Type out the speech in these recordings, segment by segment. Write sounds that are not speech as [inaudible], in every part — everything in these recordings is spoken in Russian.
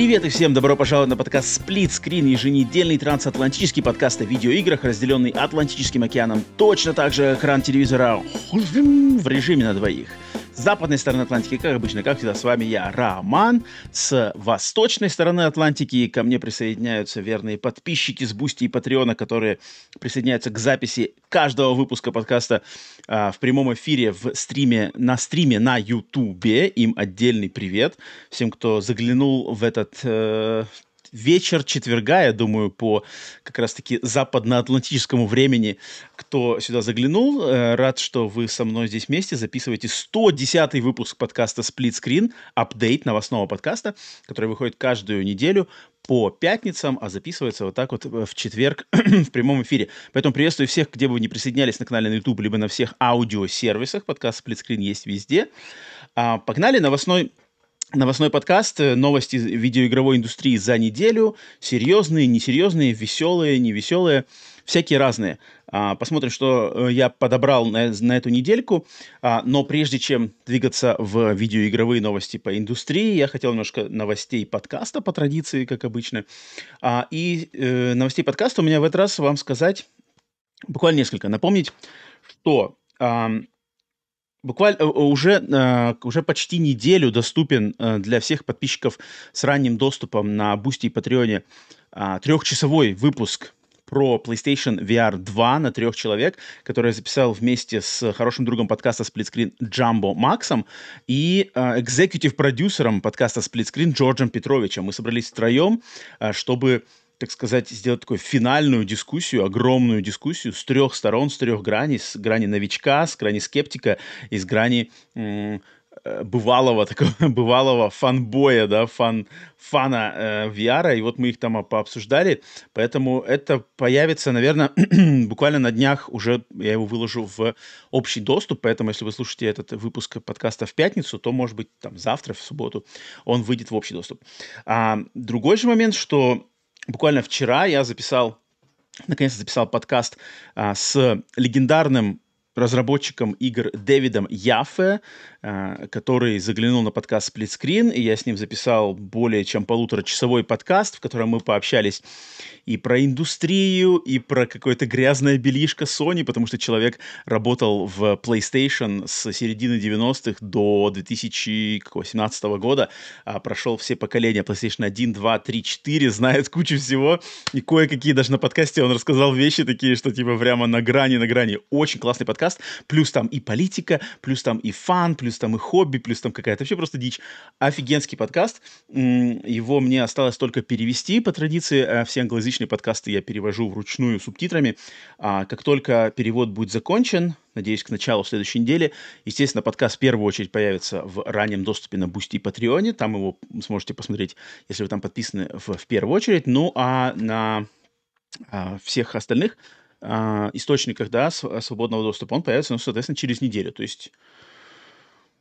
Привет и всем добро пожаловать на подкаст Split Screen, еженедельный трансатлантический подкаст о видеоиграх, разделенный Атлантическим океаном, точно так же экран телевизора в режиме на двоих – западной стороны Атлантики, как обычно, как всегда, с вами я, Роман. С восточной стороны Атлантики ко мне присоединяются верные подписчики с Бусти и Патреона, которые присоединяются к записи каждого выпуска подкаста а, в прямом эфире в стриме, на стриме на Ютубе. Им отдельный привет всем, кто заглянул в этот э, вечер четверга, я думаю, по как раз-таки западноатлантическому времени, кто сюда заглянул. Э, рад, что вы со мной здесь вместе записываете 110 выпуск подкаста Split Screen, апдейт новостного подкаста, который выходит каждую неделю по пятницам, а записывается вот так вот в четверг [clears throat] в прямом эфире. Поэтому приветствую всех, где бы вы не присоединялись на канале на YouTube, либо на всех аудиосервисах. Подкаст Split Screen есть везде. А, погнали, новостной Новостной подкаст, э, новости видеоигровой индустрии за неделю. Серьезные, несерьезные, веселые, невеселые, всякие разные. А, посмотрим, что э, я подобрал на, на эту недельку. А, но прежде чем двигаться в видеоигровые новости по индустрии, я хотел немножко новостей подкаста по традиции, как обычно. А, и э, новостей подкаста у меня в этот раз вам сказать буквально несколько. Напомнить, что Буквально э, уже, э, уже почти неделю доступен э, для всех подписчиков с ранним доступом на Boosty и Патреоне а, трехчасовой выпуск про PlayStation VR 2 на трех человек, который я записал вместе с хорошим другом подкаста Splitscreen Джамбо Максом и экзекутив-продюсером подкаста Splitscreen Джорджем Петровичем. Мы собрались втроем, чтобы так сказать, сделать такую финальную дискуссию, огромную дискуссию с трех сторон, с трех граней, с грани новичка, с грани скептика и с грани э, бывалого такого [laughs] бывалого фанбоя, да, фан фана э, VR, и вот мы их там пообсуждали, поэтому это появится, наверное, [clears throat] буквально на днях уже я его выложу в общий доступ, поэтому если вы слушаете этот выпуск подкаста в пятницу, то может быть там завтра в субботу он выйдет в общий доступ. А, другой же момент, что буквально вчера я записал, наконец-то записал подкаст а, с легендарным разработчиком игр Дэвидом Яффе, а, который заглянул на подкаст Split Screen, и я с ним записал более чем полуторачасовой подкаст, в котором мы пообщались и про индустрию, и про какое-то грязное белишко Sony, потому что человек работал в PlayStation с середины 90-х до 2017 года, а прошел все поколения PlayStation 1, 2, 3, 4, знает кучу всего, и кое-какие даже на подкасте он рассказал вещи такие, что типа прямо на грани, на грани. Очень классный подкаст, плюс там и политика, плюс там и фан, плюс там и хобби, плюс там какая-то вообще просто дичь. Офигенский подкаст. Его мне осталось только перевести по традиции. А все англоязычные подкасты я перевожу вручную субтитрами. А как только перевод будет закончен, надеюсь, к началу следующей недели, естественно, подкаст в первую очередь появится в раннем доступе на Бусти и Патреоне. Там его сможете посмотреть, если вы там подписаны в, в первую очередь. Ну, а на а, всех остальных а, источниках, да, свободного доступа, он появится, ну, соответственно, через неделю. То есть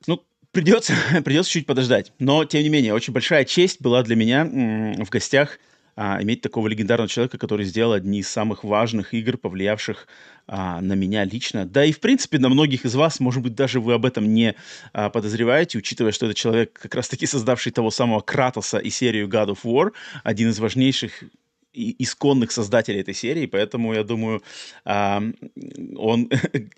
ну, придется, [laughs] придется чуть подождать. Но, тем не менее, очень большая честь была для меня в гостях а, иметь такого легендарного человека, который сделал одни из самых важных игр, повлиявших а, на меня лично. Да и, в принципе, на многих из вас, может быть, даже вы об этом не а, подозреваете, учитывая, что это человек, как раз-таки создавший того самого Кратоса и серию God of War, один из важнейших исконных создателей этой серии, поэтому я думаю, он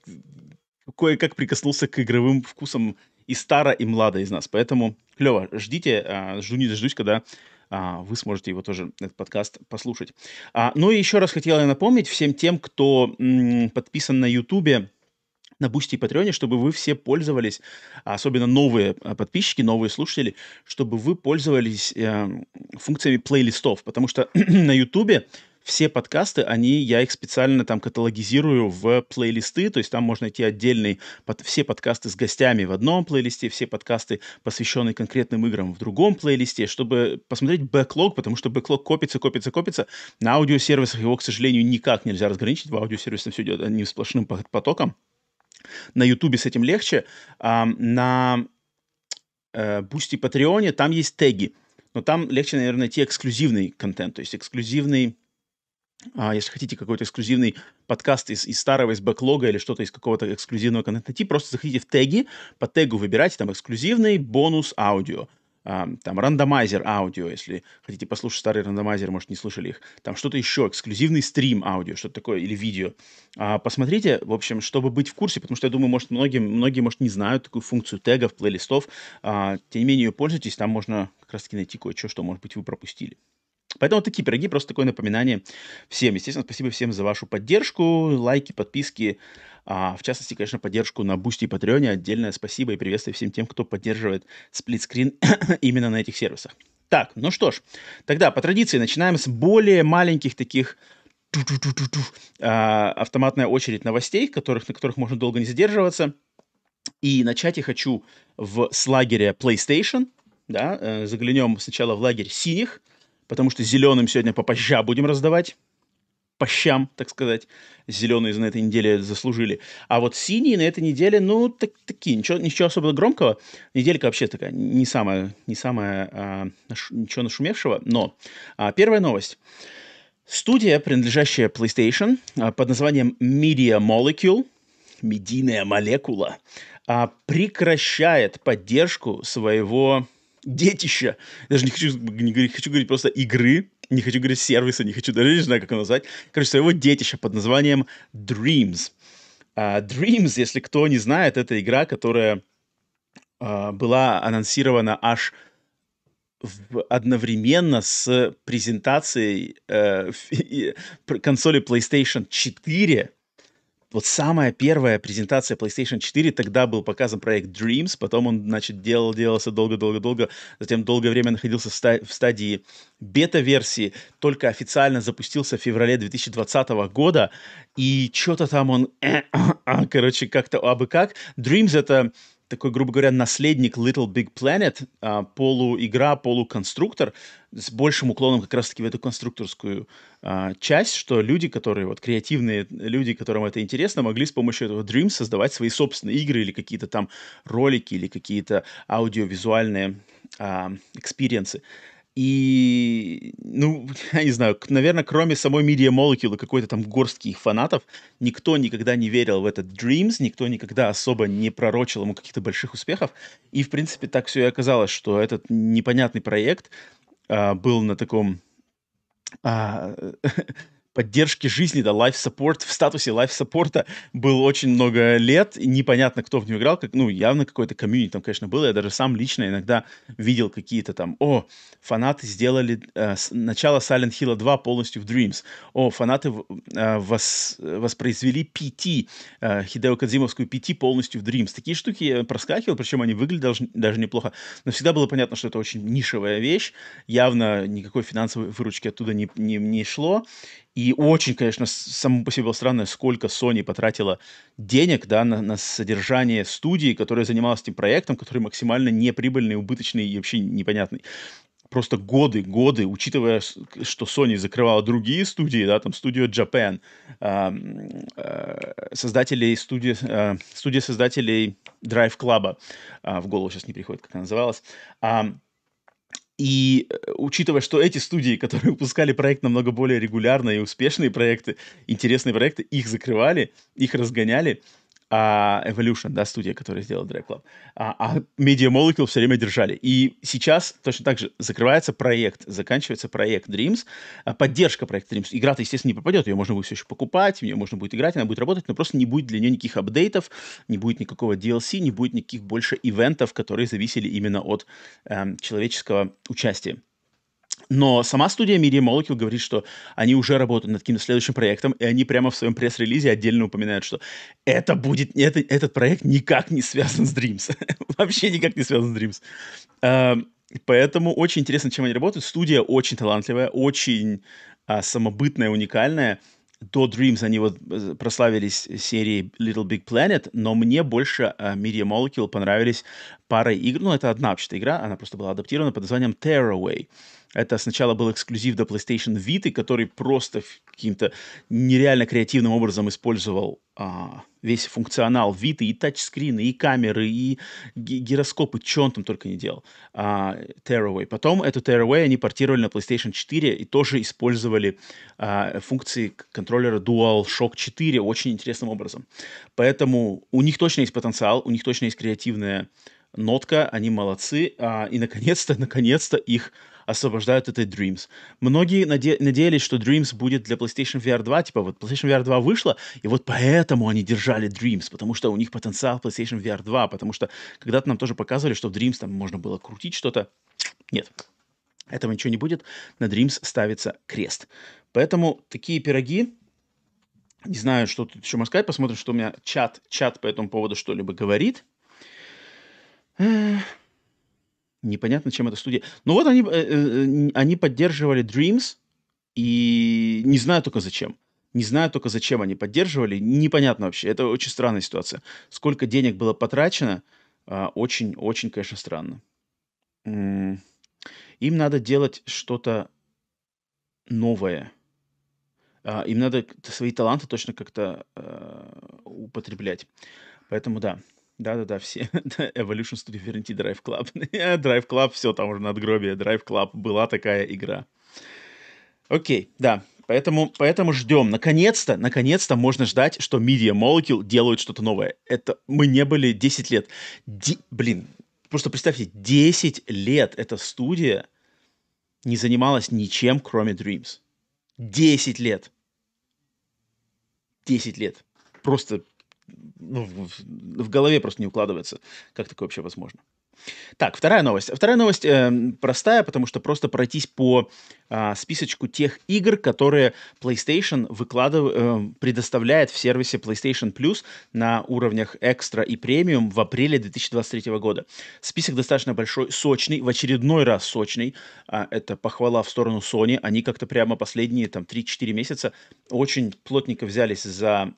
[laughs] кое-как прикоснулся к игровым вкусам и стара, и млада из нас. Поэтому клево, ждите, а, жду не дождусь, когда а, вы сможете его тоже, этот подкаст, послушать. А, ну и еще раз хотел я напомнить всем тем, кто подписан на Ютубе, на Бусти и Патреоне, чтобы вы все пользовались, особенно новые подписчики, новые слушатели, чтобы вы пользовались э, функциями плейлистов, потому что [clears throat] на Ютубе все подкасты, они, я их специально там каталогизирую в плейлисты, то есть там можно найти отдельный, под, все подкасты с гостями в одном плейлисте, все подкасты, посвященные конкретным играм в другом плейлисте, чтобы посмотреть бэклог, потому что бэклог копится, копится, копится. На аудиосервисах его, к сожалению, никак нельзя разграничить, в аудиосервисах все идет одним сплошным потоком. На Ютубе с этим легче. А, на Бусти э, Патреоне там есть теги, но там легче, наверное, найти эксклюзивный контент, то есть эксклюзивный а, если хотите какой-то эксклюзивный подкаст из, из старого, из бэклога или что-то из какого-то эксклюзивного контента найти, просто заходите в теги, по тегу выбирайте там эксклюзивный бонус аудио там рандомайзер аудио, если хотите послушать старый рандомайзер, может, не слышали их, там что-то еще, эксклюзивный стрим аудио, что-то такое, или видео. А, посмотрите, в общем, чтобы быть в курсе, потому что я думаю, может, многие, многие может, не знают такую функцию тегов, плейлистов, а, тем не менее ее пользуйтесь, там можно как раз-таки найти кое-что, что, может быть, вы пропустили. Поэтому такие пироги, просто такое напоминание всем. Естественно, спасибо всем за вашу поддержку, лайки, подписки, а, в частности, конечно, поддержку на Бусти и Патреоне. Отдельное спасибо и приветствие всем тем, кто поддерживает Сплит Скрин [coughs] именно на этих сервисах. Так, ну что ж, тогда по традиции начинаем с более маленьких таких а, автоматная очередь новостей, которых, на которых можно долго не задерживаться. И начать я хочу в, с лагеря PlayStation. Да, э, заглянем сначала в лагерь синих, потому что зеленым сегодня по поща будем раздавать по щам, так сказать. Зеленые на этой неделе заслужили. А вот синие на этой неделе, ну, так, такие, ничего, ничего особо громкого. Неделька вообще такая, не самая, не самая а, ничего нашумевшего. Но а, первая новость. Студия, принадлежащая PlayStation, а, под названием Media Molecule, медийная молекула, а, прекращает поддержку своего детища. Даже не хочу, не, не хочу говорить просто игры, не хочу говорить сервиса, не хочу, даже не знаю, как его назвать. Короче, своего детища под названием Dreams. Uh, Dreams, если кто не знает, это игра, которая uh, была анонсирована аж в, одновременно с презентацией uh, консоли PlayStation 4 вот самая первая презентация PlayStation 4, тогда был показан проект Dreams, потом он, значит, делал, делался долго-долго-долго, затем долгое время находился в, ста- в стадии бета-версии, только официально запустился в феврале 2020 года, и что-то там он, [coughs] короче, как-то абы как. Dreams — это такой, грубо говоря, наследник Little Big Planet, а, полуигра, полуконструктор, с большим уклоном как раз-таки в эту конструкторскую а, часть, что люди, которые, вот креативные люди, которым это интересно, могли с помощью этого Dreams создавать свои собственные игры или какие-то там ролики, или какие-то аудиовизуальные а, экспириенсы. И, ну, [laughs] я не знаю, наверное, кроме самой Media Molecule и какой-то там горстки их фанатов, никто никогда не верил в этот Dreams, никто никогда особо не пророчил ему каких-то больших успехов. И, в принципе, так все и оказалось, что этот непонятный проект а, был на таком а, [laughs] поддержки жизни, да, life support, в статусе life support был очень много лет, и непонятно, кто в него играл, как, ну, явно какой-то комьюнити там, конечно, было, я даже сам лично иногда видел какие-то там, о, фанаты сделали э, начало Silent Hill 2 полностью в Dreams, о, фанаты э, вос, воспроизвели PT, э, Хидео Кадзимовскую PT полностью в Dreams, такие штуки я проскакивал, причем они выглядели даже, даже неплохо, но всегда было понятно, что это очень нишевая вещь, явно никакой финансовой выручки оттуда не, не, не шло, и очень, конечно, само по себе было странно, сколько Sony потратила денег да, на, на содержание студии, которая занималась этим проектом, который максимально неприбыльный, убыточный и вообще непонятный. Просто годы, годы, учитывая, что Sony закрывала другие студии, да, там студию Japan, э, э, создателей студии, э, студия создателей Drive Club, э, в голову сейчас не приходит, как она называлась, э, и э, учитывая, что эти студии, которые [laughs] выпускали проект намного более регулярно и успешные проекты, интересные проекты, их закрывали, их разгоняли, а Evolution, да, студия, которая сделала Drive Club, а, а Media Molecule все время держали. И сейчас точно так же закрывается проект, заканчивается проект Dreams, а поддержка проекта Dreams. Игра-то, естественно, не пропадет, ее можно будет все еще покупать, в нее можно будет играть, она будет работать, но просто не будет для нее никаких апдейтов, не будет никакого DLC, не будет никаких больше ивентов, которые зависели именно от эм, человеческого участия. Но сама студия Media Molecule говорит, что они уже работают над каким-то следующим проектом, и они прямо в своем пресс-релизе отдельно упоминают, что это будет, это, этот проект никак не связан с Dreams. [laughs] Вообще никак не связан с Dreams. Uh, поэтому очень интересно, чем они работают. Студия очень талантливая, очень а, самобытная, уникальная. До Dreams они вот э, прославились серией Little Big Planet, но мне больше uh, Media Molecule понравились парой игр. Ну, это одна вообще игра, она просто была адаптирована под названием Tearaway. Это сначала был эксклюзив до PlayStation Vita, который просто каким-то нереально креативным образом использовал а, весь функционал Vita, и тачскрины, и камеры, и гироскопы, что он там только не делал. А, Tearaway. Потом эту Tearaway они портировали на PlayStation 4 и тоже использовали а, функции контроллера DualShock 4 очень интересным образом. Поэтому у них точно есть потенциал, у них точно есть креативная нотка, они молодцы, а, и наконец-то, [laughs] наконец-то их освобождают от этой Dreams. Многие наде- надеялись, что Dreams будет для PlayStation VR 2, типа вот PlayStation VR 2 вышла, и вот поэтому они держали Dreams, потому что у них потенциал PlayStation VR 2, потому что когда-то нам тоже показывали, что в Dreams там можно было крутить что-то. Нет, этого ничего не будет, на Dreams ставится крест. Поэтому такие пироги, не знаю, что тут еще можно сказать, посмотрим, что у меня чат, чат по этому поводу что-либо говорит. Непонятно, чем эта студия. Ну вот они, э, э, они поддерживали Dreams, и не знаю только зачем. Не знаю только зачем они поддерживали. Непонятно вообще. Это очень странная ситуация. Сколько денег было потрачено, очень-очень, а, конечно, странно. Им надо делать что-то новое. А, им надо свои таланты точно как-то э, употреблять. Поэтому да. Да-да-да, все. [laughs] Evolution Studio верните Drive Club. [laughs] Drive Club, все, там уже надгробие. Drive Club была такая игра. Окей, да. Поэтому, поэтому ждем. Наконец-то, наконец-то можно ждать, что Media Molecule делают что-то новое. Это мы не были 10 лет. Ди, блин, просто представьте, 10 лет эта студия не занималась ничем, кроме Dreams. 10 лет. 10 лет. Просто ну, в, в голове просто не укладывается, как такое вообще возможно. Так, вторая новость. Вторая новость э, простая, потому что просто пройтись по э, списочку тех игр, которые PlayStation выкладыв... э, предоставляет в сервисе PlayStation Plus на уровнях экстра и премиум в апреле 2023 года. Список достаточно большой, сочный, в очередной раз сочный. Э, это похвала в сторону Sony. Они как-то прямо последние там 3-4 месяца очень плотненько взялись за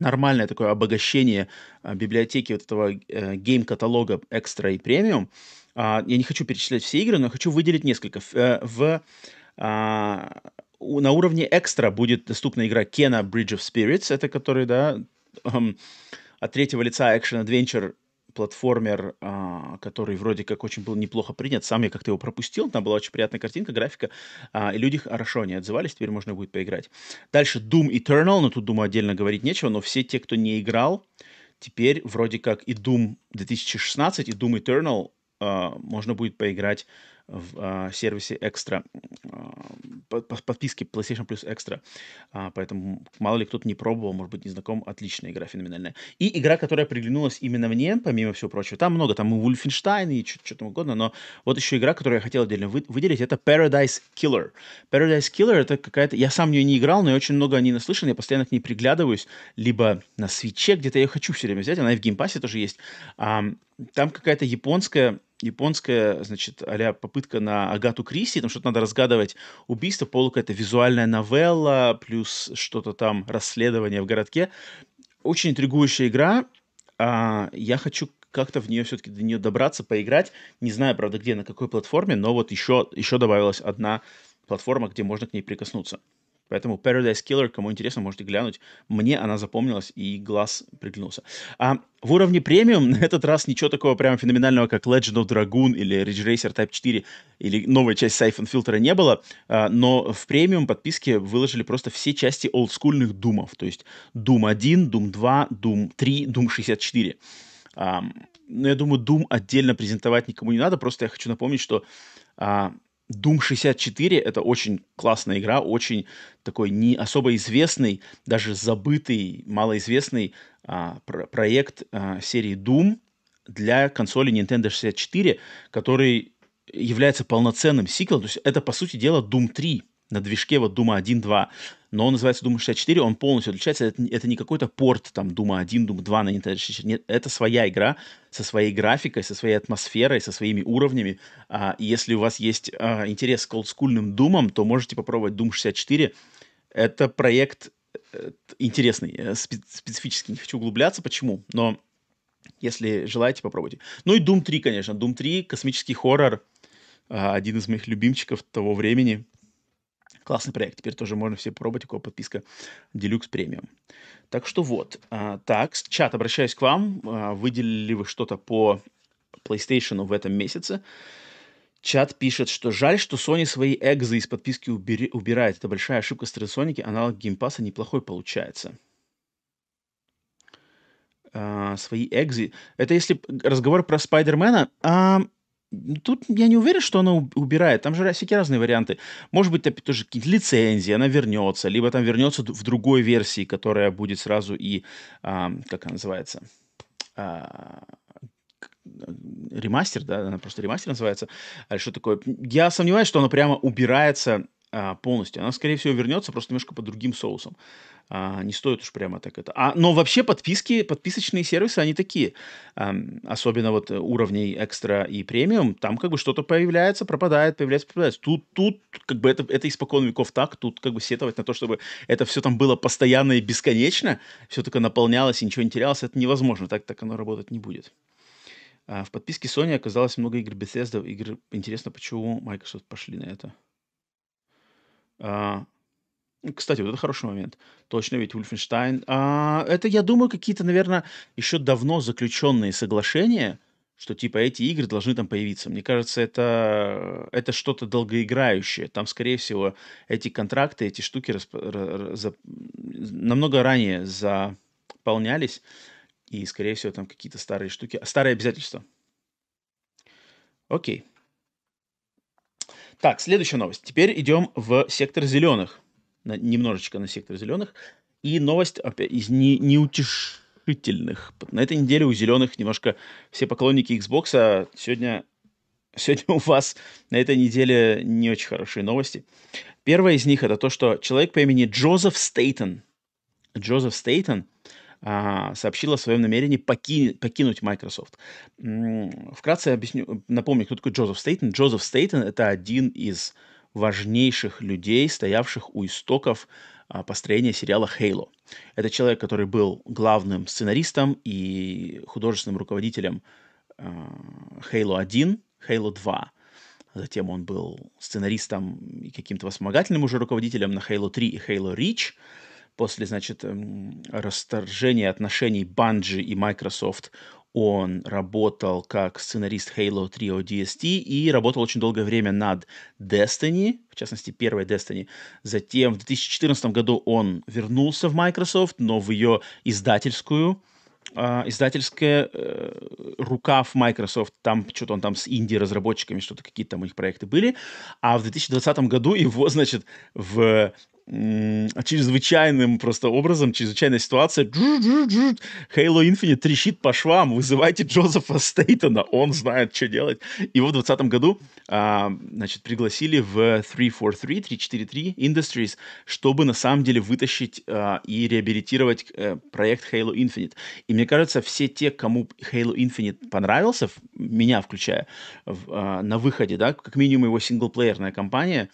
нормальное такое обогащение а, библиотеки вот этого э, гейм-каталога экстра и премиум. А, я не хочу перечислять все игры, но хочу выделить несколько. В, э, в а, на уровне экстра будет доступна игра Kena Bridge of Spirits, это который, да, от третьего лица Adventure платформер, а, который вроде как очень был неплохо принят. Сам я как-то его пропустил, там была очень приятная картинка, графика, а, и люди хорошо не отзывались, теперь можно будет поиграть. Дальше Doom Eternal, ну тут, думаю, отдельно говорить нечего, но все те, кто не играл, теперь вроде как и Doom 2016, и Doom Eternal а, можно будет поиграть в а, сервисе Extra, а, по, по подписке PlayStation Plus Extra. А, поэтому, мало ли кто-то не пробовал, может быть, не знаком, отличная игра феноменальная. И игра, которая приглянулась именно мне, помимо всего прочего, там много, там и Wolfenstein, и что там угодно, но вот еще игра, которую я хотел отдельно вы, выделить, это Paradise Killer. Paradise Killer это какая-то... Я сам в нее не играл, но я очень много о ней наслышан, я постоянно к ней приглядываюсь, либо на Switch, где-то я хочу все время взять, она и в Game Pass'е тоже есть. Там какая-то японская японская, значит, а попытка на Агату Криси, там что-то надо разгадывать убийство, полу какая-то визуальная новелла, плюс что-то там, расследование в городке. Очень интригующая игра. А, я хочу как-то в нее все-таки до нее добраться, поиграть. Не знаю, правда, где, на какой платформе, но вот еще, еще добавилась одна платформа, где можно к ней прикоснуться. Поэтому Paradise Killer, кому интересно, можете глянуть. Мне она запомнилась, и глаз приглянулся. А в уровне премиум [laughs] на этот раз ничего такого прямо феноменального, как Legend of Dragoon или Ridge Racer Type 4 или новая часть Siphon Filter не было, а, но в премиум подписке выложили просто все части олдскульных думов, то есть Doom 1, Doom 2, Doom 3, Doom 64. Um, ну, я думаю, Doom отдельно презентовать никому не надо, просто я хочу напомнить, что uh, Doom 64 это очень классная игра, очень такой не особо известный, даже забытый, малоизвестный а, про- проект а, серии Doom для консоли Nintendo 64, который является полноценным сиквелом. То есть это, по сути дела, Doom 3 на движке вот Doom 1.2. но он называется Doom 64, он полностью отличается. Это, это не какой-то порт там Doom 1, Doom 2 на Nintendo 64. Нет, это своя игра со своей графикой, со своей атмосферой, со своими уровнями. А, если у вас есть а, интерес к олдскульным Думам, то можете попробовать Doom 64. Это проект э, интересный, э, специфический. Не хочу углубляться, почему, но если желаете, попробуйте. Ну и Doom 3, конечно. Doom 3 — космический хоррор, а, один из моих любимчиков того времени — Классный проект. Теперь тоже можно все попробовать, у подписки Deluxe Premium. Так что вот. А, так, чат, обращаюсь к вам. А, выделили вы что-то по PlayStation в этом месяце? Чат пишет, что жаль, что Sony свои экзы из подписки убери, убирает. Это большая ошибка Sony. Аналог Game Pass'а неплохой получается. А, свои экзы. Это если разговор про Spider-Man'а. А, Тут я не уверен, что она убирает. Там же всякие разные варианты. Может быть, это тоже какие-то лицензии, она вернется, либо там вернется в другой версии, которая будет сразу и, а, как она называется, а, ремастер, да, она просто ремастер называется. А что такое? Я сомневаюсь, что она прямо убирается а, полностью. Она, скорее всего, вернется просто немножко под другим соусом. А, не стоит уж прямо так это. А, но вообще подписки, подписочные сервисы, они такие. А, особенно вот уровней экстра и премиум, там как бы что-то появляется, пропадает, появляется, пропадает. Тут, тут как бы это, это испокон веков так, тут как бы сетовать на то, чтобы это все там было постоянно и бесконечно, все только наполнялось и ничего не терялось, это невозможно, так, так оно работать не будет. А, в подписке Sony оказалось много игр Bethesda, игр. Интересно, почему Microsoft пошли на это. А, кстати, вот это хороший момент. Точно, ведь Ульфенштайн. А, это, я думаю, какие-то, наверное, еще давно заключенные соглашения, что типа эти игры должны там появиться. Мне кажется, это, это что-то долгоиграющее. Там, скорее всего, эти контракты, эти штуки расп... за... намного ранее заполнялись. И, скорее всего, там какие-то старые штуки, старые обязательства. Окей. Так, следующая новость. Теперь идем в сектор зеленых. На, немножечко на сектор зеленых. И новость опять из не, неутешительных. На этой неделе у зеленых немножко все поклонники Xbox а сегодня, [laughs] сегодня у вас на этой неделе не очень хорошие новости. Первая из них это то, что человек по имени Джозеф Стейтон, Джозеф Стейтон – а, сообщил о своем намерении поки, покинуть Microsoft. Вкратце объясню, напомню, кто такой Джозеф Стейтон. Джозеф Стейтон — это один из важнейших людей, стоявших у истоков а, построения сериала Halo. Это человек, который был главным сценаристом и художественным руководителем Halo 1, Halo 2. Затем он был сценаристом и каким-то вспомогательным уже руководителем на Halo 3 и Halo Reach после, значит, эм, расторжения отношений Bungie и Microsoft он работал как сценарист Halo 3 ODST и работал очень долгое время над Destiny, в частности, первой Destiny. Затем в 2014 году он вернулся в Microsoft, но в ее издательскую, Uh, издательская uh, рука в Microsoft, там что-то он там с инди-разработчиками, что-то какие-то там у них проекты были, а в 2020 году его, значит, в чрезвычайным просто образом, чрезвычайная ситуация. Halo Infinite трещит по швам, вызывайте Джозефа Стейтона, он знает, что делать. Вот в 2020 году, а, значит, пригласили в 343, 343 Industries, чтобы на самом деле вытащить а, и реабилитировать а, проект Halo Infinite. И мне кажется, все те, кому Halo Infinite понравился, меня включая, в, а, на выходе, да, как минимум его синглплеерная кампания,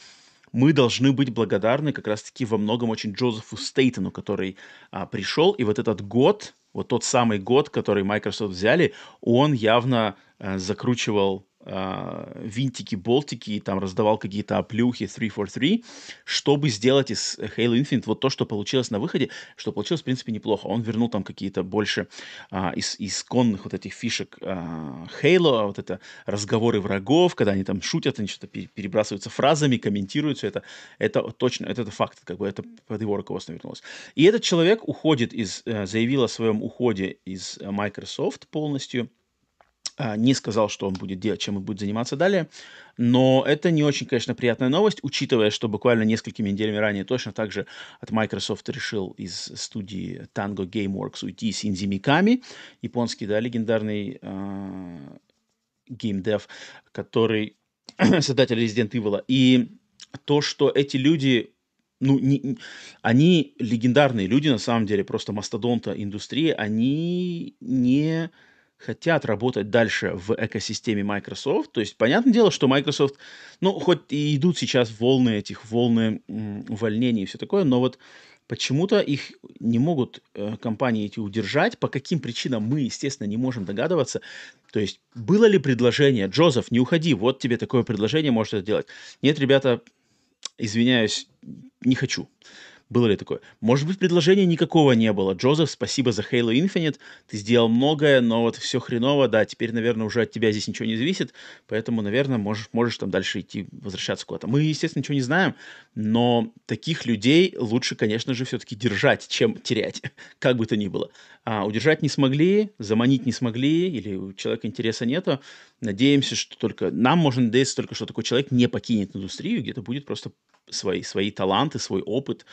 мы должны быть благодарны как раз-таки во многом очень Джозефу Стейтону, который а, пришел, и вот этот год, вот тот самый год, который Microsoft взяли, он явно а, закручивал а, винтики, болтики, и там раздавал какие-то оплюхи 343, чтобы сделать из Halo Infinite вот то, что получилось на выходе, что получилось, в принципе, неплохо. Он вернул там какие-то больше а, из, исконных вот этих фишек а, Halo, вот это разговоры врагов, когда они там шутят, они что-то перебрасываются фразами, комментируют все это. Это точно, это, это факт, как бы это под его руководством вернулось. И этот человек уходит из, э, заявил о своем уходе из Microsoft полностью, не сказал, что он будет делать, чем он будет заниматься далее. Но это не очень, конечно, приятная новость, учитывая, что буквально несколькими неделями ранее точно так же от Microsoft решил из студии Tango Gameworks уйти Синзи Миками, японский, да, легендарный э, геймдев, который [clears throat] создатель Resident Evil. И то, что эти люди ну, не, они легендарные люди, на самом деле, просто мастодонта индустрии, они не хотят работать дальше в экосистеме Microsoft. То есть, понятное дело, что Microsoft, ну, хоть и идут сейчас волны этих, волны м, увольнений и все такое, но вот почему-то их не могут э, компании эти удержать. По каким причинам мы, естественно, не можем догадываться. То есть, было ли предложение, Джозеф, не уходи, вот тебе такое предложение, можешь это делать. Нет, ребята, извиняюсь, не хочу. Было ли такое? Может быть, предложения никакого не было. Джозеф, спасибо за Halo Infinite. Ты сделал многое, но вот все хреново. Да, теперь, наверное, уже от тебя здесь ничего не зависит. Поэтому, наверное, можешь, можешь там дальше идти, возвращаться куда-то. Мы, естественно, ничего не знаем, но таких людей лучше, конечно же, все-таки держать, чем терять, [laughs] как бы то ни было. А, удержать не смогли, заманить не смогли, или у человека интереса нету. Надеемся, что только... Нам можно надеяться только, что такой человек не покинет индустрию, где-то будет просто свои, свои таланты, свой опыт,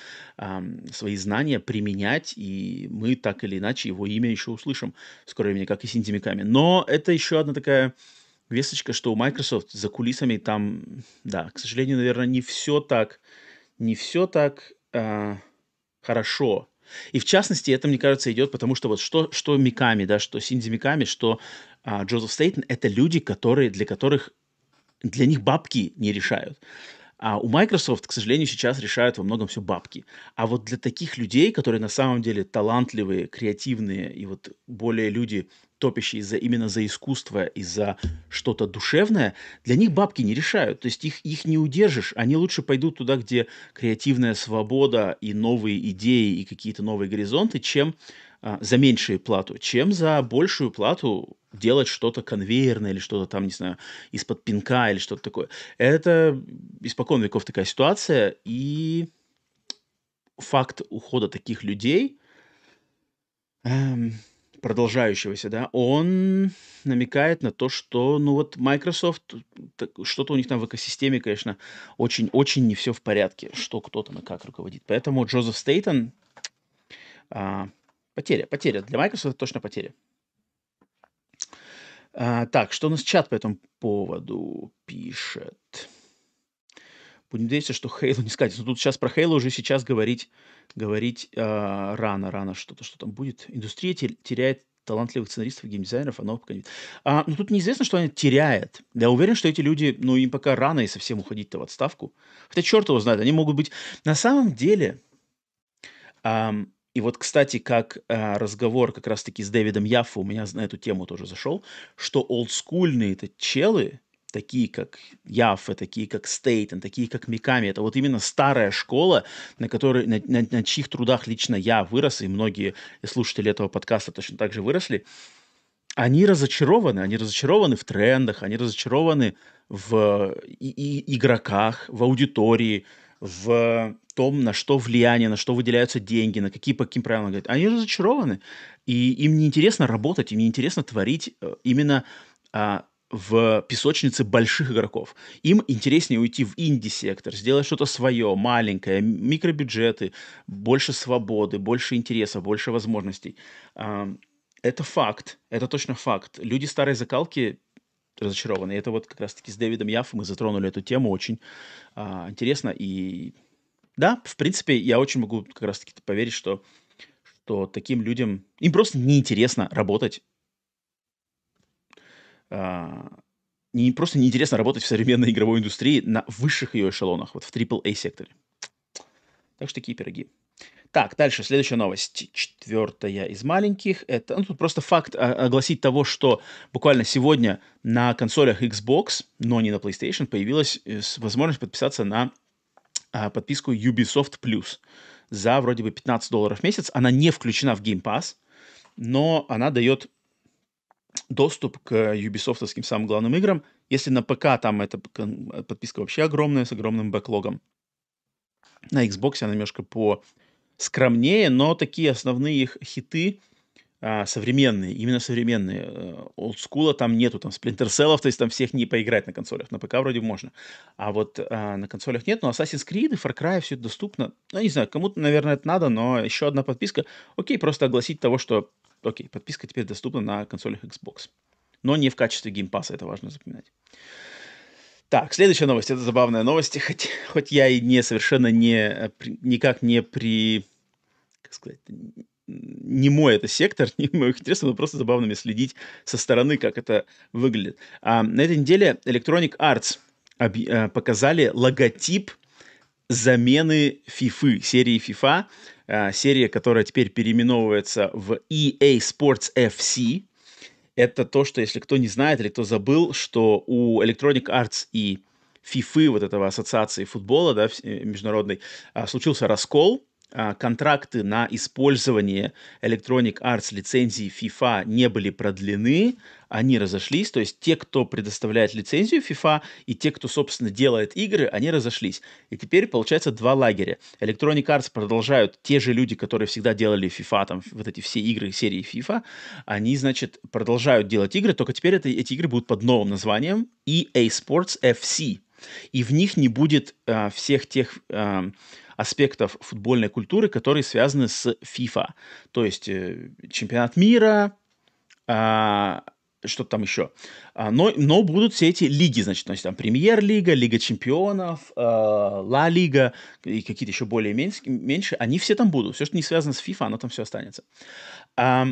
свои знания применять, и мы так или иначе его имя еще услышим в скором времени, как и Синди Миками. Но это еще одна такая весточка, что у Microsoft за кулисами там, да, к сожалению, наверное, не все так, не все так э, хорошо. И в частности, это, мне кажется, идет потому, что вот что, что Миками, да, что Синди Миками, что а, Джозеф Стейтон, это люди, которые, для которых, для них бабки не решают. А у Microsoft, к сожалению, сейчас решают во многом все бабки. А вот для таких людей, которые на самом деле талантливые, креативные и вот более люди, топящие за, именно за искусство и за что-то душевное, для них бабки не решают. То есть их, их не удержишь. Они лучше пойдут туда, где креативная свобода и новые идеи и какие-то новые горизонты, чем а, за меньшую плату, чем за большую плату делать что-то конвейерное или что-то там, не знаю, из-под пинка или что-то такое. Это испокон веков такая ситуация, и факт ухода таких людей, эм, продолжающегося, да, он намекает на то, что, ну вот, Microsoft, что-то у них там в экосистеме, конечно, очень-очень не все в порядке, что кто там и как руководит. Поэтому Джозеф Стейтон, а, потеря, потеря. Для Microsoft точно потеря. А, так, что у нас чат по этому поводу пишет? Будем надеяться, что Хейло не скатится. Но тут сейчас про Хейло уже сейчас говорить, говорить а, рано, рано что-то, что там будет. Индустрия теряет талантливых сценаристов, геймдизайнеров, а новых пока нет. А, ну, тут неизвестно, что она теряет. Я уверен, что эти люди, ну, им пока рано и совсем уходить-то в отставку. Хотя черт его знает, они могут быть... На самом деле, ам, и вот, кстати, как э, разговор как раз-таки с Дэвидом Яффа у меня на эту тему тоже зашел, что олдскульные это челы, такие как Яффа, такие как Стейтен, такие как Миками, это вот именно старая школа, на, которой, на, на, на чьих трудах лично я вырос, и многие слушатели этого подкаста точно так же выросли, они разочарованы, они разочарованы в трендах, они разочарованы в и, и игроках, в аудитории, в том, на что влияние, на что выделяются деньги, на какие, по каким правилам говорят, они разочарованы. И им неинтересно работать, им неинтересно творить э, именно а, в песочнице больших игроков. Им интереснее уйти в инди-сектор, сделать что-то свое, маленькое, микробюджеты, больше свободы, больше интереса, больше возможностей. А, это факт, это точно факт. Люди старой закалки разочарованы. И это вот как раз-таки с Дэвидом Яффом мы затронули эту тему очень а, интересно. И да, в принципе, я очень могу как раз-таки поверить, что, что таким людям, им просто неинтересно работать. А, не, просто неинтересно работать в современной игровой индустрии на высших ее эшелонах, вот в AAA секторе. Так что такие пироги. Так, дальше, следующая новость. Четвертая из маленьких. Это ну, тут просто факт а, огласить того, что буквально сегодня на консолях Xbox, но не на PlayStation, появилась э, возможность подписаться на а, подписку Ubisoft Plus за вроде бы 15 долларов в месяц. Она не включена в Game Pass, но она дает доступ к юбисофтовским самым главным играм. Если на ПК там эта подписка вообще огромная, с огромным бэклогом. На Xbox она немножко по скромнее, но такие основные их хиты а, современные, именно современные. Олдскула там нету, там Cell, то есть там всех не поиграть на консолях. На ПК вроде можно. А вот а, на консолях нет, но Assassin's Creed и Far Cry все это доступно. Ну, не знаю, кому-то, наверное, это надо, но еще одна подписка. Окей, просто огласить того, что, окей, подписка теперь доступна на консолях Xbox. Но не в качестве Game Pass'а, это важно запоминать. Так, следующая новость. Это забавная новость, [laughs] хоть, хоть я и не совершенно не, никак не при... Как сказать? Не мой это сектор, [laughs] не моих интересов, но просто забавно мне следить со стороны, как это выглядит. А, на этой неделе Electronic Arts а, показали логотип замены FIFA, серии FIFA, а, серия, которая теперь переименовывается в EA Sports FC, это то, что, если кто не знает или кто забыл, что у Electronic Arts и FIFA, вот этого ассоциации футбола, да, э, международной, а, случился раскол, контракты на использование Electronic Arts лицензии FIFA не были продлены, они разошлись, то есть те, кто предоставляет лицензию FIFA, и те, кто, собственно, делает игры, они разошлись. И теперь получается два лагеря. Electronic Arts продолжают, те же люди, которые всегда делали FIFA, там, вот эти все игры серии FIFA, они, значит, продолжают делать игры, только теперь это, эти игры будут под новым названием EA Sports FC. И в них не будет а, всех тех... А, аспектов футбольной культуры, которые связаны с FIFA. То есть э, чемпионат мира, э, что там еще. А, но, но будут все эти лиги, значит, есть там премьер-лига, лига чемпионов, э, ла лига и какие-то еще более меньше, меньше, они все там будут. Все, что не связано с FIFA, оно там все останется. А,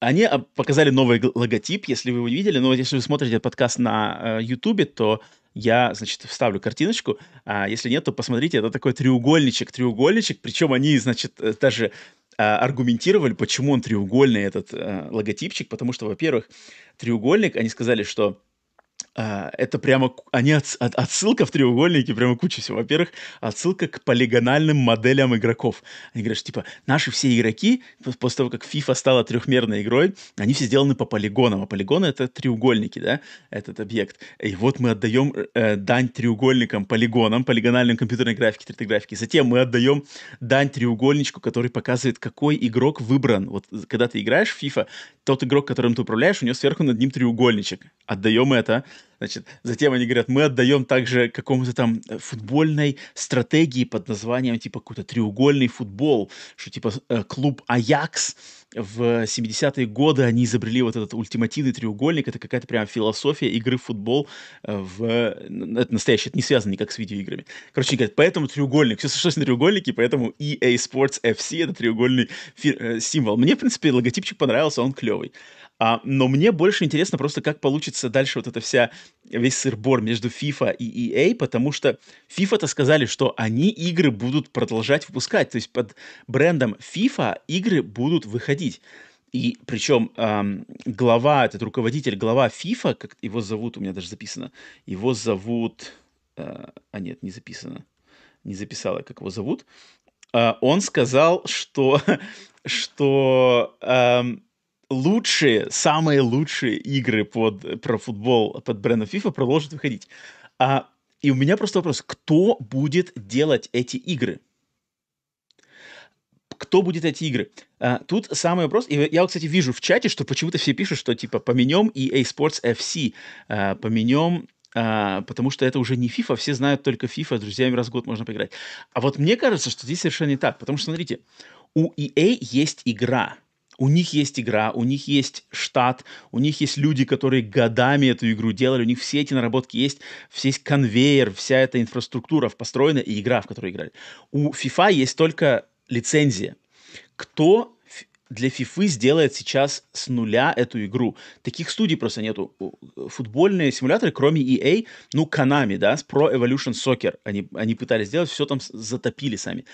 они показали новый логотип, если вы его видели, но если вы смотрите подкаст на YouTube, э, то я, значит, вставлю картиночку, а если нет, то посмотрите, это такой треугольничек, треугольничек, причем они, значит, э, даже а, аргументировали, почему он треугольный, этот а, логотипчик, потому что, во-первых, треугольник, они сказали, что а, это прямо, они от, от, отсылка в треугольнике, прямо куча всего. Во-первых, отсылка к полигональным моделям игроков. Они говорят, что, типа, наши все игроки, после того, как FIFA стала трехмерной игрой, они все сделаны по полигонам, а полигоны — это треугольники, да, этот объект. И вот мы отдаем э, дань треугольникам, полигонам, полигональным компьютерной графике, 3D-графике. Затем мы отдаем дань треугольничку, который показывает, какой игрок выбран. Вот когда ты играешь в FIFA, тот игрок, которым ты управляешь, у него сверху над ним треугольничек. Отдаем это. Значит, затем они говорят, мы отдаем также какому-то там э, футбольной стратегии под названием типа какой-то треугольный футбол, что типа э, клуб Аякс в 70-е годы они изобрели вот этот ультимативный треугольник, это какая-то прям философия игры в футбол э, в... Это настоящее, это не связано никак с видеоиграми. Короче, говорят, поэтому треугольник, все сошлось на треугольнике, поэтому EA Sports FC — это треугольный фи- символ. Мне, в принципе, логотипчик понравился, он клевый. А, но мне больше интересно просто, как получится дальше вот эта вся, весь сыр-бор между FIFA и EA, потому что FIFA-то сказали, что они игры будут продолжать выпускать. То есть под брендом FIFA игры будут выходить. И причем эм, глава, этот руководитель, глава FIFA, как его зовут, у меня даже записано, его зовут... Э, а нет, не записано. Не записала, как его зовут. Э, он сказал, что, [laughs] что эм, лучшие, самые лучшие игры под, про футбол под брендом FIFA продолжат выходить. А, и у меня просто вопрос, кто будет делать эти игры? Кто будет эти игры? А, тут самый вопрос, и я, кстати, вижу в чате, что почему-то все пишут, что типа поменем EA Sports FC, а, поменем а, потому что это уже не FIFA, все знают только FIFA, с друзьями раз в год можно поиграть. А вот мне кажется, что здесь совершенно не так, потому что, смотрите, у EA есть игра, у них есть игра, у них есть штат, у них есть люди, которые годами эту игру делали, у них все эти наработки есть, весь конвейер, вся эта инфраструктура построена и игра, в которой играли. У FIFA есть только лицензия. Кто для FIFA сделает сейчас с нуля эту игру. Таких студий просто нету. Футбольные симуляторы, кроме EA, ну, Konami, да, с Pro Evolution Soccer, они, они пытались сделать, все там затопили сами.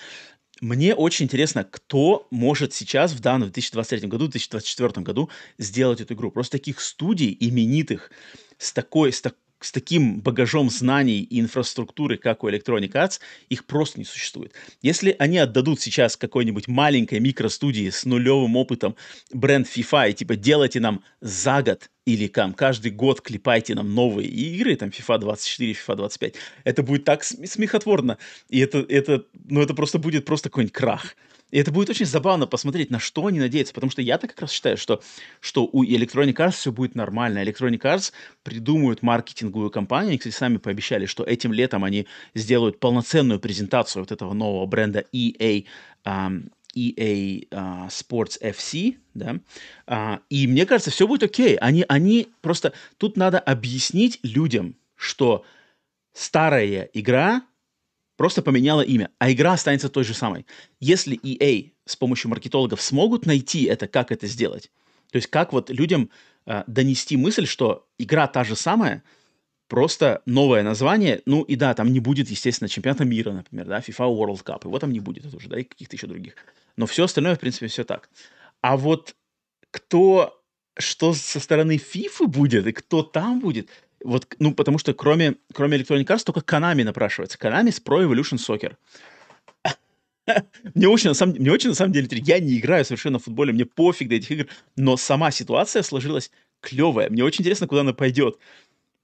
Мне очень интересно, кто может сейчас в данном 2023 году, 2024 году сделать эту игру. Просто таких студий именитых с такой, с, так, с таким багажом знаний и инфраструктуры, как у Electronic Arts, их просто не существует. Если они отдадут сейчас какой-нибудь маленькой микростудии с нулевым опытом бренд FIFA и типа делайте нам за год или там каждый год клепайте нам новые игры, там FIFA 24, FIFA 25, это будет так смехотворно. И это, это, ну, это просто будет просто какой-нибудь крах. И это будет очень забавно посмотреть, на что они надеются, потому что я-то как раз считаю, что, что у Electronic Arts все будет нормально. Electronic Arts придумают маркетинговую кампанию, они, кстати, сами пообещали, что этим летом они сделают полноценную презентацию вот этого нового бренда EA, um, EA uh, Sports FC, да, uh, и мне кажется, все будет окей. Они, они просто, тут надо объяснить людям, что старая игра просто поменяла имя, а игра останется той же самой. Если EA с помощью маркетологов смогут найти это, как это сделать, то есть как вот людям э, донести мысль, что игра та же самая, просто новое название, ну и да, там не будет, естественно, чемпионата мира, например, да, FIFA World Cup, его там не будет это уже, да, и каких-то еще других. Но все остальное, в принципе, все так. А вот кто, что со стороны FIFA будет и кто там будет, вот, ну, потому что кроме, кроме Electronic Arts только Konami напрашивается. Konami с Pro Evolution Soccer. [laughs] мне, очень, на самом, мне очень, на самом деле, я не играю совершенно в футболе, мне пофиг до этих игр, но сама ситуация сложилась клевая. Мне очень интересно, куда она пойдет.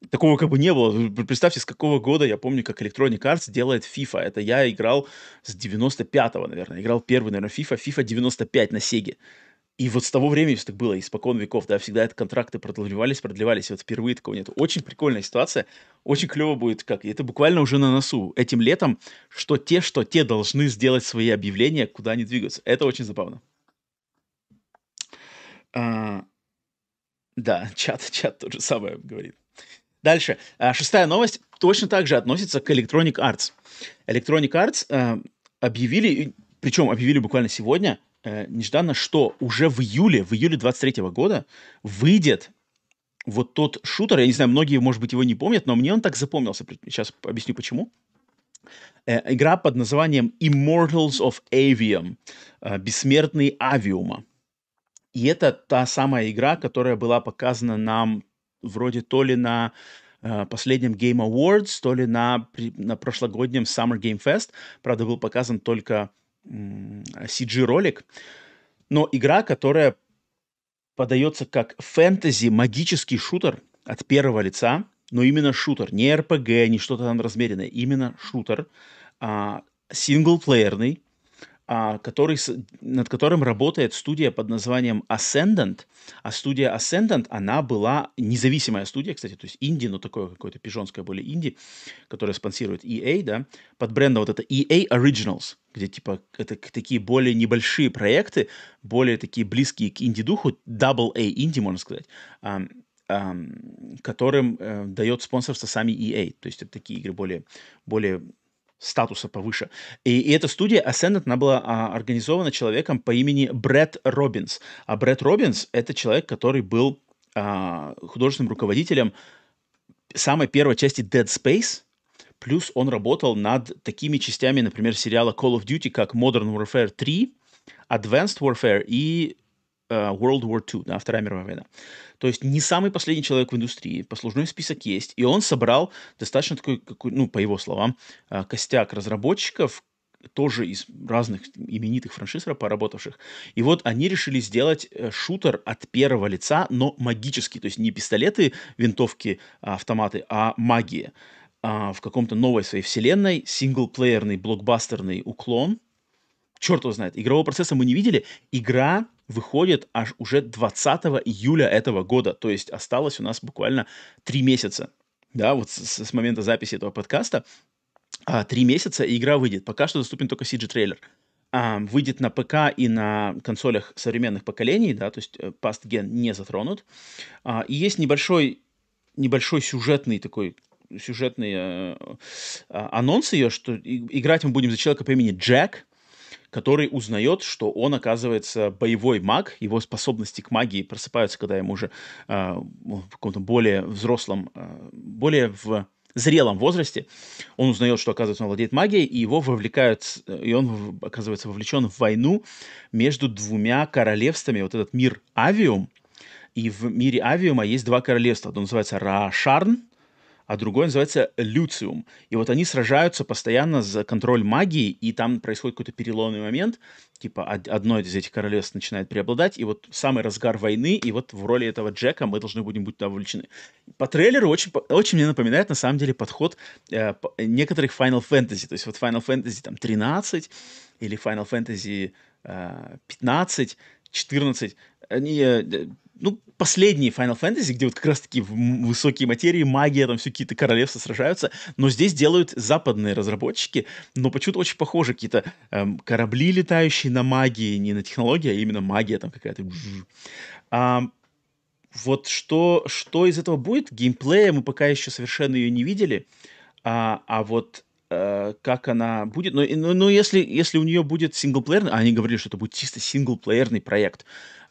Такого как бы не было. Представьте, с какого года, я помню, как Electronic Arts делает FIFA. Это я играл с 95-го, наверное. Играл первый, наверное, FIFA, FIFA 95 на Сеге. И вот с того времени все так было, испокон веков, да, всегда это контракты продлевались, продлевались, и вот впервые такого нет. Очень прикольная ситуация, очень клево будет, как, и это буквально уже на носу. Этим летом, что те, что те должны сделать свои объявления, куда они двигаются. Это очень забавно. А, да, [laughs] чат, чат то же самое говорит. Дальше. А, шестая новость точно так же относится к Electronic Arts. Electronic Arts а, объявили, причем объявили буквально сегодня, э, нежданно, что уже в июле, в июле 23 года выйдет вот тот шутер, я не знаю, многие, может быть, его не помнят, но мне он так запомнился. Сейчас объясню, почему. Э, игра под названием Immortals of Avium, э, Бессмертный Авиума. И это та самая игра, которая была показана нам вроде то ли на э, последнем Game Awards, то ли на, на прошлогоднем Summer Game Fest. Правда, был показан только CG-ролик, но игра, которая подается как фэнтези, магический шутер от первого лица, но именно шутер, не RPG, не что-то там размеренное, именно шутер, а, синглплеерный, а, который, над которым работает студия под названием Ascendant. А студия Ascendant, она была независимая студия, кстати, то есть инди, но такое какое-то пижонское более инди, которое спонсирует EA, да, под брендом вот это EA Originals, где типа это такие более небольшие проекты, более такие близкие к инди-духу, double A инди, можно сказать, которым uh, дает спонсорство сами EA. То есть это такие игры более, более статуса повыше. И, и эта студия Ascendant, она была а, организована человеком по имени Брэд Робинс. А Брэд Робинс — это человек, который был а, художественным руководителем самой первой части Dead Space, плюс он работал над такими частями, например, сериала Call of Duty, как Modern Warfare 3, Advanced Warfare и World War II, да, Вторая мировая война. То есть не самый последний человек в индустрии, послужной список есть, и он собрал достаточно такой, какой, ну, по его словам, а, костяк разработчиков, тоже из разных именитых франшиз поработавших. И вот они решили сделать э, шутер от первого лица, но магический. То есть не пистолеты, винтовки, а, автоматы, а магия. А, в каком-то новой своей вселенной, синглплеерный, блокбастерный уклон. Черт его знает. Игрового процесса мы не видели. Игра выходит аж уже 20 июля этого года. То есть осталось у нас буквально три месяца. Да, вот с, с момента записи этого подкаста. А, три месяца, и игра выйдет. Пока что доступен только CG-трейлер. А, выйдет на ПК и на консолях современных поколений, да, то есть э, Past Gen не затронут. А, и есть небольшой, небольшой сюжетный такой сюжетный э, а, анонс ее, что играть мы будем за человека по имени Джек, который узнает, что он, оказывается, боевой маг, его способности к магии просыпаются, когда ему уже э, в каком-то более взрослом, э, более в зрелом возрасте, он узнает, что, оказывается, он владеет магией, и его вовлекают, и он, оказывается, вовлечен в войну между двумя королевствами. Вот этот мир Авиум, и в мире Авиума есть два королевства. Одно называется Рашарн, а другой называется Люциум. И вот они сражаются постоянно за контроль магии, и там происходит какой-то переломный момент, типа одно из этих королевств начинает преобладать, и вот самый разгар войны, и вот в роли этого Джека мы должны будем быть вовлечены. По трейлеру очень, очень мне напоминает, на самом деле, подход э, некоторых Final Fantasy, то есть вот Final Fantasy там 13 или Final Fantasy э, 15, 14, они э, ну, последние Final Fantasy, где вот как раз-таки высокие материи, магия, там все какие-то королевства сражаются, но здесь делают западные разработчики, но почему-то очень похожи какие-то эм, корабли, летающие на магии, не на технологии, а именно магия там какая-то. А, вот что, что из этого будет? Геймплея мы пока еще совершенно ее не видели. А, а вот э, как она будет. Но, но, но если, если у нее будет синглплеерный, а они говорили, что это будет чисто синглплеерный проект.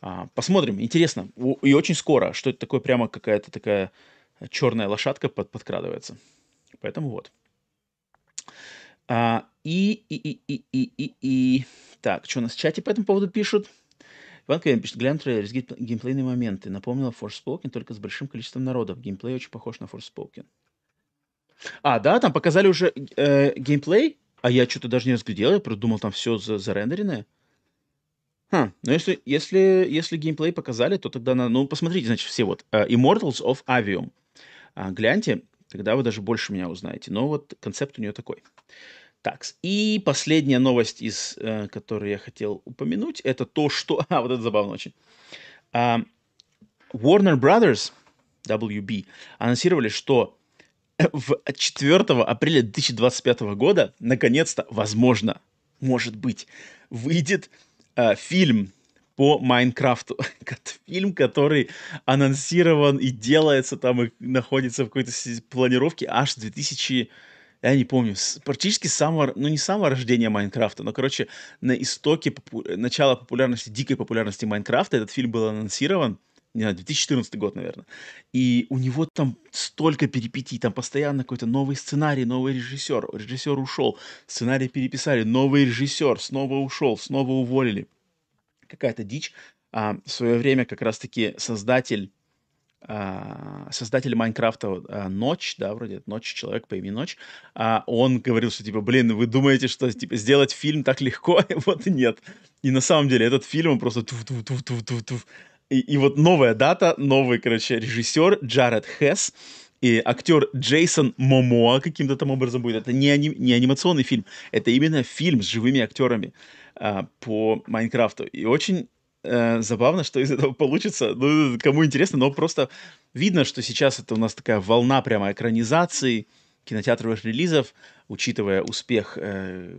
А, посмотрим, интересно. И очень скоро, что это такое, прямо какая-то такая черная лошадка под, подкрадывается. Поэтому вот. А, и, и, и, и, и, и, и... Так, что у нас в чате по этому поводу пишут? Иван Кевин пишет, глянь трейлер, геймплейные моменты. Напомнила Forspoken, только с большим количеством народов. Геймплей очень похож на Forspoken. А, да, там показали уже э, геймплей, а я что-то даже не разглядел, я продумал там все за зарендеренное. Хм, ну если, если, если геймплей показали, то тогда надо... Ну, посмотрите, значит, все вот. Uh, Immortals of Avium. Uh, гляньте, тогда вы даже больше меня узнаете. Но вот концепт у нее такой. Так, и последняя новость, из uh, которой я хотел упомянуть, это то, что... [laughs] А, вот это забавно очень. Uh, Warner Brothers, WB, анонсировали, что в 4 апреля 2025 года, наконец-то, возможно, может быть, выйдет э, фильм по Майнкрафту. [laughs] фильм, который анонсирован и делается там, и находится в какой-то планировке аж с 2000 я не помню, с, практически самого, ну не самого рождения Майнкрафта, но, короче, на истоке попу- начала популярности, дикой популярности Майнкрафта этот фильм был анонсирован, не знаю, 2014 год, наверное. И у него там столько перипетий, там постоянно какой-то новый сценарий, новый режиссер. Режиссер ушел, сценарий переписали, новый режиссер, снова ушел, снова уволили. Какая-то дичь. А, в свое время как раз-таки создатель а, создатель Майнкрафта а, Ночь, да, вроде Ночь, человек по имени Ночь, а, он говорил, что типа, блин, вы думаете, что типа сделать фильм так легко? [laughs] вот нет. И на самом деле этот фильм, он просто туф-туф-туф-туф-туф и, и вот новая дата, новый, короче, режиссер Джаред Хесс, и актер Джейсон Момоа каким-то там образом будет. Это не, ани- не анимационный фильм, это именно фильм с живыми актерами а, по Майнкрафту. И очень э, забавно, что из этого получится. Ну, кому интересно, но просто видно, что сейчас это у нас такая волна прямо экранизации кинотеатровых релизов, учитывая успех э,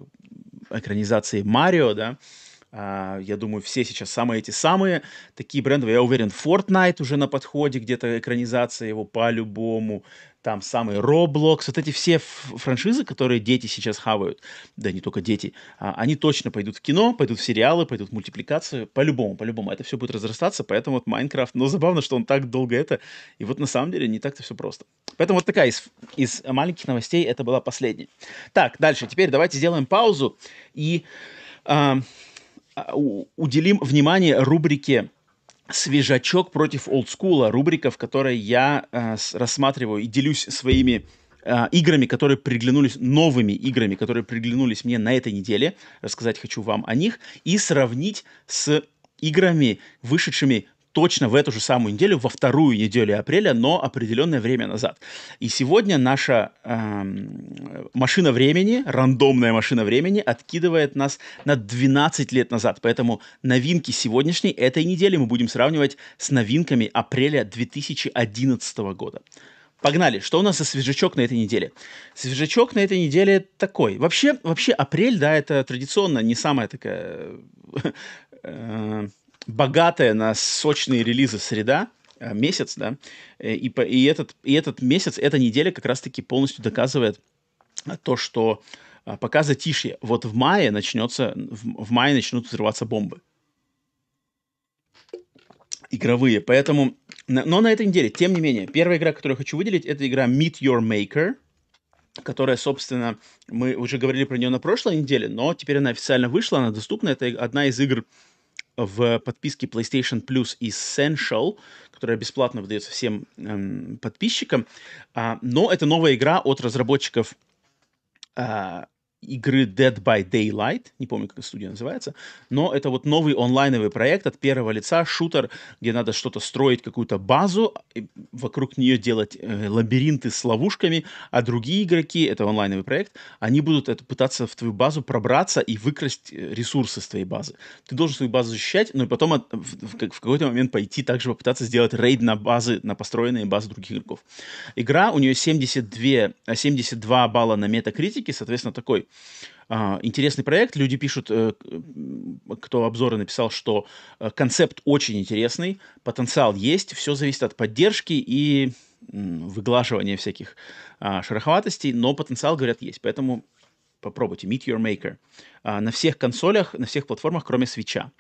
экранизации Марио, да, Uh, я думаю, все сейчас самые эти самые такие брендовые. Я уверен, Fortnite уже на подходе, где-то экранизация его по-любому. Там самый Roblox. Вот эти все франшизы, которые дети сейчас хавают, да не только дети, uh, они точно пойдут в кино, пойдут в сериалы, пойдут в мультипликацию. По-любому, по-любому. Это все будет разрастаться, поэтому вот Майнкрафт. Но забавно, что он так долго это. И вот на самом деле не так-то все просто. Поэтому вот такая из, из маленьких новостей это была последняя. Так, дальше. Теперь давайте сделаем паузу и... Uh, а, уделим внимание рубрике «Свежачок против олдскула», рубрика, в которой я э, рассматриваю и делюсь своими э, играми, которые приглянулись, новыми играми, которые приглянулись мне на этой неделе. Рассказать хочу вам о них и сравнить с играми, вышедшими точно в эту же самую неделю, во вторую неделю апреля, но определенное время назад. И сегодня наша эм, машина времени, рандомная машина времени, откидывает нас на 12 лет назад. Поэтому новинки сегодняшней, этой недели мы будем сравнивать с новинками апреля 2011 года. Погнали. Что у нас за свежачок на этой неделе? Свежачок на этой неделе такой. Вообще, вообще апрель, да, это традиционно не самая такая [laughs] э, богатая на сочные релизы среда, э, месяц, да, э, и, и, этот, и этот месяц, эта неделя как раз-таки полностью доказывает то, что э, пока затишье, вот в мае начнется, в, в мае начнут взрываться бомбы. Игровые, поэтому, но на этой неделе, тем не менее, первая игра, которую я хочу выделить, это игра Meet Your Maker, которая, собственно, мы уже говорили про нее на прошлой неделе, но теперь она официально вышла, она доступна, это одна из игр, в подписке PlayStation Plus Essential, которая бесплатно выдается всем эм, подписчикам. А, но это новая игра от разработчиков а, игры Dead by Daylight, не помню, как студия называется, но это вот новый онлайновый проект от первого лица, шутер, где надо что-то строить, какую-то базу, вокруг нее делать э, лабиринты с ловушками, а другие игроки, это онлайновый проект, они будут это, пытаться в твою базу пробраться и выкрасть э, ресурсы с твоей базы. Ты должен свою базу защищать, но потом от, в, в, в какой-то момент пойти также попытаться сделать рейд на базы, на построенные базы других игроков. Игра, у нее 72, 72 балла на метакритике, соответственно, такой интересный проект. Люди пишут, э, кто обзоры написал, что э, концепт очень интересный, потенциал есть, все зависит от поддержки и выглаживания всяких а, шероховатостей, но потенциал, говорят, есть. Поэтому попробуйте. Meet Your Maker. А, на всех консолях, на всех платформах, кроме свеча.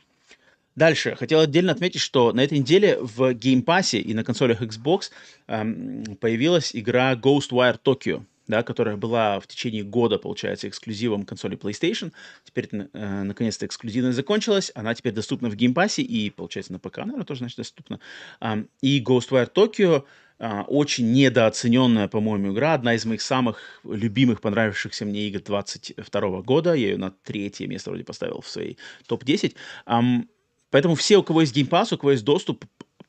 Дальше. Хотел отдельно отметить, что на этой неделе в Game Pass и на консолях Xbox эм, появилась игра Ghostwire Tokyo да, которая была в течение года, получается, эксклюзивом консоли PlayStation. Теперь, э, наконец-то, эксклюзивность закончилась. Она теперь доступна в Game Pass'е и, получается, на ПК, наверное, тоже, значит, доступна. Эм, и Ghostwire Tokyo э, очень недооцененная, по-моему, игра. Одна из моих самых любимых, понравившихся мне игр 22 года. Я ее на третье место вроде поставил в своей топ-10. Эм, поэтому все, у кого есть Game Pass, у кого есть доступ,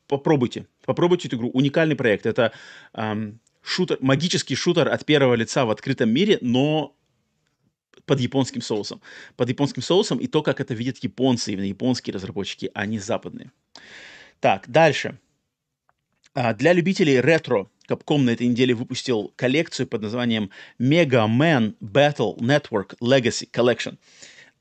попробуйте. Попробуйте эту игру. Уникальный проект. Это эм, шутер, магический шутер от первого лица в открытом мире, но под японским соусом. Под японским соусом и то, как это видят японцы, именно японские разработчики, а не западные. Так, дальше. А, для любителей ретро Capcom на этой неделе выпустил коллекцию под названием Mega Man Battle Network Legacy Collection.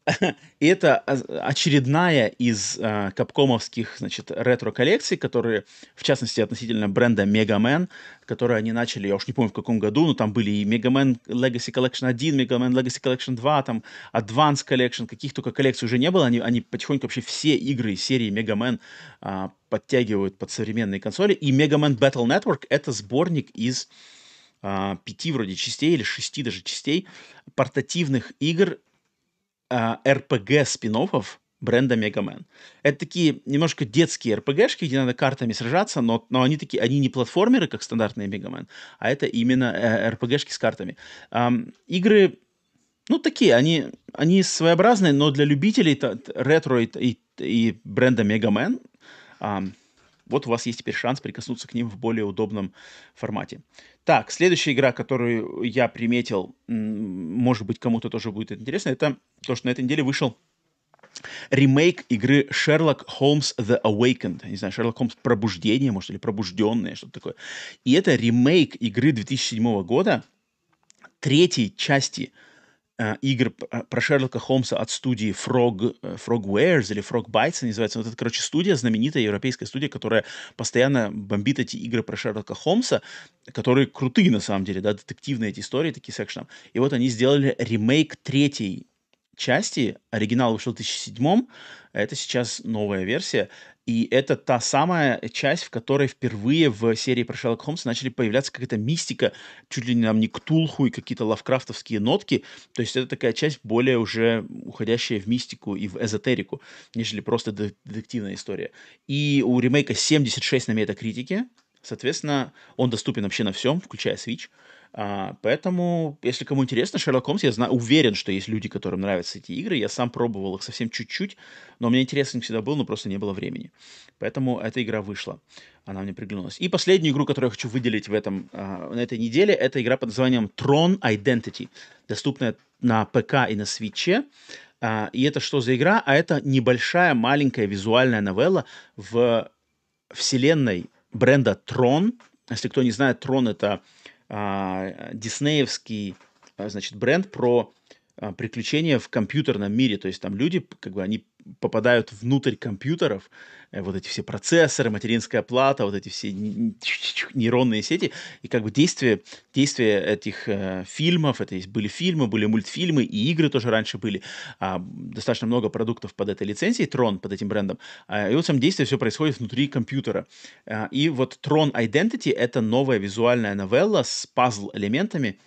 [laughs] И это очередная из э, капкомовских, значит, ретро-коллекций, которые, в частности, относительно бренда Man, которые они начали, я уж не помню в каком году, но там были и Man Legacy Collection 1, Mega Man Legacy Collection 2, там Advance Collection, каких только коллекций уже не было, они, они потихоньку вообще все игры серии Mega Man э, подтягивают под современные консоли, и Man Battle Network — это сборник из э, пяти вроде частей или шести даже частей портативных игр RPG а, спин бренда Мегамен. Это такие немножко детские РПГшки, где надо картами сражаться, но, но они такие, они не платформеры, как стандартные Мегамен, а это именно э, РПГшки с картами. Эм, игры, ну, такие, они, они своеобразные, но для любителей ретро и, и, и бренда Мегамен эм, вот у вас есть теперь шанс прикоснуться к ним в более удобном формате. Так, следующая игра, которую я приметил, может быть, кому-то тоже будет интересно, это то, что на этой неделе вышел ремейк игры Sherlock Holmes The Awakened. Не знаю, Sherlock Holmes Пробуждение, может, или Пробужденное, что-то такое. И это ремейк игры 2007 года, третьей части э, игр э, про Шерлока Холмса от студии Frog, э, Frogwares или Frogbites называется. Вот это, короче, студия, знаменитая европейская студия, которая постоянно бомбит эти игры про Шерлока Холмса, которые крутые на самом деле, да, детективные эти истории, такие с. И вот они сделали ремейк третьей части. Оригинал вышел в 2007 а это сейчас новая версия. И это та самая часть, в которой впервые в серии про Шерлока Холмса начали появляться какая-то мистика, чуть ли не нам не ктулху и какие-то лавкрафтовские нотки. То есть это такая часть более уже уходящая в мистику и в эзотерику, нежели просто детективная история. И у ремейка 76 на метакритике. Соответственно, он доступен вообще на всем, включая Switch. А, поэтому, если кому интересно, Шерлок Холмс, я знаю, уверен, что есть люди, которым нравятся эти игры. Я сам пробовал их совсем чуть-чуть, но мне интересно всегда был, но просто не было времени. Поэтому эта игра вышла. Она мне приглянулась. И последнюю игру, которую я хочу выделить в этом, а, на этой неделе, это игра под названием Tron Identity, доступная на ПК и на Свитче. А, и это что за игра? А это небольшая, маленькая визуальная новелла в вселенной бренда Tron. Если кто не знает, Tron — это а, диснеевский, а, значит, бренд про а, приключения в компьютерном мире. То есть там люди, как бы, они попадают внутрь компьютеров, э, вот эти все процессоры, материнская плата, вот эти все нейронные сети, и как бы действие, действие этих э, фильмов, это есть, были фильмы, были мультфильмы, и игры тоже раньше были, а, достаточно много продуктов под этой лицензией, Tron, под этим брендом, а, и вот сам действие все происходит внутри компьютера. А, и вот Tron Identity — это новая визуальная новелла с пазл-элементами,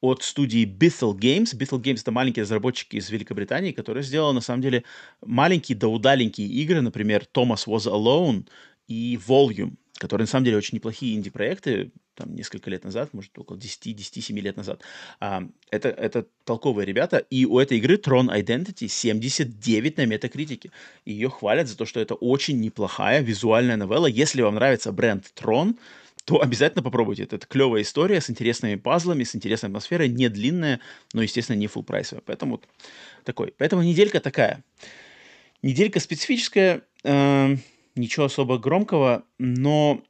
от студии Bithell Games. Bithell Games — это маленькие разработчики из Великобритании, которые сделали, на самом деле, маленькие да удаленькие игры, например, Thomas Was Alone и Volume, которые, на самом деле, очень неплохие инди-проекты, там, несколько лет назад, может, около 10-7 лет назад. А, это, это толковые ребята, и у этой игры Tron Identity 79 на метакритике. Ее хвалят за то, что это очень неплохая визуальная новелла. Если вам нравится бренд Tron, то обязательно попробуйте. Это, это клевая история с интересными пазлами, с интересной атмосферой, не длинная, но, естественно, не full прайсовая. Поэтому вот такой. Поэтому неделька такая. Неделька специфическая, э, ничего особо громкого, но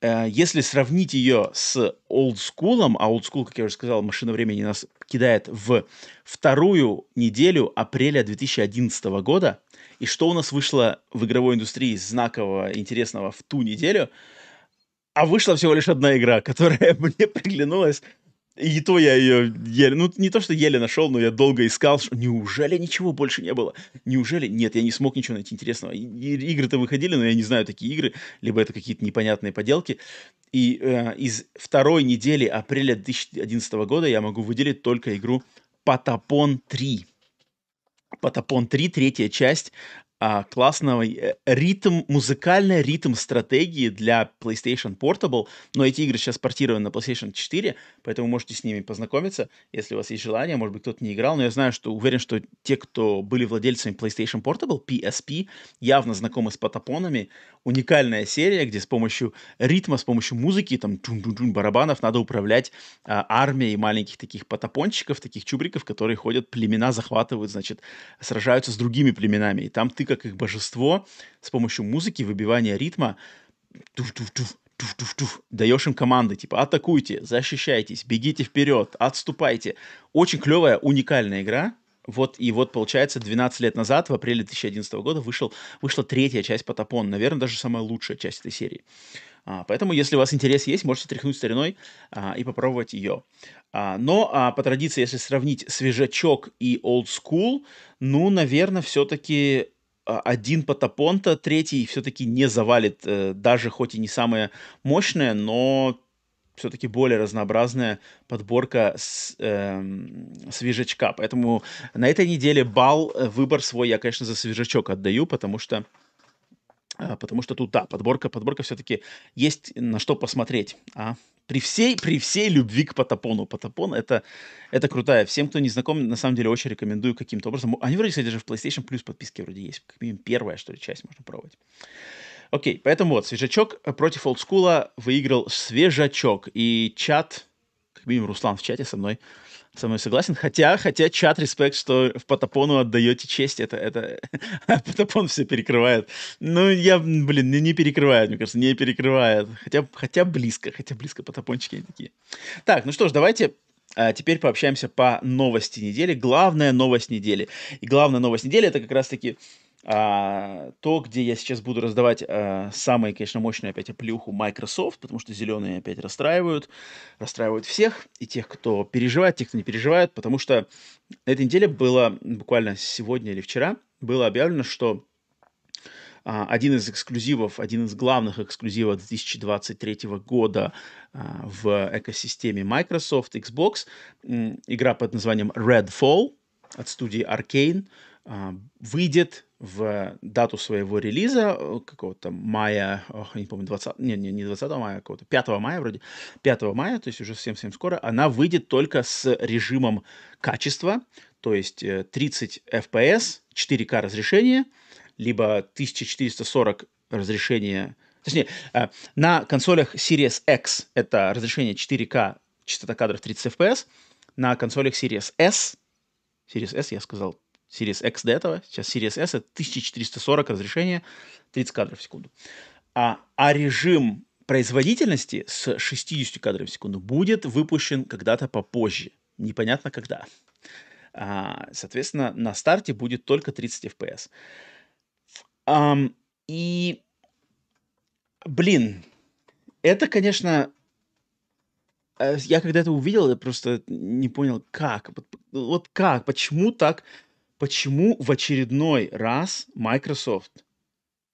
э, если сравнить ее с олдскулом, а олдскул, как я уже сказал, машина времени нас кидает в вторую неделю апреля 2011 года, и что у нас вышло в игровой индустрии знакового, интересного в ту неделю, а вышла всего лишь одна игра, [laughs] которая мне приглянулась и то я ее еле, ну не то, что еле нашел, но я долго искал, что неужели ничего больше не было? Неужели? Нет, я не смог ничего найти интересного. игры-то выходили, но я не знаю такие игры, либо это какие-то непонятные поделки. И э, из второй недели апреля 2011 года я могу выделить только игру Patapon 3. Patapon 3, третья часть, а, классного э, ритм, музыкальный ритм стратегии для PlayStation Portable, но эти игры сейчас портированы на PlayStation 4, поэтому можете с ними познакомиться, если у вас есть желание, может быть, кто-то не играл, но я знаю, что уверен, что те, кто были владельцами PlayStation Portable, PSP, явно знакомы с патапонами. Уникальная серия, где с помощью ритма, с помощью музыки, там, тун-тун-тун, барабанов надо управлять а, армией маленьких таких патапончиков, таких чубриков, которые ходят, племена захватывают, значит, сражаются с другими племенами, и там ты как их божество, с помощью музыки, выбивания ритма, туф-туф-туф, туф-туф-туф, даешь им команды, типа, атакуйте, защищайтесь, бегите вперед, отступайте. Очень клевая, уникальная игра. Вот, и вот, получается, 12 лет назад, в апреле 2011 года, вышел, вышла третья часть Потапон. Наверное, даже самая лучшая часть этой серии. А, поэтому, если у вас интерес есть, можете тряхнуть стариной а, и попробовать ее. А, но а, по традиции, если сравнить свежачок и old school, ну, наверное, все-таки а, один Потапонта, третий все-таки не завалит, э, даже хоть и не самая мощная, но все-таки более разнообразная подборка с, э, свежачка. Поэтому на этой неделе бал, э, выбор свой я, конечно, за свежачок отдаю, потому что а, потому что тут, да, подборка, подборка все-таки есть на что посмотреть. А? При всей, при всей любви к Потапону. Потапон это, это крутая. Всем, кто не знаком, на самом деле очень рекомендую каким-то образом. Они вроде, кстати, даже в PlayStation Plus подписки вроде есть. Как минимум первая, что ли, часть можно пробовать. Окей, поэтому вот, свежачок против олдскула выиграл свежачок. И чат, как минимум Руслан в чате со мной со мной согласен. Хотя, хотя чат респект, что в Потапону отдаете честь, это, это [laughs] Потапон все перекрывает. Ну, я, блин, не, не перекрывает, мне кажется, не перекрывает. Хотя, хотя близко, хотя близко Потапончики такие. Так, ну что ж, давайте а теперь пообщаемся по новости недели. Главная новость недели. И главная новость недели это как раз-таки а, то, где я сейчас буду раздавать а, самые, конечно, мощные опять оплюху Microsoft, потому что зеленые опять расстраивают, расстраивают всех, и тех, кто переживает, тех, кто не переживает, потому что на этой неделе было, буквально сегодня или вчера, было объявлено, что а, один из эксклюзивов, один из главных эксклюзивов 2023 года а, в экосистеме Microsoft Xbox, игра под названием Redfall от студии Arkane, выйдет в дату своего релиза, э, какого-то мая, ох, не помню, 20, не, не, не 20 мая, а какого-то 5 мая вроде, 5 мая, то есть уже совсем-совсем скоро, она выйдет только с режимом качества, то есть 30 FPS, 4К разрешение, либо 1440 разрешение, точнее, э, на консолях Series X это разрешение 4К, частота кадров 30 FPS, на консолях Series S, Series S я сказал Series X до этого, сейчас Series S, это 1440 разрешение, 30 кадров в секунду. А, а режим производительности с 60 кадров в секунду будет выпущен когда-то попозже. Непонятно когда. А, соответственно, на старте будет только 30 FPS. Um, и, блин, это, конечно, э, я когда это увидел, я просто не понял, как. Вот, вот как, почему так почему в очередной раз Microsoft,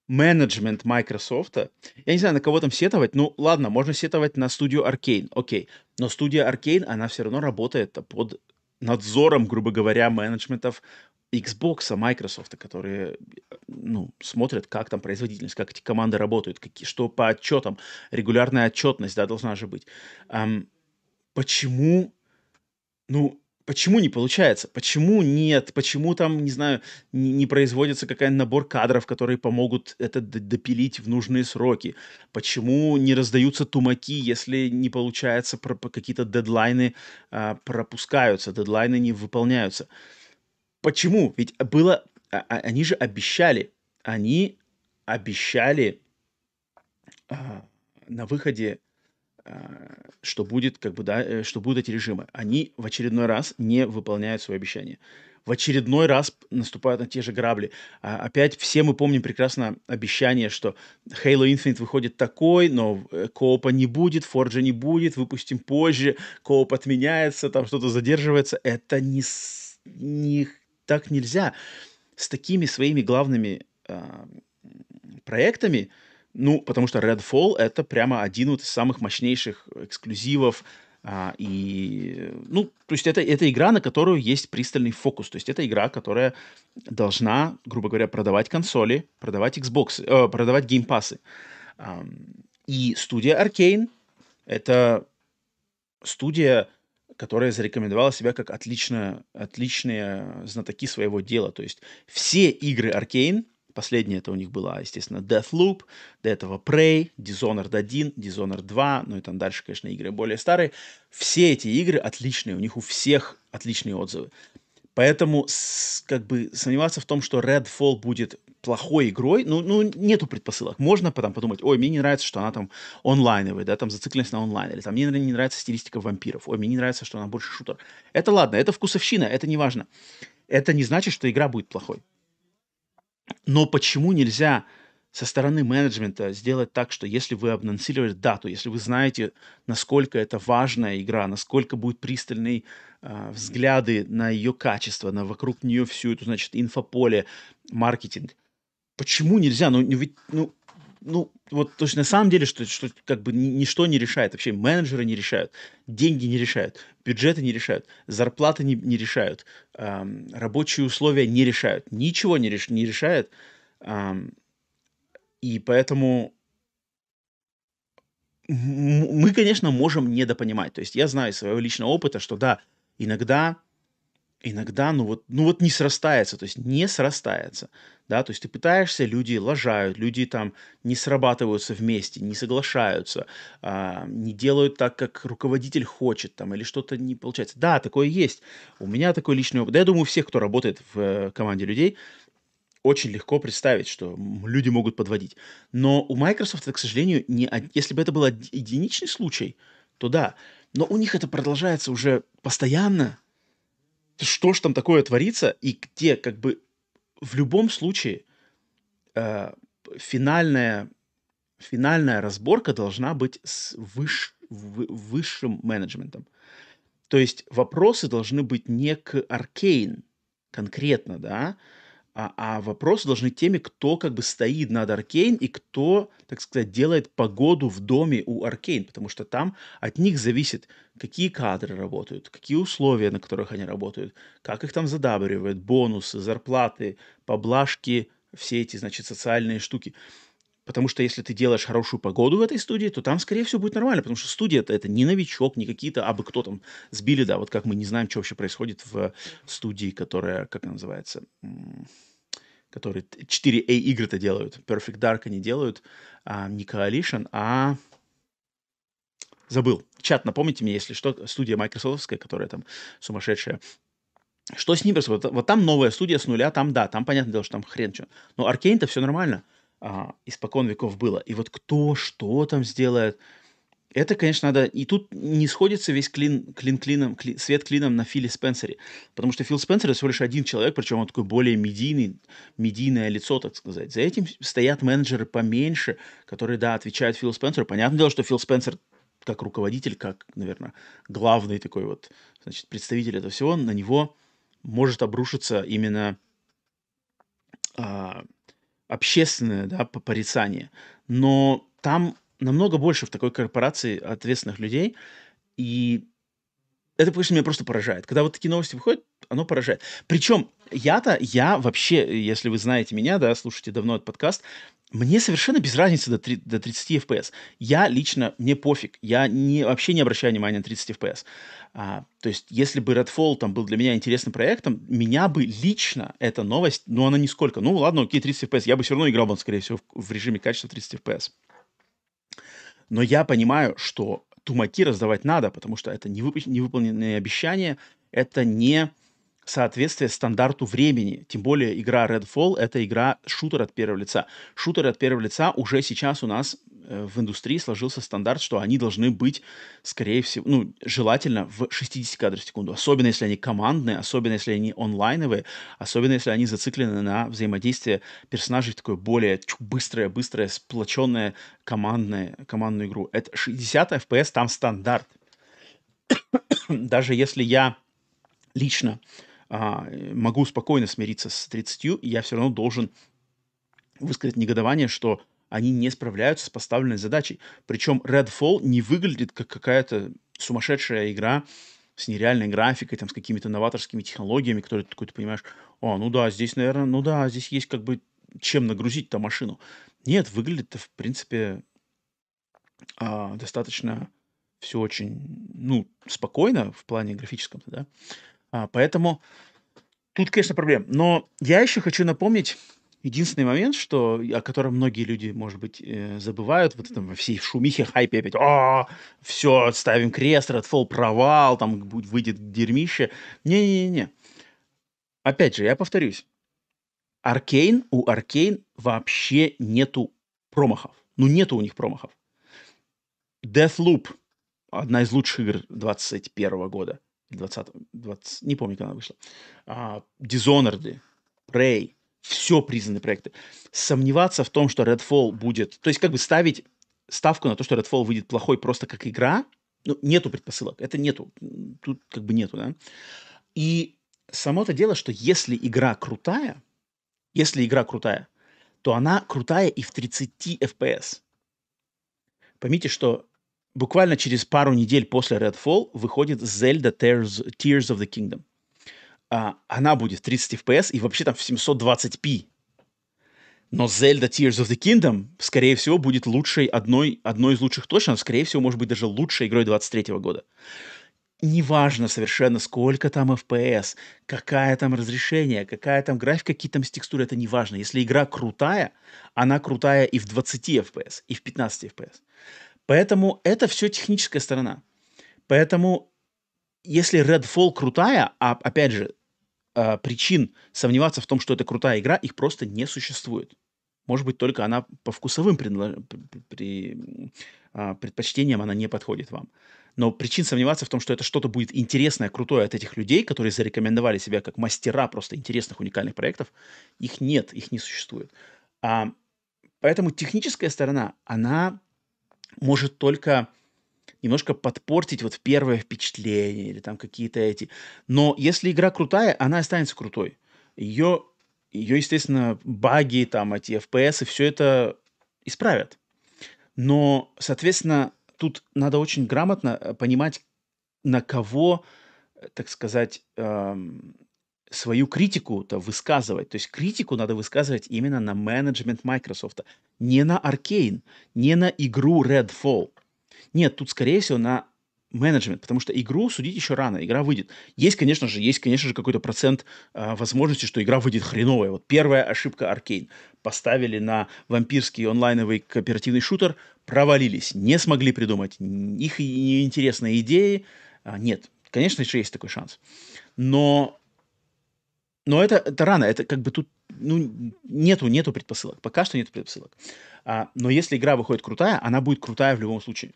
менеджмент Microsoft, я не знаю, на кого там сетовать, ну ладно, можно сетовать на студию Arkane, окей, но студия Arkane, она все равно работает под надзором, грубо говоря, менеджментов Xbox, Microsoft, которые ну, смотрят, как там производительность, как эти команды работают, какие, что по отчетам, регулярная отчетность да, должна же быть. Um, почему, ну, Почему не получается? Почему нет? Почему там, не знаю, не, не производится какой-нибудь набор кадров, которые помогут это допилить в нужные сроки? Почему не раздаются тумаки, если не получается, про, какие-то дедлайны а, пропускаются, дедлайны не выполняются? Почему? Ведь было... А, а, они же обещали, они обещали а, на выходе, что будет, как бы, да, э, что будут эти режимы. Они в очередной раз не выполняют свои обещания. В очередной раз наступают на те же грабли. А, опять все мы помним прекрасно обещание, что Halo Infinite выходит такой, но э, коопа не будет, Forge не будет, выпустим позже, кооп отменяется, там что-то задерживается. Это не, не так нельзя. С такими своими главными э, проектами, ну, потому что Redfall — это прямо один вот из самых мощнейших эксклюзивов, а, и, ну, то есть это, это игра, на которую есть пристальный фокус. То есть это игра, которая должна, грубо говоря, продавать консоли, продавать Xbox, э, продавать геймпасы. А, и студия Arkane — это студия, которая зарекомендовала себя как отличная, отличные знатоки своего дела. То есть все игры Arkane Последняя это у них была, естественно, Deathloop, до этого Prey, Dishonored 1, Dishonored 2, ну и там дальше, конечно, игры более старые. Все эти игры отличные, у них у всех отличные отзывы. Поэтому с, как бы сомневаться в том, что Redfall будет плохой игрой, ну, ну, нету предпосылок. Можно потом подумать, ой, мне не нравится, что она там онлайновая, да, там зацикленность на онлайн, или там мне не нравится стилистика вампиров, ой, мне не нравится, что она больше шутер. Это ладно, это вкусовщина, это не важно. Это не значит, что игра будет плохой. Но почему нельзя со стороны менеджмента сделать так, что если вы анонсировали дату, если вы знаете, насколько это важная игра, насколько будут пристальные э, взгляды на ее качество, на вокруг нее всю эту, значит, инфополе, маркетинг, почему нельзя? Ну, ведь, ну, ну, вот, то есть на самом деле, что, что как бы ничто не решает. Вообще менеджеры не решают, деньги не решают, бюджеты не решают, зарплаты не, не решают, эм, рабочие условия не решают. Ничего не, реш, не решает. Эм, и поэтому мы, конечно, можем недопонимать. То есть я знаю из своего личного опыта, что да, иногда иногда, ну вот, ну вот не срастается, то есть не срастается, да, то есть ты пытаешься, люди лажают, люди там не срабатываются вместе, не соглашаются, а, не делают так, как руководитель хочет, там, или что-то не получается. Да, такое есть. У меня такой личный опыт. Да, я думаю, у всех, кто работает в э, команде людей, очень легко представить, что люди могут подводить. Но у Microsoft, к сожалению, не, если бы это был единичный случай, то да. Но у них это продолжается уже постоянно, что ж там такое творится, и где как бы в любом случае э, финальная, финальная разборка должна быть с выш, в, высшим менеджментом. То есть вопросы должны быть не к Аркейн конкретно, да, а, а вопросы должны теми, кто как бы стоит над Аркейн и кто, так сказать, делает погоду в доме у Аркейн, потому что там от них зависит, какие кадры работают, какие условия, на которых они работают, как их там задабривают, бонусы, зарплаты, поблажки, все эти, значит, социальные штуки. Потому что если ты делаешь хорошую погоду в этой студии, то там, скорее всего, будет нормально. Потому что студия это, не новичок, не какие-то абы кто там сбили, да, вот как мы не знаем, что вообще происходит в студии, которая, как она называется, которые 4A игры-то делают. Perfect Dark они делают, а, не Coalition, а забыл. Чат, напомните мне, если что, студия майкрософтская, которая там сумасшедшая. Что с ним происходит? Вот, вот там новая студия с нуля, там да, там понятное дело, что там хрен что. Но Аркейн-то все нормально а, испокон веков было. И вот кто что там сделает, это, конечно, надо... И тут не сходится весь клин, клин клином, клин, свет клином на Филе Спенсере. Потому что Фил Спенсер это всего лишь один человек, причем он такой более медийный, медийное лицо, так сказать. За этим стоят менеджеры поменьше, которые, да, отвечают Филу Спенсеру. Понятное дело, что Фил Спенсер как руководитель, как, наверное, главный такой вот, значит, представитель этого всего, на него может обрушиться именно а, общественное да, порицание. Но там намного больше в такой корпорации ответственных людей, и это, конечно, меня просто поражает. Когда вот такие новости выходят, оно поражает. Причем я-то, я вообще, если вы знаете меня, да, слушаете давно этот подкаст, мне совершенно без разницы до, 3, до 30 FPS. Я лично, мне пофиг. Я не, вообще не обращаю внимания на 30 FPS. А, то есть, если бы Redfall там был для меня интересным проектом, меня бы лично эта новость, ну, она нисколько. Ну, ладно, окей, 30 FPS. Я бы все равно играл бы, скорее всего, в, в режиме качества 30 FPS. Но я понимаю, что тумаки раздавать надо, потому что это невып... невыполненные обещания, это не соответствие стандарту времени. Тем более игра Redfall — это игра шутер от первого лица. Шутер от первого лица уже сейчас у нас э, в индустрии сложился стандарт, что они должны быть, скорее всего, ну, желательно в 60 кадров в секунду. Особенно, если они командные, особенно, если они онлайновые, особенно, если они зациклены на взаимодействие персонажей в такое более быстрое, быстрое, сплоченное командное, командную игру. Это 60 FPS там стандарт. [coughs] Даже если я лично а, могу спокойно смириться с 30, я все равно должен высказать негодование, что они не справляются с поставленной задачей. Причем Redfall не выглядит как какая-то сумасшедшая игра с нереальной графикой, там, с какими-то новаторскими технологиями, которые ты такой, ты понимаешь, о, ну да, здесь, наверное, ну да, здесь есть как бы чем нагрузить-то машину. Нет, выглядит в принципе, а, достаточно все очень, ну, спокойно в плане графическом, да. А, поэтому тут, конечно, проблем. Но я еще хочу напомнить Единственный момент, что, о котором многие люди, может быть, э, забывают, вот этом во всей шумихе, хайпе опять, а, все, ставим крест, Redfall провал, там выйдет дерьмище. Не-не-не. Опять же, я повторюсь. Аркейн, у Аркейн вообще нету промахов. Ну, нету у них промахов. Deathloop, одна из лучших игр 21 года. 20, 20, не помню, когда она вышла. Uh, Dishonored, Prey, все признанные проекты. Сомневаться в том, что Redfall будет... То есть как бы ставить ставку на то, что Redfall выйдет плохой просто как игра, ну, нету предпосылок. Это нету. Тут как бы нету, да. И само то дело, что если игра крутая, если игра крутая, то она крутая и в 30 FPS. Поймите, что буквально через пару недель после Redfall выходит Zelda Tears, Tears of the Kingdom а, она будет в 30 FPS и вообще там в 720p. Но Zelda Tears of the Kingdom, скорее всего, будет лучшей, одной, одной из лучших точно, скорее всего, может быть, даже лучшей игрой 23 года. Неважно совершенно, сколько там FPS, какая там разрешение, какая там графика, какие там текстуры, это не важно. Если игра крутая, она крутая и в 20 FPS, и в 15 FPS. Поэтому это все техническая сторона. Поэтому если Redfall крутая, а опять же, э, причин сомневаться в том, что это крутая игра, их просто не существует. Может быть, только она по вкусовым предло... при... э, предпочтениям она не подходит вам. Но причин сомневаться в том, что это что-то будет интересное, крутое от этих людей, которые зарекомендовали себя как мастера просто интересных, уникальных проектов, их нет, их не существует. А, поэтому техническая сторона, она может только немножко подпортить вот первое впечатление или там какие-то эти. Но если игра крутая, она останется крутой. Ее, ее естественно, баги, там, эти FPS и все это исправят. Но, соответственно, тут надо очень грамотно э, понимать, на кого, э, так сказать, эм, свою критику-то высказывать. То есть критику надо высказывать именно на менеджмент Microsoft, не на Arcane, не на игру Redfall. Нет, тут, скорее всего, на менеджмент, потому что игру судить еще рано, игра выйдет. Есть, конечно же, есть, конечно же, какой-то процент э, возможности, что игра выйдет хреновая. Вот первая ошибка Аркейн. Поставили на вампирский онлайновый кооперативный шутер, провалились, не смогли придумать их неинтересные идеи. А, нет, конечно же, есть такой шанс. Но, но это, это рано, это как бы тут ну, нету, нету предпосылок. Пока что нет предпосылок. А, но если игра выходит крутая, она будет крутая в любом случае.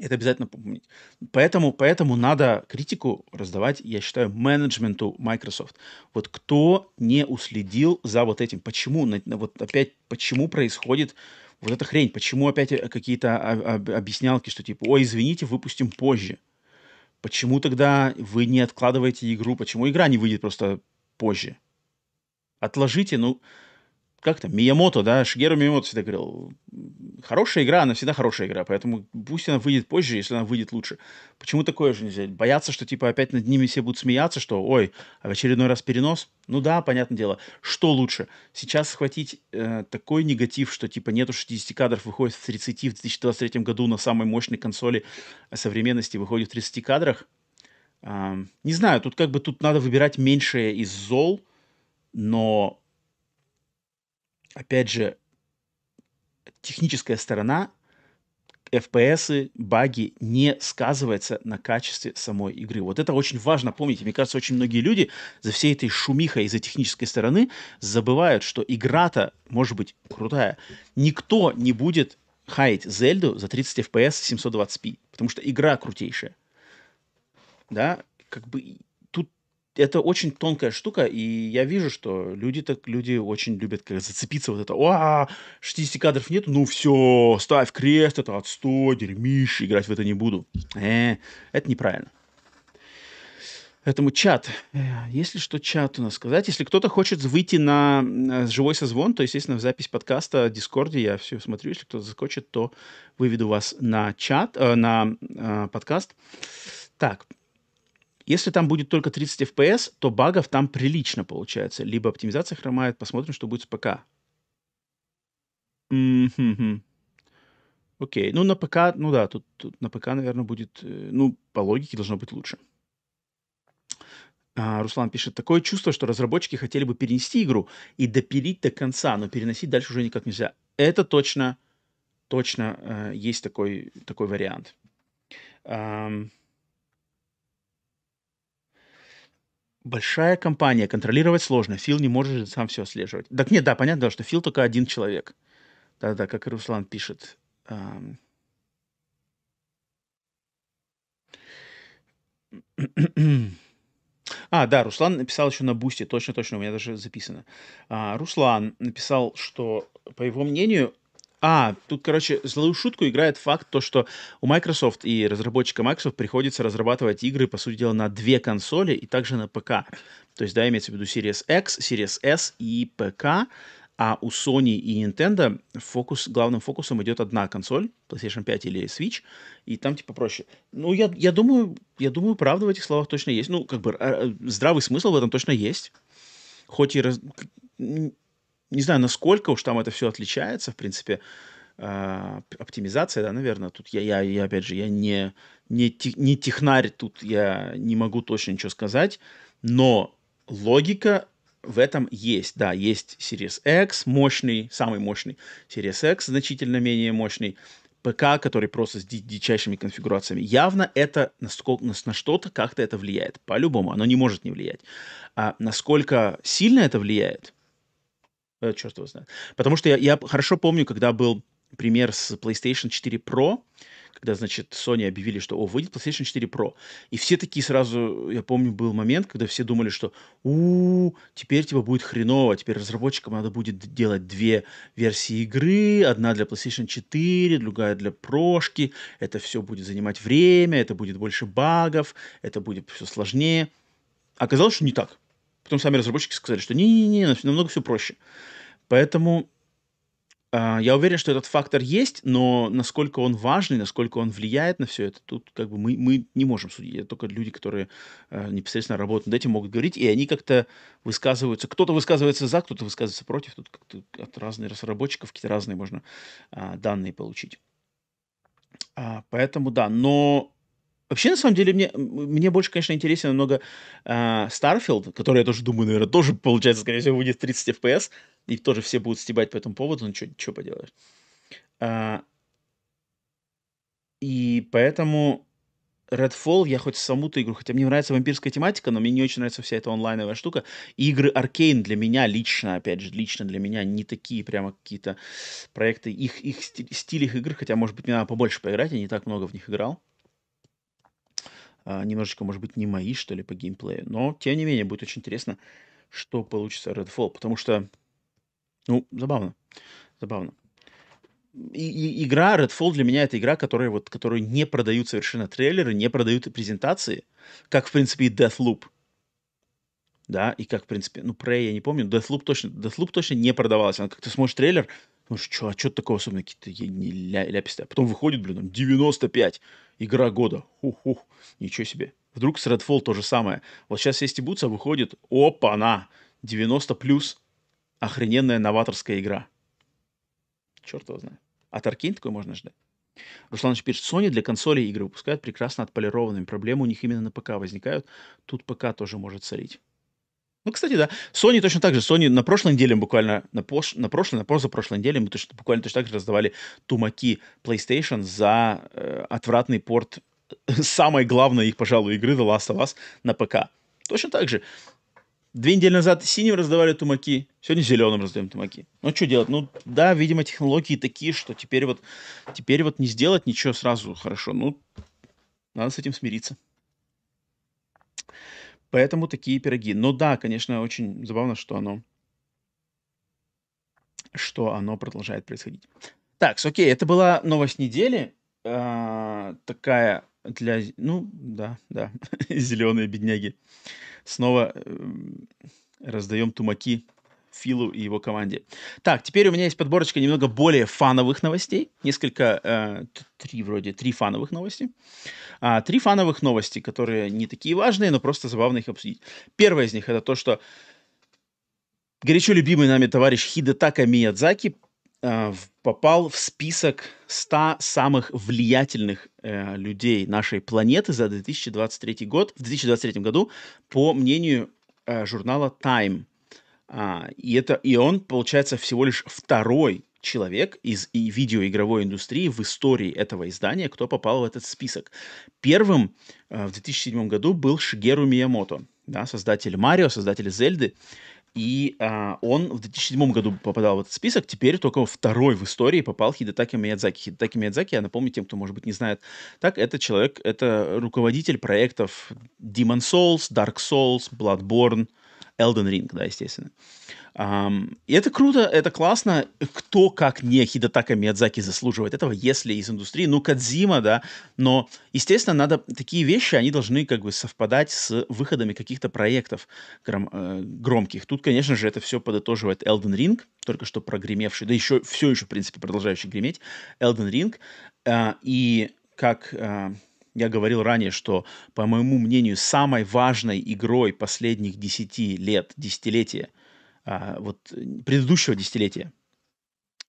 Это обязательно помнить. Поэтому, поэтому надо критику раздавать, я считаю, менеджменту Microsoft. Вот кто не уследил за вот этим, почему, вот опять, почему происходит вот эта хрень, почему опять э, какие-то объяснялки, что типа, ой, извините, выпустим позже. Почему тогда вы не откладываете игру, почему игра не выйдет просто позже? Отложите, ну, как там, Миямото, да, Шигеру Миямото всегда говорил, хорошая игра, она всегда хорошая игра, поэтому пусть она выйдет позже, если она выйдет лучше. Почему такое же нельзя? Бояться, что типа опять над ними все будут смеяться, что, ой, а в очередной раз перенос? Ну да, понятное дело. Что лучше? Сейчас схватить э, такой негатив, что типа нету 60 кадров, выходит в 30 в 2023 году на самой мощной консоли современности, выходит в 30 кадрах? Э, не знаю, тут как бы тут надо выбирать меньшее из зол, но опять же, техническая сторона FPS, баги не сказывается на качестве самой игры. Вот это очень важно помнить. Мне кажется, очень многие люди за всей этой шумихой из-за технической стороны забывают, что игра-то может быть крутая. Никто не будет хаять Зельду за 30 FPS 720p, потому что игра крутейшая. Да, как бы это очень тонкая штука, и я вижу, что люди так люди очень любят как зацепиться вот это. А, 60 кадров нет, ну все, ставь крест, это отстой, дерьмище, играть в это не буду. Э, это неправильно. Поэтому чат. Э, если что чат у нас сказать, если кто-то хочет выйти на живой созвон, то, естественно, в запись подкаста в Дискорде я все смотрю. Если кто-то захочет, то выведу вас на чат, э, на э, подкаст. Так, если там будет только 30 FPS, то багов там прилично получается. Либо оптимизация хромает, посмотрим, что будет с ПК. Окей, ну на ПК, ну да, тут, тут на ПК, наверное, будет, э, ну, по логике должно быть лучше. А, Руслан пишет, такое чувство, что разработчики хотели бы перенести игру и допилить до конца, но переносить дальше уже никак нельзя. Это точно, точно э, есть такой, такой вариант. Um, большая компания, контролировать сложно. Фил не может сам все отслеживать. Так нет, да, понятно, что Фил только один человек. Да-да, как Руслан пишет. А, да, Руслан написал еще на Бусте, точно-точно, у меня даже записано. А, Руслан написал, что, по его мнению, а, тут, короче, злую шутку играет факт, то, что у Microsoft и разработчика Microsoft приходится разрабатывать игры, по сути дела, на две консоли и также на ПК. То есть, да, имеется в виду Series X, Series S и ПК, а у Sony и Nintendo фокус, главным фокусом идет одна консоль, PlayStation 5 или Switch, и там типа проще. Ну, я, я думаю, я думаю, правда в этих словах точно есть. Ну, как бы а, а, здравый смысл в этом точно есть. Хоть и раз не знаю, насколько уж там это все отличается, в принципе, э, оптимизация, да, наверное, тут я, я, я опять же, я не, не, не технарь, тут я не могу точно ничего сказать, но логика в этом есть, да, есть Series X мощный, самый мощный, Series X значительно менее мощный, ПК, который просто с дичайшими конфигурациями. Явно это на, на, на что-то как-то это влияет. По-любому, оно не может не влиять. А насколько сильно это влияет, Э, черт его знает. Потому что я, я хорошо помню, когда был пример с PlayStation 4 Pro, когда, значит, Sony объявили, что, о, выйдет PlayStation 4 Pro. И все такие сразу, я помню, был момент, когда все думали, что, у, теперь типа будет хреново, теперь разработчикам надо будет делать две версии игры, одна для PlayStation 4, другая для прошки, это все будет занимать время, это будет больше багов, это будет все сложнее. Оказалось, что не так. Потом сами разработчики сказали, что не-не-не, намного все проще. Поэтому э, я уверен, что этот фактор есть, но насколько он важный, насколько он влияет на все это, тут как бы мы, мы не можем судить. Это только люди, которые э, непосредственно работают над этим, могут говорить, и они как-то высказываются. Кто-то высказывается за, кто-то высказывается против. Тут как-то от разных разработчиков какие-то разные можно э, данные получить. А, поэтому да, но Вообще, на самом деле, мне, мне больше, конечно, интересен намного э, Starfield, который, я тоже думаю, наверное, тоже, получается, скорее всего, будет 30 FPS, и тоже все будут стебать по этому поводу, ну, что поделаешь. А, и поэтому Redfall, я хоть саму-то игру, хотя мне нравится вампирская тематика, но мне не очень нравится вся эта онлайновая штука. И игры Arkane для меня лично, опять же, лично для меня не такие прямо какие-то проекты, их, их стиль, стиль их игр, хотя, может быть, мне надо побольше поиграть, я не так много в них играл а, немножечко, может быть, не мои, что ли, по геймплею. Но, тем не менее, будет очень интересно, что получится Redfall, потому что, ну, забавно, забавно. И, и, игра Redfall для меня это игра, которая вот, которую не продают совершенно трейлеры, не продают презентации, как, в принципе, и Deathloop. Да, и как, в принципе, ну, Prey я не помню, Deathloop точно, Deathloop точно не продавалась. Он как ты смотришь трейлер, ну что, а что такого особенно какие-то ля, ляписты. А потом выходит, блин, 95, игра года. Ух-ух, ничего себе. Вдруг с Redfall то же самое. Вот сейчас есть Бутса выходит, опа-на, 90 плюс, охрененная новаторская игра. Черт его знает. От Arkane такой можно ждать. Руслан пишет, Sony для консоли игры выпускают прекрасно отполированными. Проблемы у них именно на ПК возникают. Тут ПК тоже может царить. Ну, кстати, да. Sony точно так же. Sony на прошлой неделе буквально, на, пош... на прошлой, на позапрошлой неделе мы точно, буквально точно так же раздавали тумаки PlayStation за э, отвратный порт [laughs] самой главной их, пожалуй, игры The Last of Us на ПК. Точно так же. Две недели назад синим раздавали тумаки, сегодня зеленым раздаем тумаки. Ну, что делать? Ну, да, видимо, технологии такие, что теперь вот, теперь вот не сделать ничего сразу хорошо. Ну, надо с этим смириться. Поэтому такие пироги. Но да, конечно, очень забавно, что оно, что оно продолжает происходить. Так, окей, это была новость недели. А, такая для... Ну, да, да, [laughs] зеленые бедняги. Снова э, раздаем тумаки Филу и его команде. Так, теперь у меня есть подборочка немного более фановых новостей. Несколько, э, три вроде, три фановых новости. А, три фановых новости, которые не такие важные, но просто забавно их обсудить. Первая из них это то, что горячо любимый нами товарищ Хидетака Миядзаки э, попал в список 100 самых влиятельных э, людей нашей планеты за 2023 год, в 2023 году, по мнению э, журнала Time. А, и, это, и он, получается, всего лишь второй человек из и видеоигровой индустрии в истории этого издания, кто попал в этот список. Первым э, в 2007 году был Шигеру Миямото, да, создатель Марио, создатель Зельды. И а, он в 2007 году попадал в этот список, теперь только второй в истории попал Хидетаки Миядзаки. Хидетаки Миядзаки, я напомню тем, кто, может быть, не знает, так, это человек, это руководитель проектов Demon Souls, Dark Souls, Bloodborne, Elden Ring, да, естественно. Um, и это круто, это классно. Кто, как не Хидатака Миядзаки, заслуживает этого, если из индустрии? Ну, Кадзима, да. Но, естественно, надо... Такие вещи, они должны как бы совпадать с выходами каких-то проектов гром, э, громких. Тут, конечно же, это все подытоживает Elden Ring, только что прогремевший, да еще все еще, в принципе, продолжающий греметь, Elden Ring. Э, и как... Э, я говорил ранее, что, по моему мнению, самой важной игрой последних 10 лет, десятилетия, а, вот предыдущего десятилетия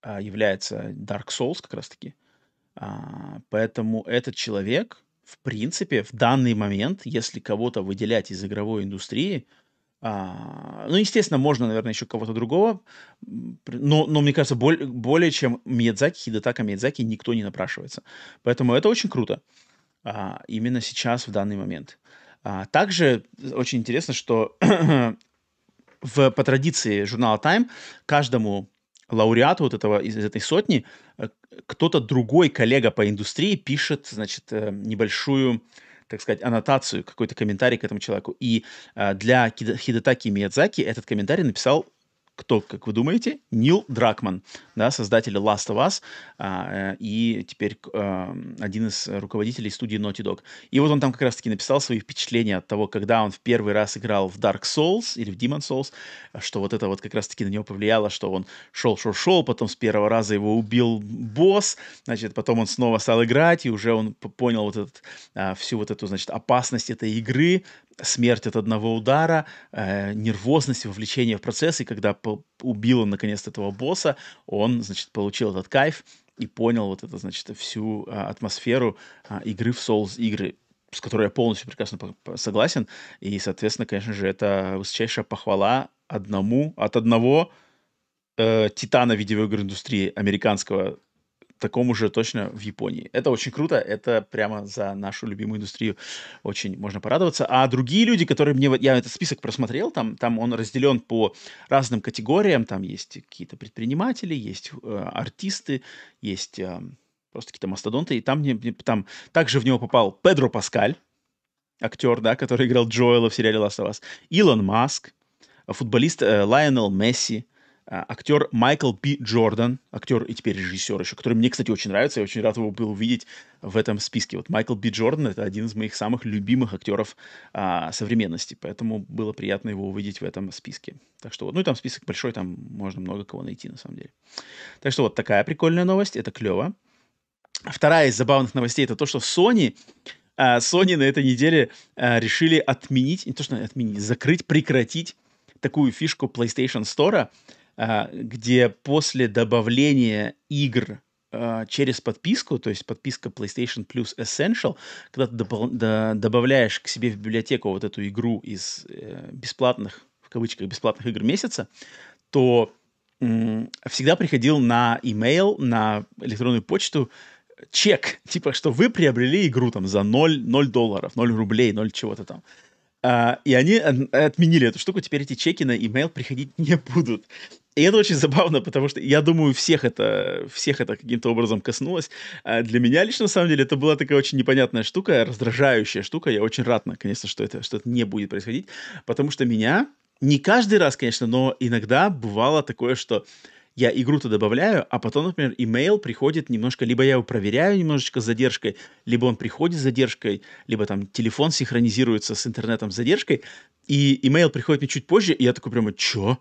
а, является Dark Souls как раз-таки. А, поэтому этот человек, в принципе, в данный момент, если кого-то выделять из игровой индустрии, а, ну, естественно, можно, наверное, еще кого-то другого, но, но мне кажется, более, более чем Миядзаки, Хидетака Миядзаки никто не напрашивается. Поэтому это очень круто а, именно сейчас, в данный момент. А, также очень интересно, что [clears throat] в, по традиции журнала Time каждому лауреату вот этого, из этой сотни э, кто-то другой коллега по индустрии пишет, значит, э, небольшую так сказать, аннотацию, какой-то комментарий к этому человеку. И э, для Хидетаки Миядзаки этот комментарий написал кто, как вы думаете? Нил Дракман, да, создатель Last of Us а, э, и теперь а, один из руководителей студии Naughty Dog. И вот он там как раз-таки написал свои впечатления от того, когда он в первый раз играл в Dark Souls или в Demon Souls, что вот это вот как раз-таки на него повлияло, что он шел-шел-шел, потом с первого раза его убил босс, значит, потом он снова стал играть, и уже он понял вот этот, а, всю вот эту, значит, опасность этой игры, смерть от одного удара, э, нервозность, вовлечение в процесс, и когда убил он наконец-то этого босса, он, значит, получил этот кайф и понял вот это, значит, всю а, атмосферу а, игры в Souls игры с которой я полностью прекрасно согласен. И, соответственно, конечно же, это высочайшая похвала одному, от одного э, титана видеоигр индустрии американского такому же точно в Японии. Это очень круто, это прямо за нашу любимую индустрию очень можно порадоваться. А другие люди, которые мне... Я этот список просмотрел, там, там он разделен по разным категориям, там есть какие-то предприниматели, есть э, артисты, есть э, просто какие-то мастодонты, и там, мне, там также в него попал Педро Паскаль, актер, да, который играл Джоэла в сериале Last of Us, Илон Маск, футболист э, Лайонел Месси, актер Майкл П. Джордан, актер и теперь режиссер еще, который мне, кстати, очень нравится, я очень рад его был увидеть в этом списке. Вот Майкл П. Джордан — это один из моих самых любимых актеров а, современности, поэтому было приятно его увидеть в этом списке. Так что вот, ну и там список большой, там можно много кого найти на самом деле. Так что вот такая прикольная новость, это клево. Вторая из забавных новостей — это то, что Sony а, Sony на этой неделе а, решили отменить, не то что отменить, закрыть, прекратить такую фишку PlayStation Store, а, где после добавления игр а, через подписку, то есть подписка PlayStation Plus Essential, когда ты добавляешь к себе в библиотеку вот эту игру из э, бесплатных кавычках, бесплатных игр месяца, то всегда приходил на email, на электронную почту чек, типа, что вы приобрели игру там за 0, 0 долларов, 0 рублей, 0 чего-то там. Uh, и они отменили эту штуку, теперь эти чеки на email приходить [laughs] не будут. И это очень забавно, потому что я думаю, всех это, всех это каким-то образом коснулось. А для меня лично, на самом деле, это была такая очень непонятная штука, раздражающая штука. Я очень рад, наконец-то, что это, что это не будет происходить, потому что меня, не каждый раз, конечно, но иногда бывало такое, что я игру-то добавляю, а потом, например, имейл приходит немножко, либо я его проверяю немножечко с задержкой, либо он приходит с задержкой, либо там телефон синхронизируется с интернетом с задержкой, и имейл приходит мне чуть позже, и я такой прямо, чё?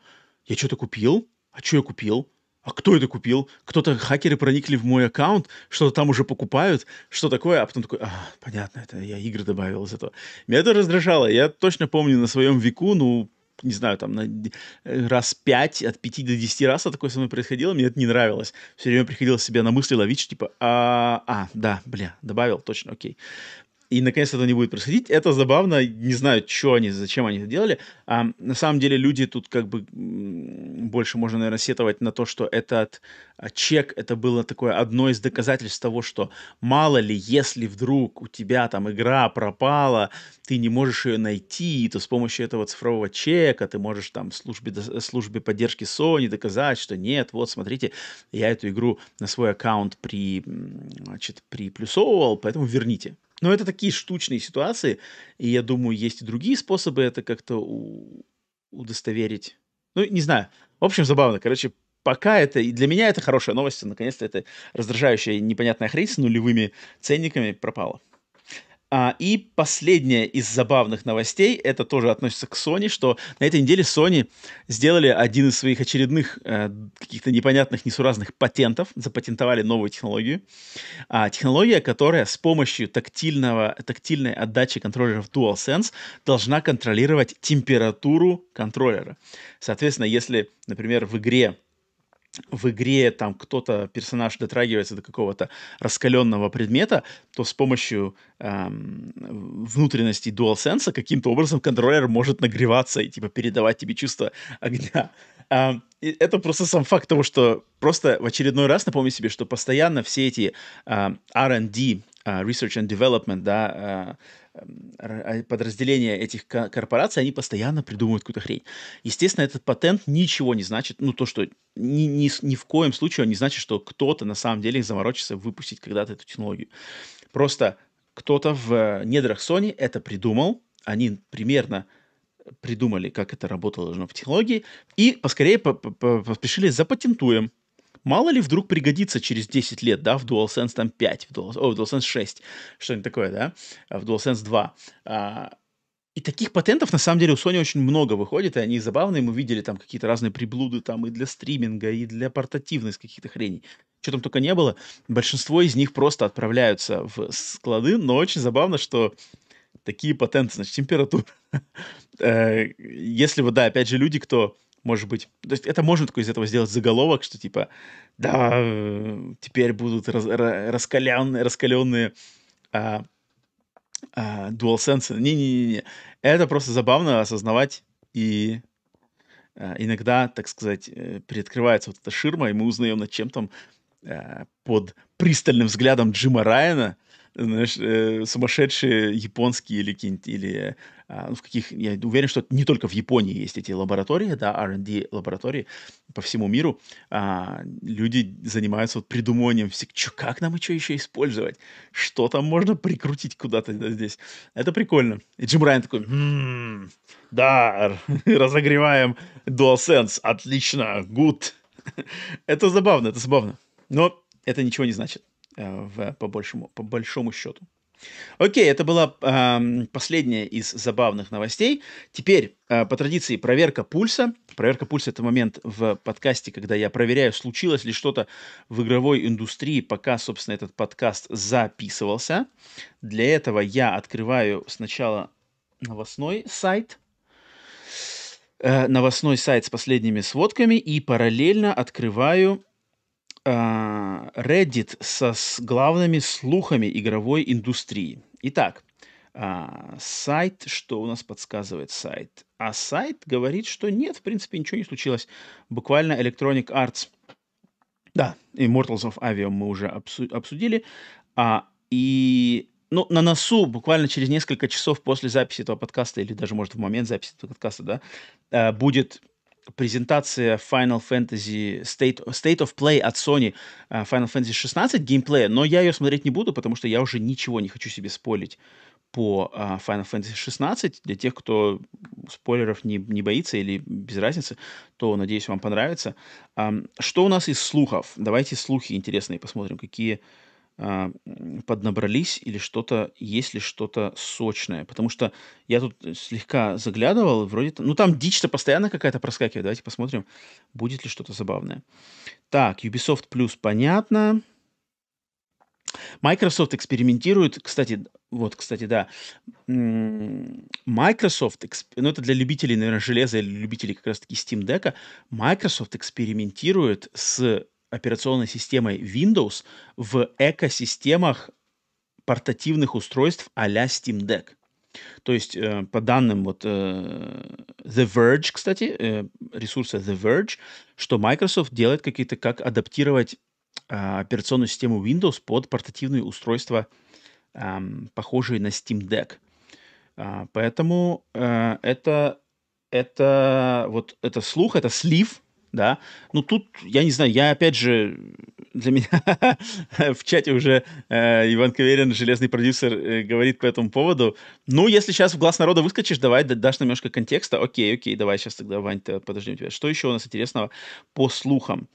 Я что-то купил? А что я купил? А кто это купил? Кто-то хакеры проникли в мой аккаунт, что-то там уже покупают, что такое? А потом такой, а, понятно, это я игры добавил из этого. Меня это раздражало. Я точно помню на своем веку, ну, не знаю, там, на раз пять, от пяти до десяти раз такое со мной происходило, мне это не нравилось. Все время приходилось себя на мысли ловить, типа, а, а, да, бля, добавил, точно, окей и наконец это не будет происходить. Это забавно, не знаю, что они, зачем они это делали. А, на самом деле люди тут как бы больше можно, наверное, сетовать на то, что этот а, чек, это было такое одно из доказательств того, что мало ли, если вдруг у тебя там игра пропала, ты не можешь ее найти, то с помощью этого цифрового чека ты можешь там службе, службе поддержки Sony доказать, что нет, вот смотрите, я эту игру на свой аккаунт при, значит, приплюсовывал, поэтому верните. Но это такие штучные ситуации, и я думаю, есть и другие способы это как-то у- удостоверить. Ну, не знаю. В общем, забавно. Короче, пока это... И для меня это хорошая новость. Наконец-то это раздражающая непонятная хрень с нулевыми ценниками пропала. А, и последняя из забавных новостей, это тоже относится к Sony, что на этой неделе Sony сделали один из своих очередных э, каких-то непонятных, несуразных патентов, запатентовали новую технологию. А, технология, которая с помощью тактильного, тактильной отдачи контроллеров DualSense должна контролировать температуру контроллера. Соответственно, если, например, в игре в игре там кто-то, персонаж дотрагивается до какого-то раскаленного предмета, то с помощью эм, внутренности DualSense каким-то образом контроллер может нагреваться и типа передавать тебе чувство огня. Эм, это просто сам факт того, что просто в очередной раз напомню себе, что постоянно все эти э, R&D, э, Research and Development, да, э, подразделения этих корпораций, они постоянно придумывают какую-то хрень. Естественно, этот патент ничего не значит, ну, то, что ни, ни, ни в коем случае он не значит, что кто-то на самом деле заморочится выпустить когда-то эту технологию. Просто кто-то в недрах Sony это придумал, они примерно придумали, как это работало должно в технологии, и поскорее поспешили запатентуем. Мало ли вдруг пригодится через 10 лет, да, в DualSense там 5, в, Dual, о, в DualSense 6, что-нибудь такое, да, в DualSense 2. А, и таких патентов, на самом деле, у Sony очень много выходит, и они забавные. Мы видели там какие-то разные приблуды там и для стриминга, и для портативных каких-то хреней. Что там только не было. Большинство из них просто отправляются в склады, но очень забавно, что такие патенты, значит, температура. [laughs] Э, если вот, да, опять же, люди, кто может быть. То есть это можно такой из этого сделать заголовок, что типа, да, теперь будут раз, раскаленные, раскаленные а, а, DualSense. Не-не-не. Это просто забавно осознавать и а, иногда, так сказать, э, приоткрывается вот эта ширма, и мы узнаем, над чем там а, под пристальным взглядом Джима Райана знаешь, э, сумасшедшие японские или какие-нибудь, или ну, в каких, я уверен, что не только в Японии есть эти лаборатории, да, R&D лаборатории по всему миру, а, люди занимаются вот придумыванием, чё, как нам что еще использовать, что там можно прикрутить куда-то да, здесь. Это прикольно. И Джим Райан такой, м-м, да, [laughs] разогреваем DualSense, отлично, good. [laughs] это забавно, это забавно. Но это ничего не значит. Э, в, по, большему, по большому счету. Окей, это была э, последняя из забавных новостей. Теперь, э, по традиции, проверка пульса. Проверка пульса – это момент в подкасте, когда я проверяю, случилось ли что-то в игровой индустрии, пока, собственно, этот подкаст записывался. Для этого я открываю сначала новостной сайт, э, новостной сайт с последними сводками и параллельно открываю Reddit со с главными слухами игровой индустрии. Итак, а, сайт, что у нас подсказывает сайт? а сайт говорит, что нет, в принципе, ничего не случилось. Буквально Electronic Arts. Да, Immortals of Avium мы уже обсудили. А, и ну, на носу буквально через несколько часов после записи этого подкаста, или даже, может, в момент записи этого подкаста, да, э, будет презентация Final Fantasy State, State of Play от Sony uh, Final Fantasy 16 геймплея, но я ее смотреть не буду, потому что я уже ничего не хочу себе спойлить по uh, Final Fantasy 16. Для тех, кто спойлеров не, не боится или без разницы, то, надеюсь, вам понравится. Что у нас из слухов? Давайте слухи интересные посмотрим, какие а, поднабрались или что-то, есть ли что-то сочное. Потому что я тут слегка заглядывал, вроде... Ну, там дичь-то постоянно какая-то проскакивает. Давайте посмотрим, будет ли что-то забавное. Так, Ubisoft Plus понятно. Microsoft экспериментирует, кстати, вот, кстати, да, Microsoft, ну это для любителей, наверное, железа или любителей как раз-таки Steam Deck, Microsoft экспериментирует с операционной системой Windows в экосистемах портативных устройств а-ля Steam Deck. То есть, э, по данным вот э, The Verge, кстати, э, ресурса The Verge, что Microsoft делает какие-то, как адаптировать э, операционную систему Windows под портативные устройства, э, похожие на Steam Deck. Э, поэтому э, это, это вот это слух, это слив да. Ну, тут, я не знаю, я, опять же, для меня [laughs] в чате уже э, Иван Каверин, железный продюсер, э, говорит по этому поводу. Ну, если сейчас в глаз народа выскочишь, давай дашь немножко контекста. Окей, окей, давай сейчас тогда, Вань, подождем тебя. Что еще у нас интересного по слухам?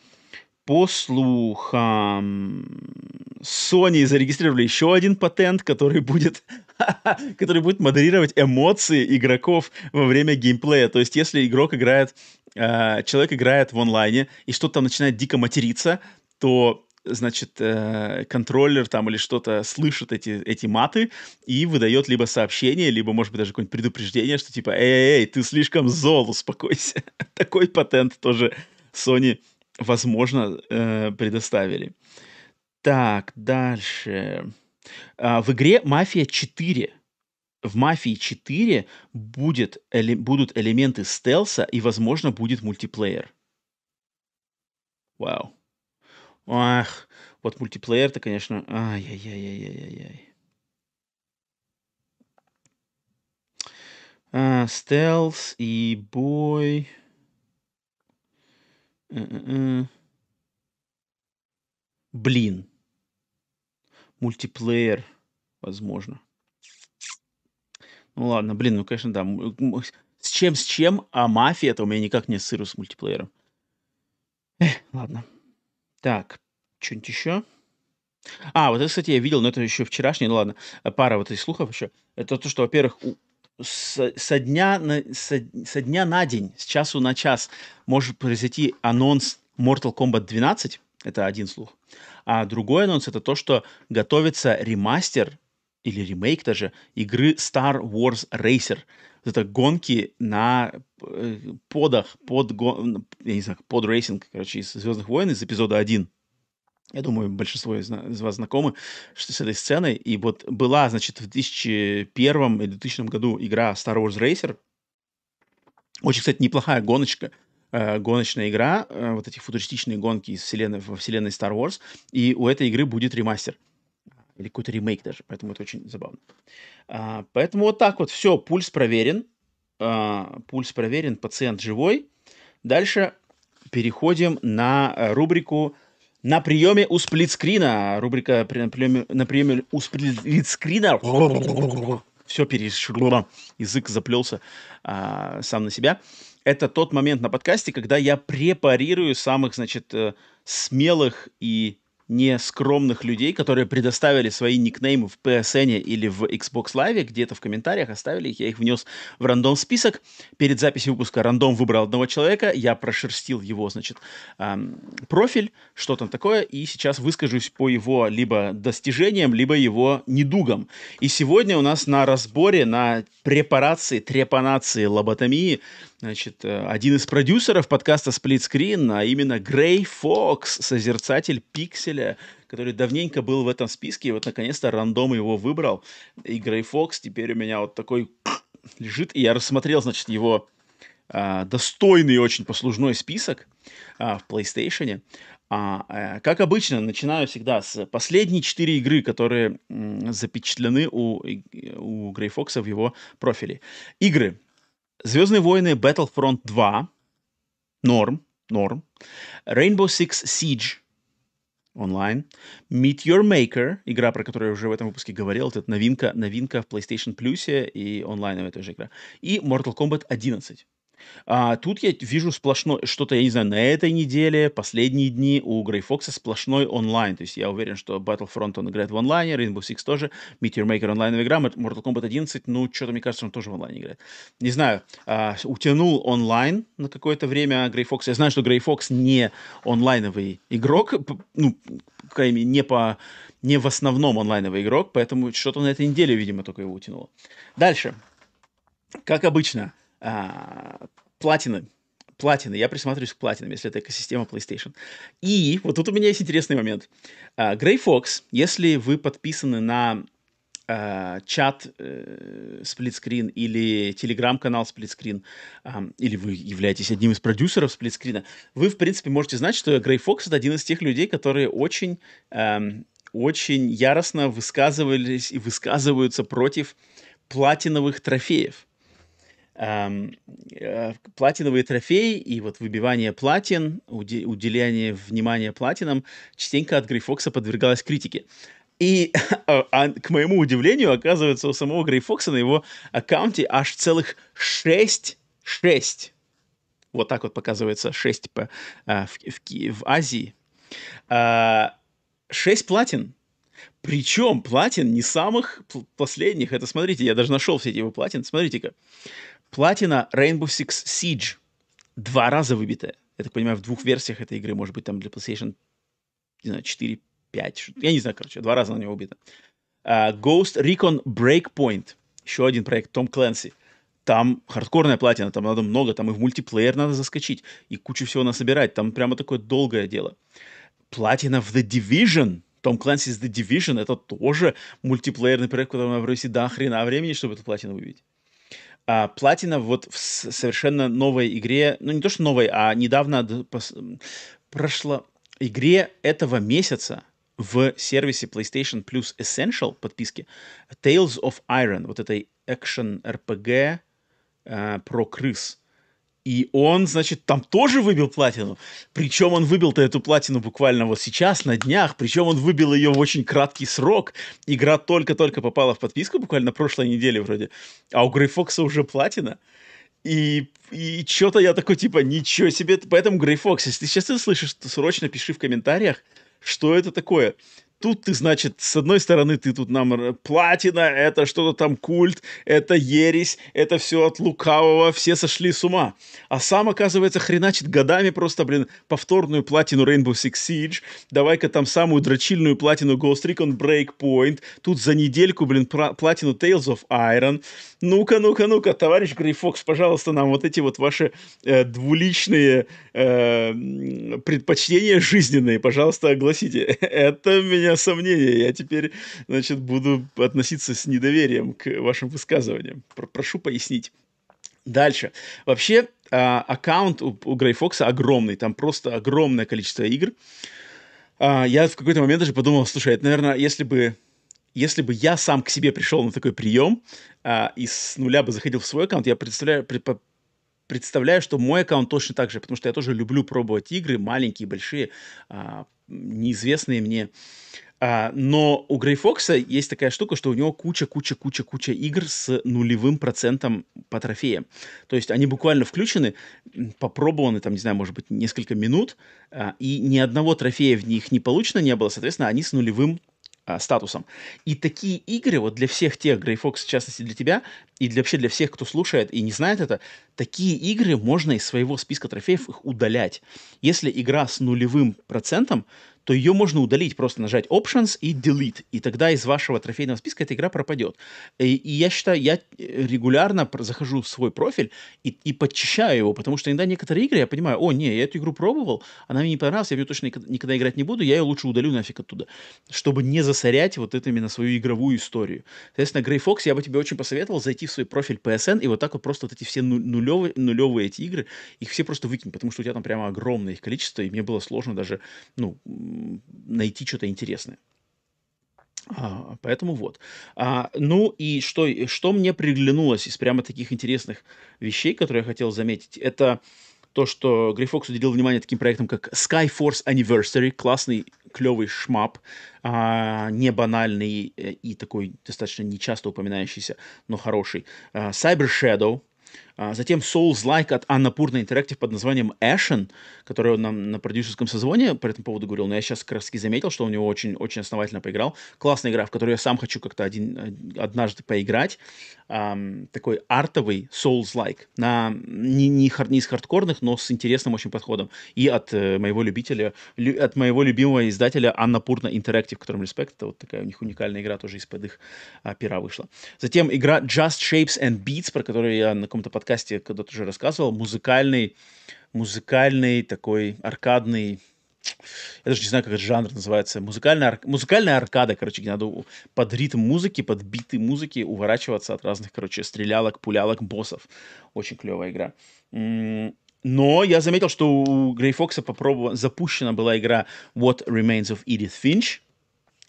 По слухам, Sony зарегистрировали еще один патент, который будет, [laughs] который будет модерировать эмоции игроков во время геймплея. То есть, если игрок играет э, человек играет в онлайне, и что-то там начинает дико материться, то значит, э, контроллер там или что-то слышит эти, эти маты и выдает либо сообщение, либо, может быть, даже какое-нибудь предупреждение, что типа, эй, эй, ты слишком зол, успокойся. [laughs] Такой патент тоже Sony, возможно, э, предоставили. Так, дальше. А, в игре «Мафия 4» в «Мафии 4» будет, эли, будут элементы стелса и, возможно, будет мультиплеер. Вау. Ах, вот мультиплеер-то, конечно... Ай-яй-яй-яй-яй-яй. А, стелс и бой... Блин. Мультиплеер, возможно. Ну ладно, блин, ну конечно, да. С чем, с чем, а мафия это у меня никак не ассоциируется с мультиплеером. Эх, ладно. Так, что-нибудь еще? А, вот это, кстати, я видел, но это еще вчерашний, ну ладно, пара вот этих слухов еще. Это то, что, во-первых, со, со, дня на, со, со дня на день, с часу на час может произойти анонс Mortal Kombat 12, это один слух. А другой анонс это то, что готовится ремастер или ремейк даже игры Star Wars Racer. Это гонки на э, подах, под, я не знаю, pod racing, короче, из «Звездных войн» из эпизода 1. Я думаю, большинство из, вас знакомы с этой сценой. И вот была, значит, в 2001 и 2000 году игра Star Wars Racer. Очень, кстати, неплохая гоночка, э, гоночная игра, э, вот эти футуристичные гонки из вселенной, во вселенной Star Wars. И у этой игры будет ремастер или какой-то ремейк даже, поэтому это очень забавно. А, поэтому вот так вот, все, пульс проверен, а, пульс проверен, пациент живой. Дальше переходим на э, рубрику «На приеме у сплитскрина». Рубрика на приеме, на приеме у сплитскрина. Все перешло, язык заплелся а, сам на себя. Это тот момент на подкасте, когда я препарирую самых, значит, э, смелых и нескромных людей, которые предоставили свои никнеймы в PSN или в Xbox Live, где-то в комментариях оставили их, я их внес в рандом список. Перед записью выпуска рандом выбрал одного человека, я прошерстил его, значит, эм, профиль, что там такое, и сейчас выскажусь по его либо достижениям, либо его недугам. И сегодня у нас на разборе, на препарации, трепанации, лоботомии Значит, э, один из продюсеров подкаста Split Screen, а именно Грей Фокс, созерцатель пикселя, который давненько был в этом списке, и вот наконец-то рандом его выбрал. И Грей Фокс теперь у меня вот такой [clears throat] лежит, и я рассмотрел, значит, его а, достойный очень послужной список а, в PlayStation. А, э, как обычно, начинаю всегда с последней четыре игры, которые м, запечатлены у, у Грей Фокса в его профиле. Игры. Звездные войны Battlefront 2. Норм. Норм. Rainbow Six Siege онлайн. Meet Your Maker, игра, про которую я уже в этом выпуске говорил, это новинка, новинка в PlayStation Plus и онлайновая тоже игра. И Mortal Kombat 11. А, тут я вижу сплошное, что-то, я не знаю, на этой неделе, последние дни у Грей Фокса сплошной онлайн. То есть я уверен, что Battlefront он играет в онлайне, Rainbow Six тоже, Meteor Maker онлайновая игра, Mortal Kombat 11, ну, что-то, мне кажется, он тоже в онлайне играет. Не знаю, а, утянул онлайн на какое-то время Грей Фокс. Я знаю, что Грей Фокс не онлайновый игрок, ну, не по не в основном онлайновый игрок, поэтому что-то на этой неделе, видимо, только его утянуло. Дальше. Как обычно, а, платины. Платины. Я присматриваюсь к платинам, если это экосистема PlayStation. И вот тут у меня есть интересный момент. Грей uh, Фокс, если вы подписаны на Uh, чат uh, сплитскрин или телеграм-канал сплитскрин, uh, или вы являетесь одним из продюсеров сплитскрина, вы, в принципе, можете знать, что Грей Фокс — это один из тех людей, которые очень, um, очень яростно высказывались и высказываются против платиновых трофеев. Э, платиновые трофеи и вот выбивание платин, уделение внимания платинам частенько от Грейфокса подвергалось критике. И [laughs] а, а, к моему удивлению, оказывается, у самого Грейфокса на его аккаунте аж целых шесть, шесть, вот так вот показывается шесть по, а, в, в, в Азии, а, шесть платин. Причем платин не самых последних. Это, смотрите, я даже нашел все эти его платин. Смотрите-ка. Платина Rainbow Six Siege два раза выбитая. Я так понимаю, в двух версиях этой игры, может быть, там для PlayStation, не знаю, 4, 5, я не знаю, короче, два раза на него убита. Uh, Ghost Recon Breakpoint, еще один проект Том Клэнси. Там хардкорная платина, там надо много, там и в мультиплеер надо заскочить, и кучу всего насобирать, там прямо такое долгое дело. Платина в The Division, том Clancy's The Division, это тоже мультиплеерный проект, который надо провести до хрена времени, чтобы эту платину выбить а, Платина вот в совершенно новой игре, ну не то что новой, а недавно прошло игре этого месяца в сервисе PlayStation Plus Essential подписки Tales of Iron, вот этой экшен RPG э, про крыс. И он, значит, там тоже выбил платину. Причем он выбил-то эту платину буквально вот сейчас, на днях. Причем он выбил ее в очень краткий срок. Игра только-только попала в подписку, буквально на прошлой неделе вроде. А у Грей Фокса уже платина. И, и что-то я такой, типа, ничего себе. Поэтому, Грей Фокс, если ты сейчас это слышишь, то срочно пиши в комментариях, что это такое. Тут ты, значит, с одной стороны, ты тут нам платина, это что-то там культ, это ересь, это все от лукавого, все сошли с ума. А сам, оказывается, хреначит годами просто, блин, повторную платину Rainbow Six Siege, давай-ка там самую дрочильную платину Ghost Recon Breakpoint, тут за недельку, блин, платину Tales of Iron. Ну-ка, ну-ка, ну-ка, товарищ Грей Фокс, пожалуйста, нам вот эти вот ваши э, двуличные э, предпочтения жизненные, пожалуйста, огласите. [laughs] Это меня меня сомнения. Я теперь, значит, буду относиться с недоверием к вашим высказываниям. Прошу пояснить. Дальше. Вообще, а, аккаунт у, у Грей Фокса огромный. Там просто огромное количество игр. А, я в какой-то момент даже подумал, слушай, это, наверное, если бы если бы я сам к себе пришел на такой прием а, и с нуля бы заходил в свой аккаунт, я представляю, представляю, что мой аккаунт точно так же, потому что я тоже люблю пробовать игры, маленькие, большие, а, неизвестные мне. А, но у Грей Фокса есть такая штука, что у него куча-куча-куча-куча игр с нулевым процентом по трофеям. То есть они буквально включены, попробованы, там, не знаю, может быть, несколько минут, а, и ни одного трофея в них не получено не было, соответственно, они с нулевым статусом. И такие игры, вот для всех тех, Грей Фокс, в частности для тебя, и для, вообще для всех, кто слушает и не знает это, такие игры можно из своего списка трофеев их удалять. Если игра с нулевым процентом, то ее можно удалить, просто нажать Options и Delete, и тогда из вашего трофейного списка эта игра пропадет. И, и я считаю, я регулярно захожу в свой профиль и, и подчищаю его, потому что иногда некоторые игры я понимаю, о, не, я эту игру пробовал, она мне не понравилась, я в нее точно никогда, играть не буду, я ее лучше удалю нафиг оттуда, чтобы не засорять вот это именно свою игровую историю. Соответственно, Грей Фокс, я бы тебе очень посоветовал зайти свой профиль PSN и вот так вот просто вот эти все нулевые, нулевые эти игры, их все просто выкинь, потому что у тебя там прямо огромное их количество, и мне было сложно даже, ну, найти что-то интересное. А, поэтому вот. А, ну и что, что мне приглянулось из прямо таких интересных вещей, которые я хотел заметить, это то, что Грей Фокс уделил внимание таким проектам, как Skyforce Anniversary, классный, клевый шмап, а, не банальный э, и такой достаточно нечасто упоминающийся, но хороший. А, Cyber Shadow, а, затем Souls-like от Annapurna Interactive под названием Ashen, который он нам на продюсерском созвоне по этому поводу говорил, но я сейчас как раз заметил, что у него очень, очень основательно поиграл. Классная игра, в которую я сам хочу как-то один, однажды поиграть. Um, такой артовый Souls-like. На, не, не, не из хардкорных, но с интересным очень подходом. И от э, моего любителя, лю, от моего любимого издателя Annapurna Interactive, которым респект. Это вот такая у них уникальная игра, тоже из-под их а, пера вышла. Затем игра Just Shapes and Beats, про которую я на каком-то подкасте подкасте когда-то уже рассказывал, музыкальный, музыкальный такой аркадный я даже не знаю, как этот жанр называется, музыкальная, ар... музыкальная аркада, короче, где надо под ритм музыки, под биты музыки уворачиваться от разных, короче, стрелялок, пулялок, боссов. Очень клевая игра. Но я заметил, что у Грей Фокса попробовала, запущена была игра What Remains of Edith Finch,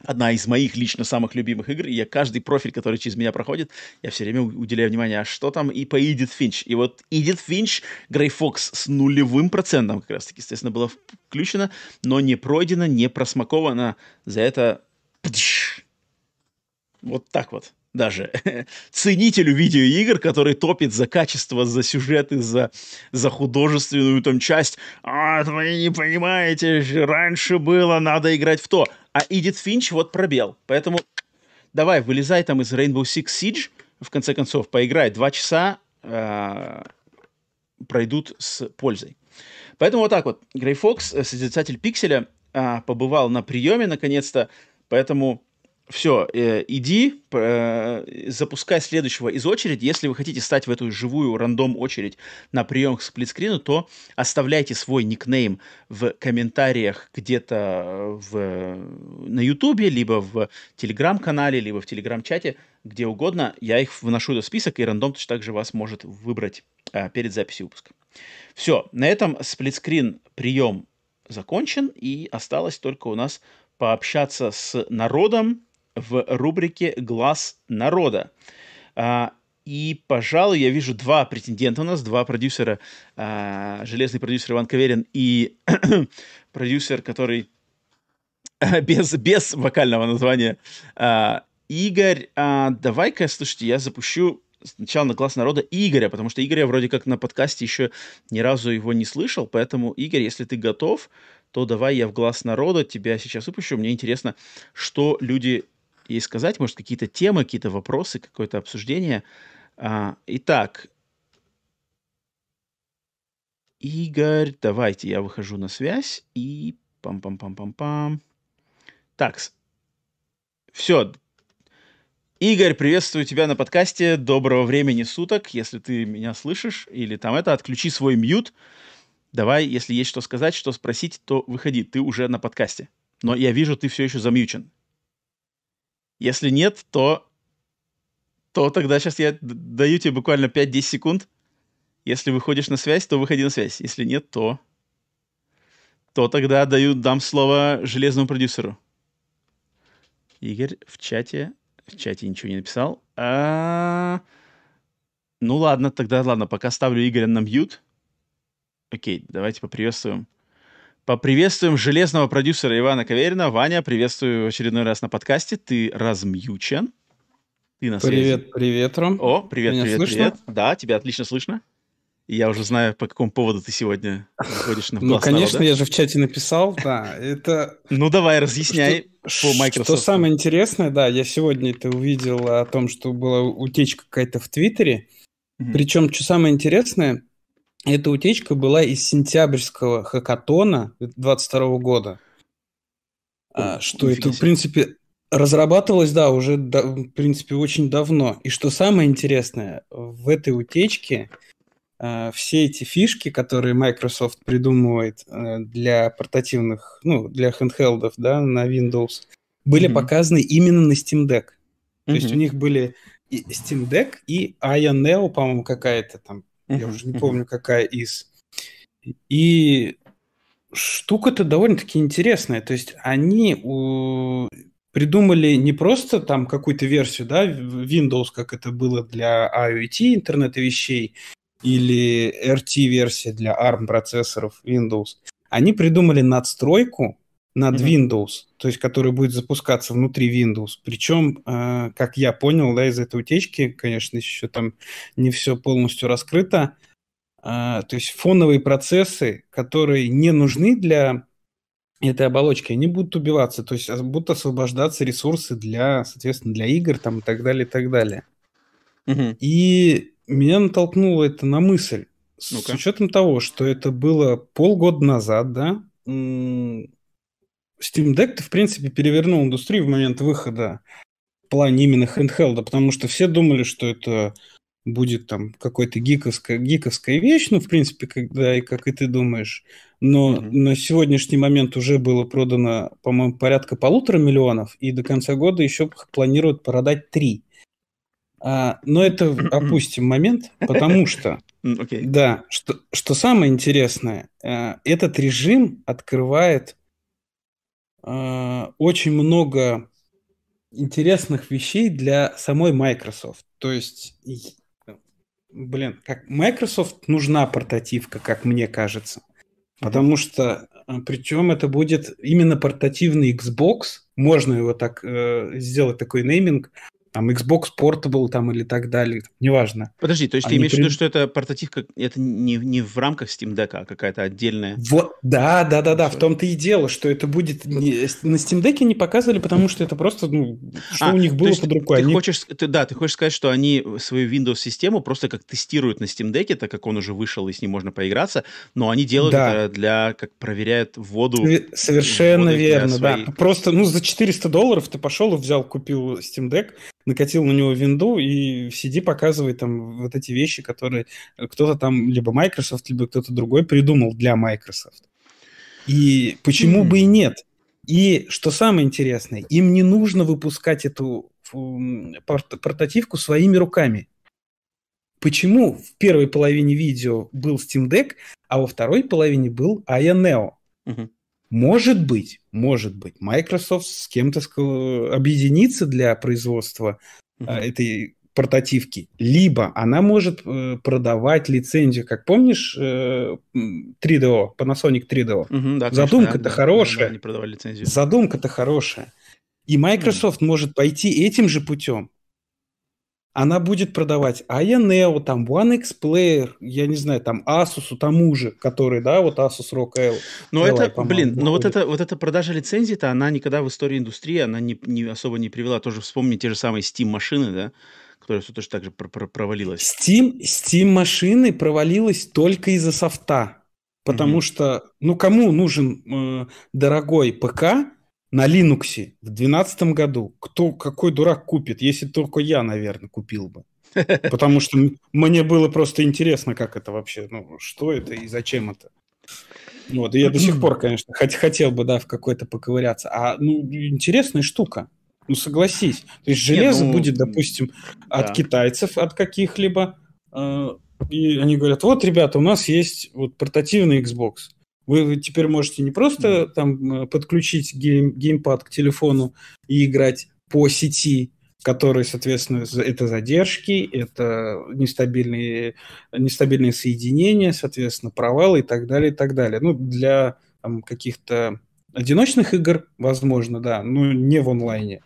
одна из моих лично самых любимых игр, и я каждый профиль, который через меня проходит, я все время уделяю внимание, а что там и по Эдит Финч. И вот Эдит Финч, Грей Фокс с нулевым процентом как раз-таки, естественно, было включено, но не пройдено, не просмаковано. За это... Вот так вот даже [laughs] ценителю видеоигр, который топит за качество, за сюжеты, за, за художественную там часть. А, вы не понимаете, раньше было, надо играть в то. А Эдит Финч вот пробел. Поэтому давай, вылезай там из Rainbow Six Siege, в конце концов, поиграй. Два часа э, пройдут с пользой. Поэтому вот так вот. Грей Фокс, э, созерцатель пикселя, э, побывал на приеме наконец-то, поэтому все, э, иди, э, запускай следующего из очереди. Если вы хотите стать в эту живую рандом очередь на прием к сплитскрину, то оставляйте свой никнейм в комментариях где-то в, на Ютубе, либо в Телеграм-канале, либо в Телеграм-чате, где угодно. Я их вношу в список, и рандом точно так же вас может выбрать э, перед записью выпуска. Все, на этом сплитскрин прием закончен, и осталось только у нас пообщаться с народом, в рубрике «Глаз народа». А, и, пожалуй, я вижу два претендента у нас, два продюсера. А, железный продюсер Иван Каверин и [clears throat] продюсер, который [clears throat] без, без вокального названия а, Игорь. Давай-ка, слушайте, я запущу сначала на глаз народа Игоря, потому что Игоря вроде как на подкасте еще ни разу его не слышал, поэтому, Игорь, если ты готов, то давай я в глаз народа тебя сейчас выпущу. Мне интересно, что люди ей сказать, может, какие-то темы, какие-то вопросы, какое-то обсуждение. А, итак, Игорь, давайте я выхожу на связь и пам-пам-пам-пам-пам. Так, все. Игорь, приветствую тебя на подкасте. Доброго времени суток. Если ты меня слышишь или там это, отключи свой мьют. Давай, если есть что сказать, что спросить, то выходи. Ты уже на подкасте. Но я вижу, ты все еще замьючен. Если нет, то, то тогда сейчас я даю тебе буквально 5-10 секунд. Если выходишь на связь, то выходи на связь. Если нет, то, то тогда даю, дам слово железному продюсеру. Игорь в чате, в чате ничего не написал. А... Ну ладно, тогда ладно, пока ставлю Игоря на мьют. Окей, давайте поприветствуем Поприветствуем железного продюсера Ивана Каверина. Ваня, приветствую в очередной раз на подкасте. Ты размьючен. Ты на связи. Привет, привет, Ром. О, привет, Меня привет, слышно? привет. Да, тебя отлично слышно. Я уже знаю, по какому поводу ты сегодня выходишь на Ну, конечно, народа. я же в чате написал, да. Это... Ну, давай, разъясняй что, по Microsoft. Что самое интересное, да, я сегодня это увидел о том, что была утечка какая-то в Твиттере. Причем, что самое интересное, эта утечка была из сентябрьского хакатона 22 года. А, что это, в принципе, разрабатывалось, да, уже, да, в принципе, очень давно. И что самое интересное, в этой утечке а, все эти фишки, которые Microsoft придумывает а, для портативных, ну, для handheldов, да, на Windows, были mm-hmm. показаны именно на Steam Deck. То mm-hmm. есть у них были Steam Deck и Aya Neo, по-моему, какая-то там. Я уже не помню, какая из. И штука-то довольно-таки интересная. То есть они у... придумали не просто там какую-то версию, да, Windows, как это было для IoT, интернета вещей, или RT-версия для ARM процессоров Windows. Они придумали надстройку над mm-hmm. Windows, то есть который будет запускаться внутри Windows. Причем, э, как я понял, да, из этой утечки, конечно, еще там не все полностью раскрыто, э, то есть фоновые процессы, которые не нужны для этой оболочки, они будут убиваться, то есть будут освобождаться ресурсы для, соответственно, для игр там и так далее, и так далее. Mm-hmm. И меня натолкнуло это на мысль, с ну учетом того, что это было полгода назад, да, Steam Deck, в принципе, перевернул индустрию в момент выхода в плане именно handheld, потому что все думали, что это будет там какой-то гиковская, гиковская вещь, ну, в принципе, когда и как и ты думаешь. Но mm-hmm. на сегодняшний момент уже было продано, по-моему, порядка полутора миллионов, и до конца года еще планируют продать три. А, но это опустим момент, потому что, [laughs] okay. да, что, что самое интересное, э, этот режим открывает очень много интересных вещей для самой Microsoft. То есть, блин, как Microsoft нужна портативка, как мне кажется. Потому что, э, причем это будет именно портативный Xbox, можно его так э, сделать такой нейминг, там Xbox Portable там или так далее, неважно. Подожди, то есть Они ты имеешь в виду, что это портативка, это не, не в рамках Steam Deck, а какая-то отдельная? Вот, да, да, да, да, в том-то и дело, что это будет не, на Steam Deck не показывали, потому что это просто, ну, что а, у них было под рукой. Ты Они... хочешь, ты, да, ты хочешь сказать, что они свою Windows-систему просто как тестируют на Steam Deck, так как он уже вышел и с ним можно поиграться, но они делают да. это для, как проверяют воду. Совершенно верно, своей... да. Просто, ну, за 400 долларов ты пошел и взял, купил Steam Deck, накатил на него винду и в CD показывает там вот эти вещи, которые кто-то там, либо Microsoft, либо кто-то другой придумал для Microsoft. И почему mm-hmm. бы и нет? И что самое интересное, им не нужно выпускать эту порт- портативку своими руками. Почему в первой половине видео был Steam Deck, а во второй половине был Aya Neo? Mm-hmm. Может быть, может быть, Microsoft с кем-то объединится для производства mm-hmm. этой портативки, либо она может э, продавать лицензию, как помнишь, э, 3DO, Panasonic 3DO. Mm-hmm, да, Задумка-то да, хорошая. Да. Задумка-то хорошая. И Microsoft mm-hmm. может пойти этим же путем она будет продавать Aya Neo, там One X Player, я не знаю, там Asus тому же, который, да, вот Asus ROG L. Но L, это, блин, но вот это, вот эта продажа лицензии-то, она никогда в истории индустрии, она не, не особо не привела. Тоже вспомни те же самые Steam-машины, да, которая все тоже так же провалилась. Steam, Steam машины провалилась только из-за софта. Потому mm-hmm. что, ну, кому нужен э, дорогой ПК, на Linux в 2012 году кто, какой дурак купит, если только я, наверное, купил бы. [laughs] Потому что мне было просто интересно, как это вообще, ну, что это и зачем это. Вот, и я до сих пор, конечно, хот- хотел бы, да, в какой-то поковыряться. А, ну, интересная штука. Ну, согласись. То есть железо Нет, ну, будет, допустим, да. от китайцев, от каких-либо. Э, и они говорят, вот, ребята, у нас есть вот портативный Xbox. Вы теперь можете не просто там э, подключить гейм, геймпад к телефону и играть по сети, которые, соответственно, это задержки, это нестабильные, нестабильные соединения, соответственно, провалы и так далее, и так далее. Ну, для там, каких-то одиночных игр, возможно, да, но не в онлайне.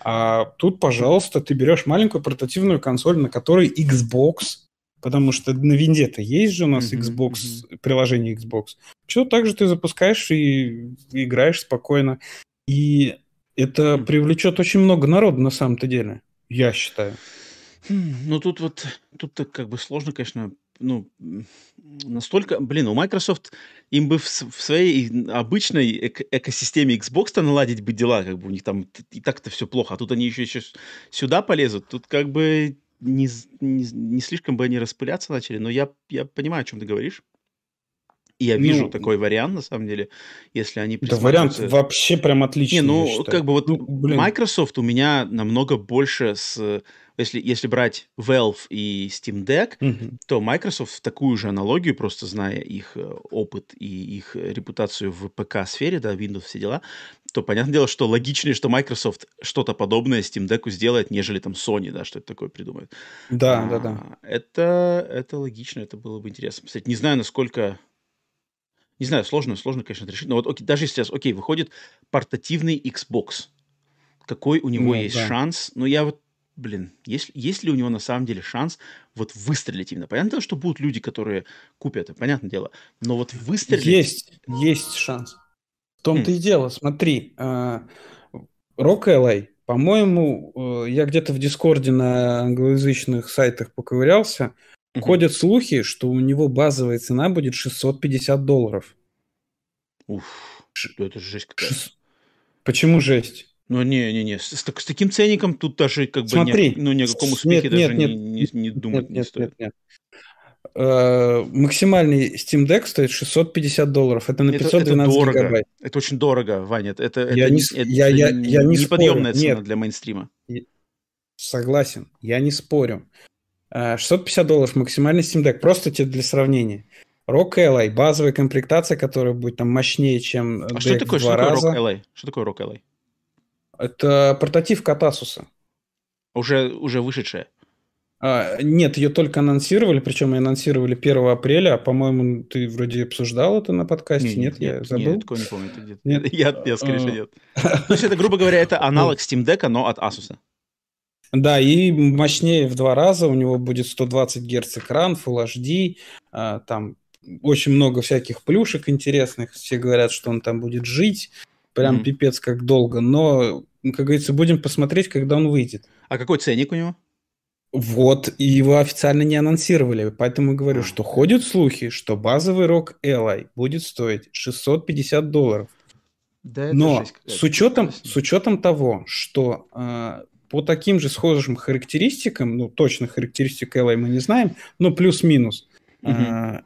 А тут, пожалуйста, ты берешь маленькую портативную консоль, на которой Xbox Потому что на винде-то есть же у нас mm-hmm, Xbox, mm-hmm. приложение Xbox. Что также ты запускаешь и играешь спокойно. И это mm-hmm. привлечет очень много народу на самом-то деле, я считаю. Хм, ну тут вот, тут так как бы сложно, конечно, ну, настолько, блин, у Microsoft им бы в, в своей обычной эко- экосистеме Xbox-то наладить бы дела, как бы у них там и так-то все плохо, а тут они еще, еще сюда полезут, тут как бы не, не, не слишком бы они распыляться начали, но я, я понимаю, о чем ты говоришь. я вижу ну, такой вариант, на самом деле, если они Да, вариант вообще прям отличный, Не, ну, как бы вот ну, Microsoft у меня намного больше с... Если, если брать Valve и Steam Deck, угу. то Microsoft в такую же аналогию, просто зная их э, опыт и их репутацию в ПК-сфере, да, Windows, все дела, то понятное дело, что логичнее, что Microsoft что-то подобное Steam Deck сделает, нежели там Sony, да, что-то такое придумает. Да, а, да, да. Это, это логично, это было бы интересно. Кстати, не знаю, насколько не знаю, сложно, сложно, конечно, это решить. Но вот окей, даже сейчас, окей, выходит портативный Xbox. Какой у него ну, есть да. шанс? Ну, я вот, блин, есть, есть ли у него на самом деле шанс вот выстрелить именно? Понятно, что будут люди, которые купят понятное дело. Но вот выстрелить... Есть, есть шанс. В том-то хм. и дело, смотри, uh, Rock LA, по-моему, uh, я где-то в Дискорде на англоязычных сайтах поковырялся, Угу. Ходят слухи, что у него базовая цена будет 650 долларов. Уф, Ш... это жесть какая-то. Шест... Почему жесть? Ну, не-не-не, с, с, с таким ценником тут даже как Смотри, бы ни, ну, ни о каком успехе нет, даже нет, не, не, не думать нет, не стоит. Нет, нет. Uh, максимальный Steam Deck стоит 650 долларов. Это на 512 это, это дорого. гигабайт. Это очень дорого, Ваня. Это, я это, не, это, я, я, я не неподъемная спорю. цена Нет. для мейнстрима. Согласен, я не спорю. 650 долларов максимальный Steam Deck. Просто тебе для сравнения. Rock LA, базовая комплектация, которая будет там мощнее, чем а что такое, что такое Rock LA? Что такое Rock LA? Это портативка от Asus. Уже, уже вышедшая? А, нет, ее только анонсировали, причем анонсировали 1 апреля. По-моему, ты вроде обсуждал это на подкасте, нет? нет, я забыл. Нет, такое не помню. Ты нет. Нет? Я, я, скорее всего, нет. То есть это, грубо говоря, это [laughs] аналог Steam Deck, но от Asus. Да, и мощнее в два раза, у него будет 120 Гц экран, Full HD, а, там очень много всяких плюшек интересных, все говорят, что он там будет жить, прям mm-hmm. пипец как долго, но, как говорится, будем посмотреть, когда он выйдет. А какой ценник у него? Вот, и его официально не анонсировали, поэтому говорю, а. что ходят слухи, что базовый рок Ally будет стоить 650 долларов. Да, Но с учетом, с учетом того, что э, по таким же схожим характеристикам, ну, точно характеристик Ally мы не знаем, но плюс-минус, угу. а,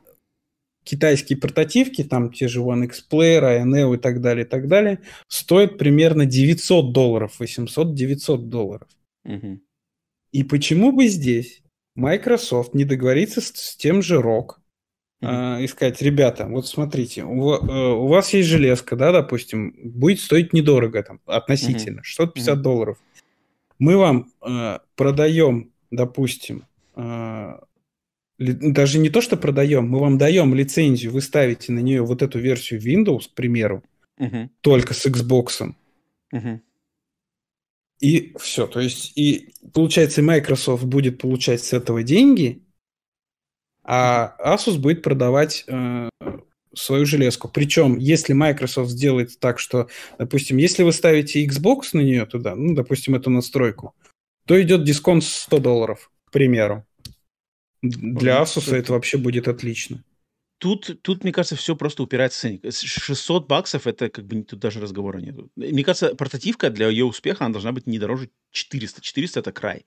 китайские портативки, там те же One X Player, INEO и так далее, и так далее, стоят примерно 900 долларов, 800-900 долларов. Угу. И почему бы здесь Microsoft не договориться с, с тем же ROG, э, и сказать, ребята, вот смотрите, у, э, у вас есть железка, да, допустим, будет стоить недорого там, относительно, mm-hmm. 650 mm-hmm. долларов мы вам э, продаем, допустим, э, даже не то, что продаем, мы вам даем лицензию, вы ставите на нее вот эту версию Windows, к примеру, uh-huh. только с Xbox. Uh-huh. И все. То есть, и получается, Microsoft будет получать с этого деньги, а Asus будет продавать э, свою железку. Причем, если Microsoft сделает так, что, допустим, если вы ставите Xbox на нее туда, ну, допустим, эту настройку, то идет дисконт 100 долларов, к примеру. Для Asus это вообще будет отлично. Тут, тут, мне кажется, все просто упирается в ценник. 600 баксов, это как бы тут даже разговора нет. Мне кажется, портативка для ее успеха, она должна быть не дороже 400. 400 это край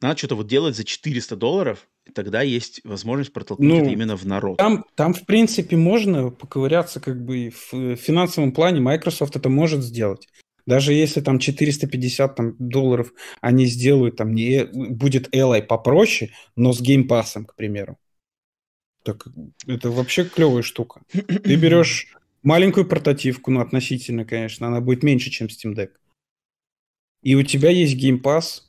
надо что-то вот делать за 400 долларов, и тогда есть возможность протолкнуть ну, это именно в народ. Там, там, в принципе, можно поковыряться как бы в финансовом плане. Microsoft это может сделать. Даже если там 450 там, долларов они сделают, там не будет Ally попроще, но с геймпасом, к примеру. Так это вообще клевая штука. Ты [clears throat] берешь маленькую портативку, ну, относительно, конечно, она будет меньше, чем Steam Deck. И у тебя есть геймпас,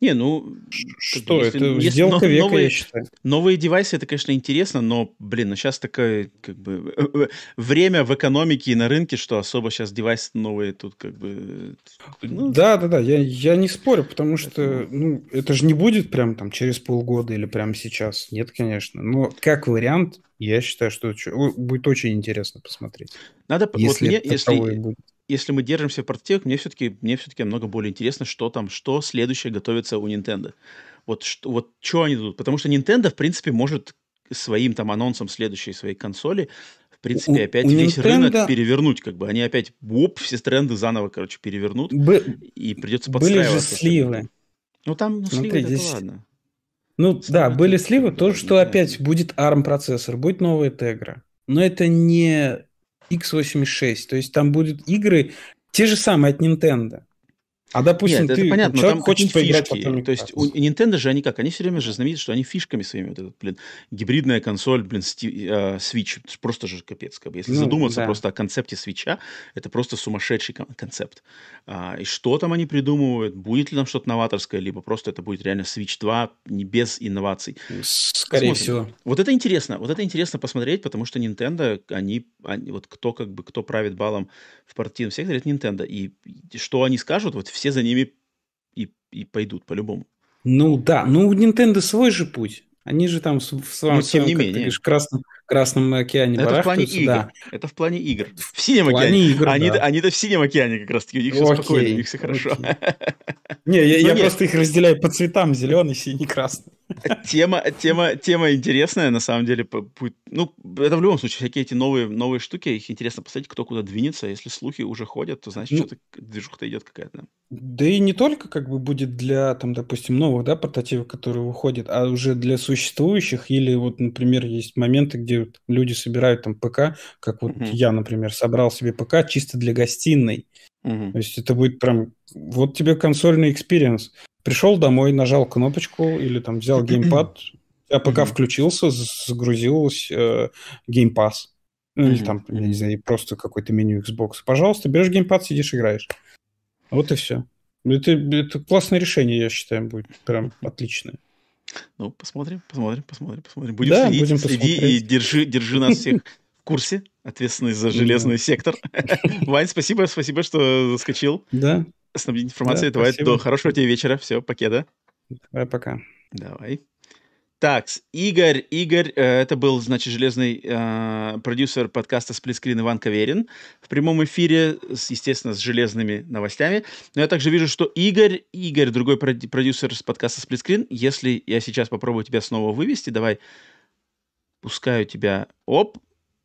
не, ну... Что, если, это если сделка века, новые, я считаю. Новые девайсы, это, конечно, интересно, но, блин, ну сейчас такое, как бы, время в экономике и на рынке, что особо сейчас девайсы новые тут, как бы... Ну... Да, да, да, я, я не спорю, потому что, ну, это же не будет прям там через полгода или прямо сейчас. Нет, конечно. Но как вариант, я считаю, что будет очень интересно посмотреть. Надо, если вот мне, если, будет если мы держимся в портативах, мне все-таки мне все-таки намного более интересно, что там, что следующее готовится у Nintendo. Вот что, вот что они тут, потому что Nintendo в принципе может своим там анонсом следующей своей консоли в принципе, у, опять у весь Nintendo... рынок перевернуть, как бы. Они опять, оп, все тренды заново, короче, перевернут, Бы... и придется подстраиваться. Были же сливы. Ну, там ну, Смотри, сливы, здесь... ладно. Ну, Сливы да, были сливы, то, что опять будет ARM процессор, будет новая Tegra. но это не x86. То есть там будут игры те же самые от Nintendo. А допустим, Нет, ты это понятно, человек там хочет поиграть фишки. потом То есть у Nintendo же они как? Они все время же знамениты, что они фишками своими, вот этот, блин, гибридная консоль, блин, сти, э, Switch, просто же капец. Как бы. Если Ну, задуматься да. просто о концепте свеча, это просто сумасшедший кон- концепт. А, и что там они придумывают? Будет ли там что-то новаторское, либо просто это будет реально Switch 2 не без инноваций? Скорее Посмотрим. всего. Вот это интересно, вот это интересно посмотреть, потому что Nintendo, они, они- вот кто как бы, кто правит балом в партийном секторе, это Nintendo. И, и что они скажут, вот все за ними и, и пойдут по-любому. Ну да, ну у Nintendo свой же путь. Они же там в, своем, Ну, тем не менее. говоришь, красном, красном океане Это в плане игр. да. Это в плане игр. В синем В океане. игр, они, да. они-то в синем океане как раз-таки. У них все Окей, спокойно, у них все хорошо. окей. [laughs] Не, я, Ну, я нет. просто их разделяю по цветам, зеленый, синий, красный. [laughs] Тема, тема, тема интересная, на самом деле. Ну, это в любом случае, всякие эти новые, новые штуки, их интересно посмотреть, кто куда двинется. Если слухи уже ходят, то значит, Ну, что-то движуха-то идет какая-то. Да и не только как бы будет для, там, допустим, новых, да, портативов, которые выходят, а уже для существующих, или вот, например, есть моменты, где люди собирают там ПК, как вот Мгм. я, например, собрал себе ПК чисто для гостиной. Мгм. То есть это будет прям, вот тебе консольный experience. Пришел домой, нажал кнопочку или там взял геймпад, а ПК Мгм. включился, з- загрузилось э, Game Pass. Ну, или Мгм, там, я не знаю, просто какое-то меню Xbox. Пожалуйста, берешь геймпад, сидишь, играешь. Вот и все. Это, это классное решение, я считаю, будет прям отличное. Ну, посмотрим, посмотрим, посмотрим, посмотрим. Будем Да, следить, будем следи и держи, держи нас всех [laughs] в курсе, ответственность за железный сектор. [laughs] Вань, спасибо, спасибо, что заскочил. Да, Снабдить информацией. Да, Давай, до хорошего тебе вечера. Все, покеда. давай пока. Давай. Так, Игорь, Игорь, э, это был, значит, железный э, продюсер подкаста «Сплитскрин» Иван Каверин в прямом эфире, с, естественно, с железными новостями. Но я также вижу, что Игорь, Игорь, другой продюсер с подкаста «Сплитскрин», если я сейчас попробую тебя снова вывести, давай, пускаю тебя. Оп,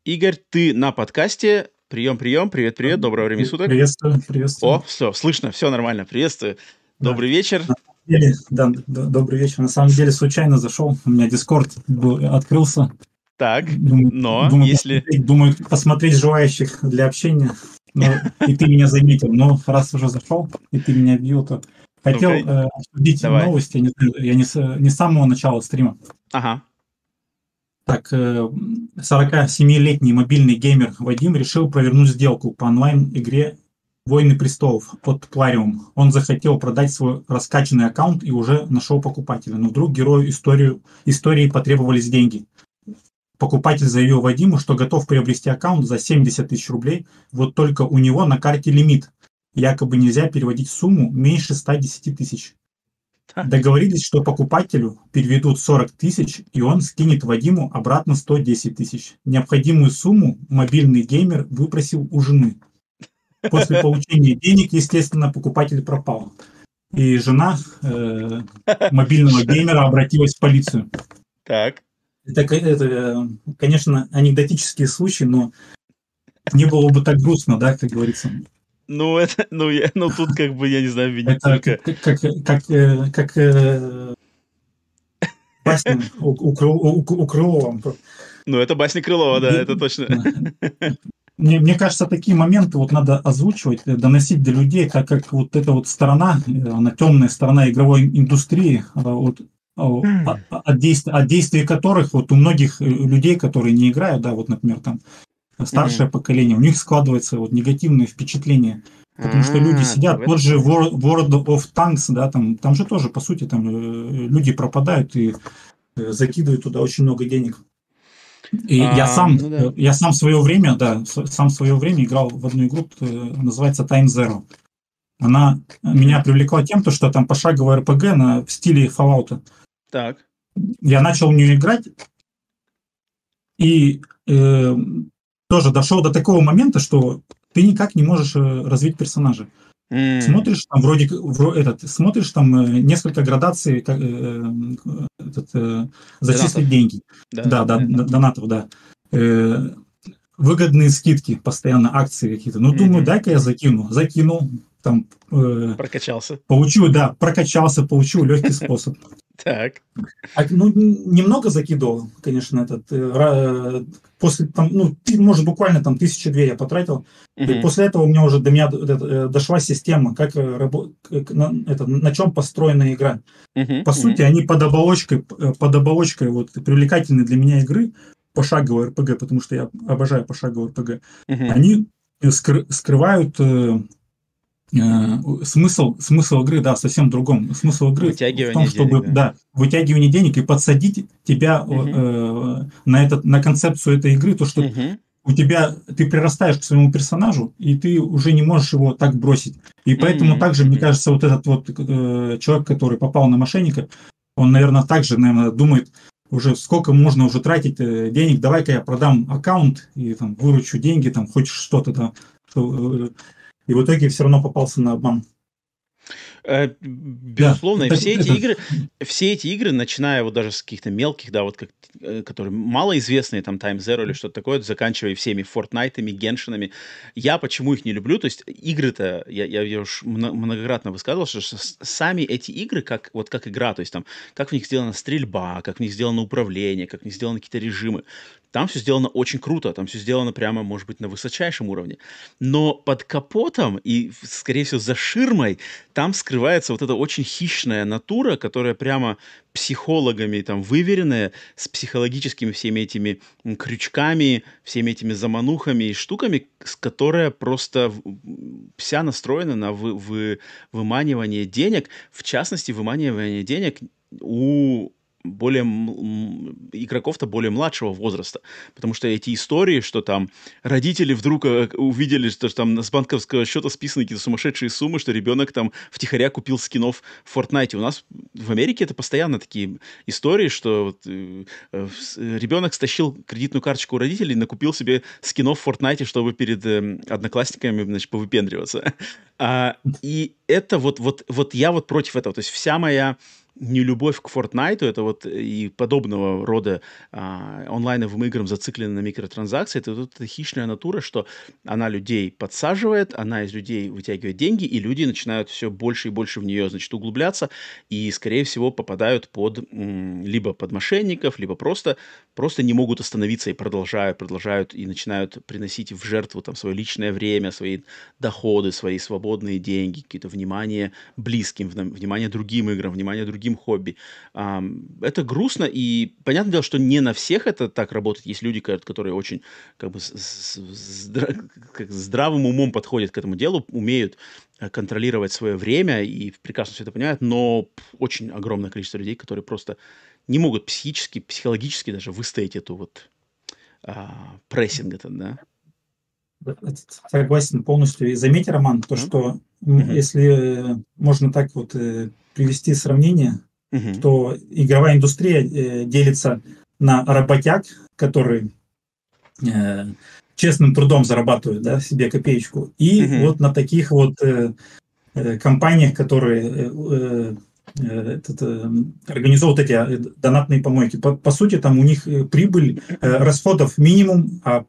Игорь, ты на подкасте. Прием, прием, привет, привет, доброго времени суток. Приветствую, приветствую. О, все, слышно, все нормально, приветствую. Да. Добрый вечер. Или- да, добрый вечер. На самом деле случайно зашел. У меня Дискорд открылся. Так, Думаю, но думаю, если... посмотреть, думаю, посмотреть желающих для общения. Но и ты меня заметил. Но раз уже зашел, и ты меня вбил, то хотел Ну-ка, э, обсудить давай. новости. Я не, я не с, не с самого начала стрима. Ага, Так, э, 47-летний мобильный геймер Вадим решил провернуть сделку по онлайн-игре «Войны престолов» от Plarium. Он захотел продать свой раскачанный аккаунт и уже нашел покупателя. Но вдруг герою историю, истории потребовались деньги. Покупатель заявил Вадиму, что готов приобрести аккаунт за 70 тысяч рублей, вот только у него на карте лимит. Якобы нельзя переводить сумму меньше 110 тысяч. Договорились, что покупателю переведут 40 тысяч, и он скинет Вадиму обратно 110 тысяч. Необходимую сумму мобильный геймер выпросил у жены. После получения денег, естественно, покупатель пропал. И жена э, мобильного [laughs] геймера обратилась в полицию. так. Это, это, э, конечно, анекдотические случаи, но не было бы так грустно, да, как говорится. Ну, это, ну, я, ну, тут как бы, я не знаю, видеть Это только... как, как, как, э, как э, басня у, у, у- у Крылова. Ну, это басня Крылова, Да. это точно. Мне, мне кажется, такие моменты вот надо озвучивать, э, доносить до людей, так как вот эта вот сторона, э, она темная сторона игровой индустрии, а вот, а- от, действий, от действий которых вот у многих э, людей, которые не играют, да, вот, например, там старшее поколение, у них складывается вот негативное впечатление. Потому что люди сидят, этом тот же. World, of Tanks, да, там, там же тоже, по сути, там люди пропадают и закидывают туда очень много денег. И А, я сам, ну да. я сам в свое время, да, сам в свое время играл в одну игру, э, называется Time Zero. Она меня привлекла тем, то, что там пошаговая RPG на, в стиле Fallout. Так. Я начал в нее играть, и э, тоже дошел до такого момента, что ты никак не можешь э, развить персонажа. М, Смотришь там вроде этот, смотришь там э, несколько градаций, как, э, э, этот, э, зачислить Донатов. деньги. Да, да, д- донатов, да. Э, выгодные скидки, постоянно акции какие-то. Ну, думаю, Мгм. дай-ка я закину. Закинул, там, э, Прокачался. получил, да, прокачался, получил легкий способ. Так. А, ну, немного закидывал, конечно, этот. Э, после там, ну, может, буквально там тысячи две я потратил. Uh-huh. И после этого у меня уже до меня э, дошла система, как, как на, это, на чем построена игра. Uh-huh. По сути, они под оболочкой, под оболочкой вот привлекательной для меня игры, пошаговой РПГ, потому что я обожаю пошаговый РПГ, uh-huh. они скры- скрывают Э, смысл, смысл игры, да, совсем другом. Смысл игры в том, чтобы, денег, да. да, вытягивание денег и подсадить тебя угу. э, на, этот, на концепцию этой игры, то, что угу. у тебя, ты прирастаешь к своему персонажу, и ты уже не можешь его так бросить. И поэтому угу. также, мне кажется, вот этот вот э, человек, который попал на мошенника, он, наверное, также, наверное, думает, уже сколько можно уже тратить э, денег, давай-ка я продам аккаунт и там выручу деньги, там хоть что-то там, что, э, и в итоге все равно попался на обман. Э, безусловно, да, все эти игры, все эти игры, начиная вот даже с каких-то мелких, да, вот как, э, которые малоизвестные, там Time Zero или что-то такое, заканчивая всеми Fortnite, Геншинами, я почему их не люблю, то есть игры-то, я, я, я уж многократно высказывал, что сами эти игры, как, вот как игра, то есть там, как в них сделана стрельба, как в них сделано управление, как в них сделаны какие-то режимы, там все сделано очень круто, там все сделано прямо, может быть, на высочайшем уровне. Но под капотом и, скорее всего, за ширмой там скрывается вот эта очень хищная натура, которая прямо психологами там выверенная, с психологическими всеми этими крючками, всеми этими заманухами и штуками, с которая просто вся настроена на вы, вы, выманивание денег, в частности, выманивание денег у более игроков-то более младшего возраста, потому что эти истории, что там родители вдруг э, увидели, что там с банковского счета списаны какие-то сумасшедшие суммы, что ребенок там втихаря купил скинов в Fortnite. У нас в Америке это постоянно такие истории, что вот, э, э, ребенок стащил кредитную карточку у родителей, накупил себе скинов в Fortnite, чтобы перед э, одноклассниками, значит, повыпендриваться. А, и это вот, вот, вот я вот против этого. То есть вся моя не любовь к Fortnite, это вот и подобного рода а, онлайновым играм зациклены на микротранзакции, это вот эта хищная натура, что она людей подсаживает, она из людей вытягивает деньги, и люди начинают все больше и больше в нее, значит, углубляться, и, скорее всего, попадают под либо под мошенников, либо просто, просто не могут остановиться и продолжают, продолжают и начинают приносить в жертву там свое личное время, свои доходы, свои свободные деньги, какие-то внимание близким, внимание другим играм, внимание другим хобби. Это грустно, и понятное дело, что не на всех это так работает. Есть люди, которые очень как бы с, здравым умом подходят к этому делу, умеют э, контролировать свое время и прекрасно все это понимают, но очень огромное количество людей, которые просто не могут психически, психологически даже выстоять эту вот а, прессинг этот, да. Согласен полностью. И заметь, Роман, то, что mm-hmm. если можно так вот э, привести сравнение, mm-hmm. то игровая индустрия э, делится на работяг, которые э, честным трудом зарабатывают да, себе копеечку, и mm-hmm. вот на таких вот компаниях, которые этот, организовывают эти донатные помойки. По, по сути, там у них прибыль расходов минимум, а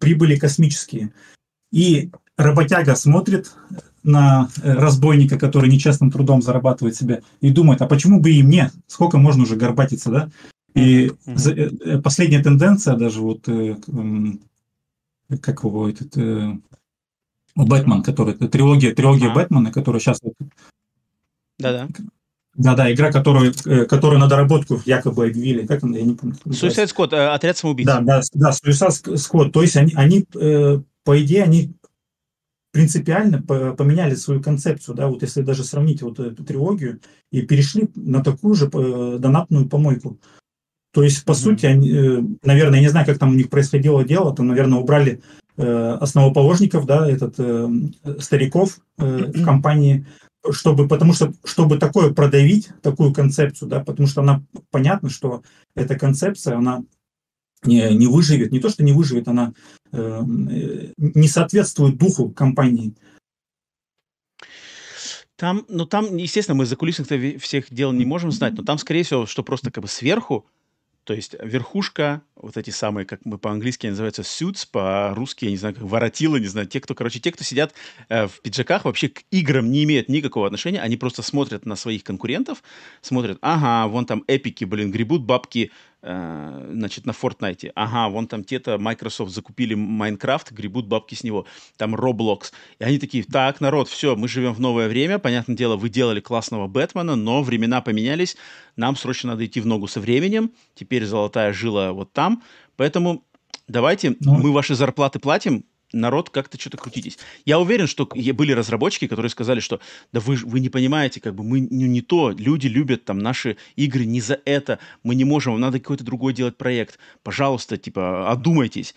прибыли космические. И работяга смотрит на э, разбойника, который нечестным трудом зарабатывает себе, и думает, а почему бы и мне? Сколько можно уже горбатиться, да? И mm-hmm. последняя тенденция, даже вот как его этот Бэтмен, который трилогия, трилогия а. Бэтмена, которая сейчас да-да. Да-да, игра, которую, которую на доработку якобы объявили. Как она, я не помню. Suicide Squad, отряд самоубийц. Да, да, да, Suicide Squad. То есть они, они по идее, они принципиально поменяли свою концепцию, да, вот если даже сравнить вот эту трилогию и перешли на такую же э, донатную помойку. То есть, по mm-hmm. сути, они, э, наверное, я не знаю, как там у них происходило дело, там, наверное, убрали э, основоположников, да, этот э, стариков э, в [clears throat] компании, чтобы, потому что, чтобы такое продавить, такую концепцию, да, потому что она, понятно, что эта концепция, она не, не выживет, не то, что не выживет, она э, не соответствует духу компании. Там, ну там, естественно, мы за кулисных всех дел не можем знать, но там, скорее всего, что просто как бы сверху То есть верхушка, вот эти самые, как мы по-английски называются, suits, по-русски, я не знаю, как воротилы, не знаю, те, кто, короче, те, кто сидят э, в пиджаках, вообще к играм не имеют никакого отношения, они просто смотрят на своих конкурентов, смотрят, ага, вон там эпики, блин, гребут бабки, значит, на Fortnite, ага, вон там те-то Microsoft закупили Майнкрафт, гребут бабки с него, там Roblox, и они такие, так, народ, все, мы живем в новое время, понятное дело, вы делали классного Бэтмена, но времена поменялись, нам срочно надо идти в ногу со временем, теперь золотая жила вот там, поэтому давайте ну, мы ваши зарплаты платим, народ как-то что-то крутитесь. Я уверен, что были разработчики, которые сказали, что да вы, вы не понимаете, как бы мы ну, не то, люди любят там наши игры не за это, мы не можем, вам надо какой-то другой делать проект. Пожалуйста, типа, одумайтесь.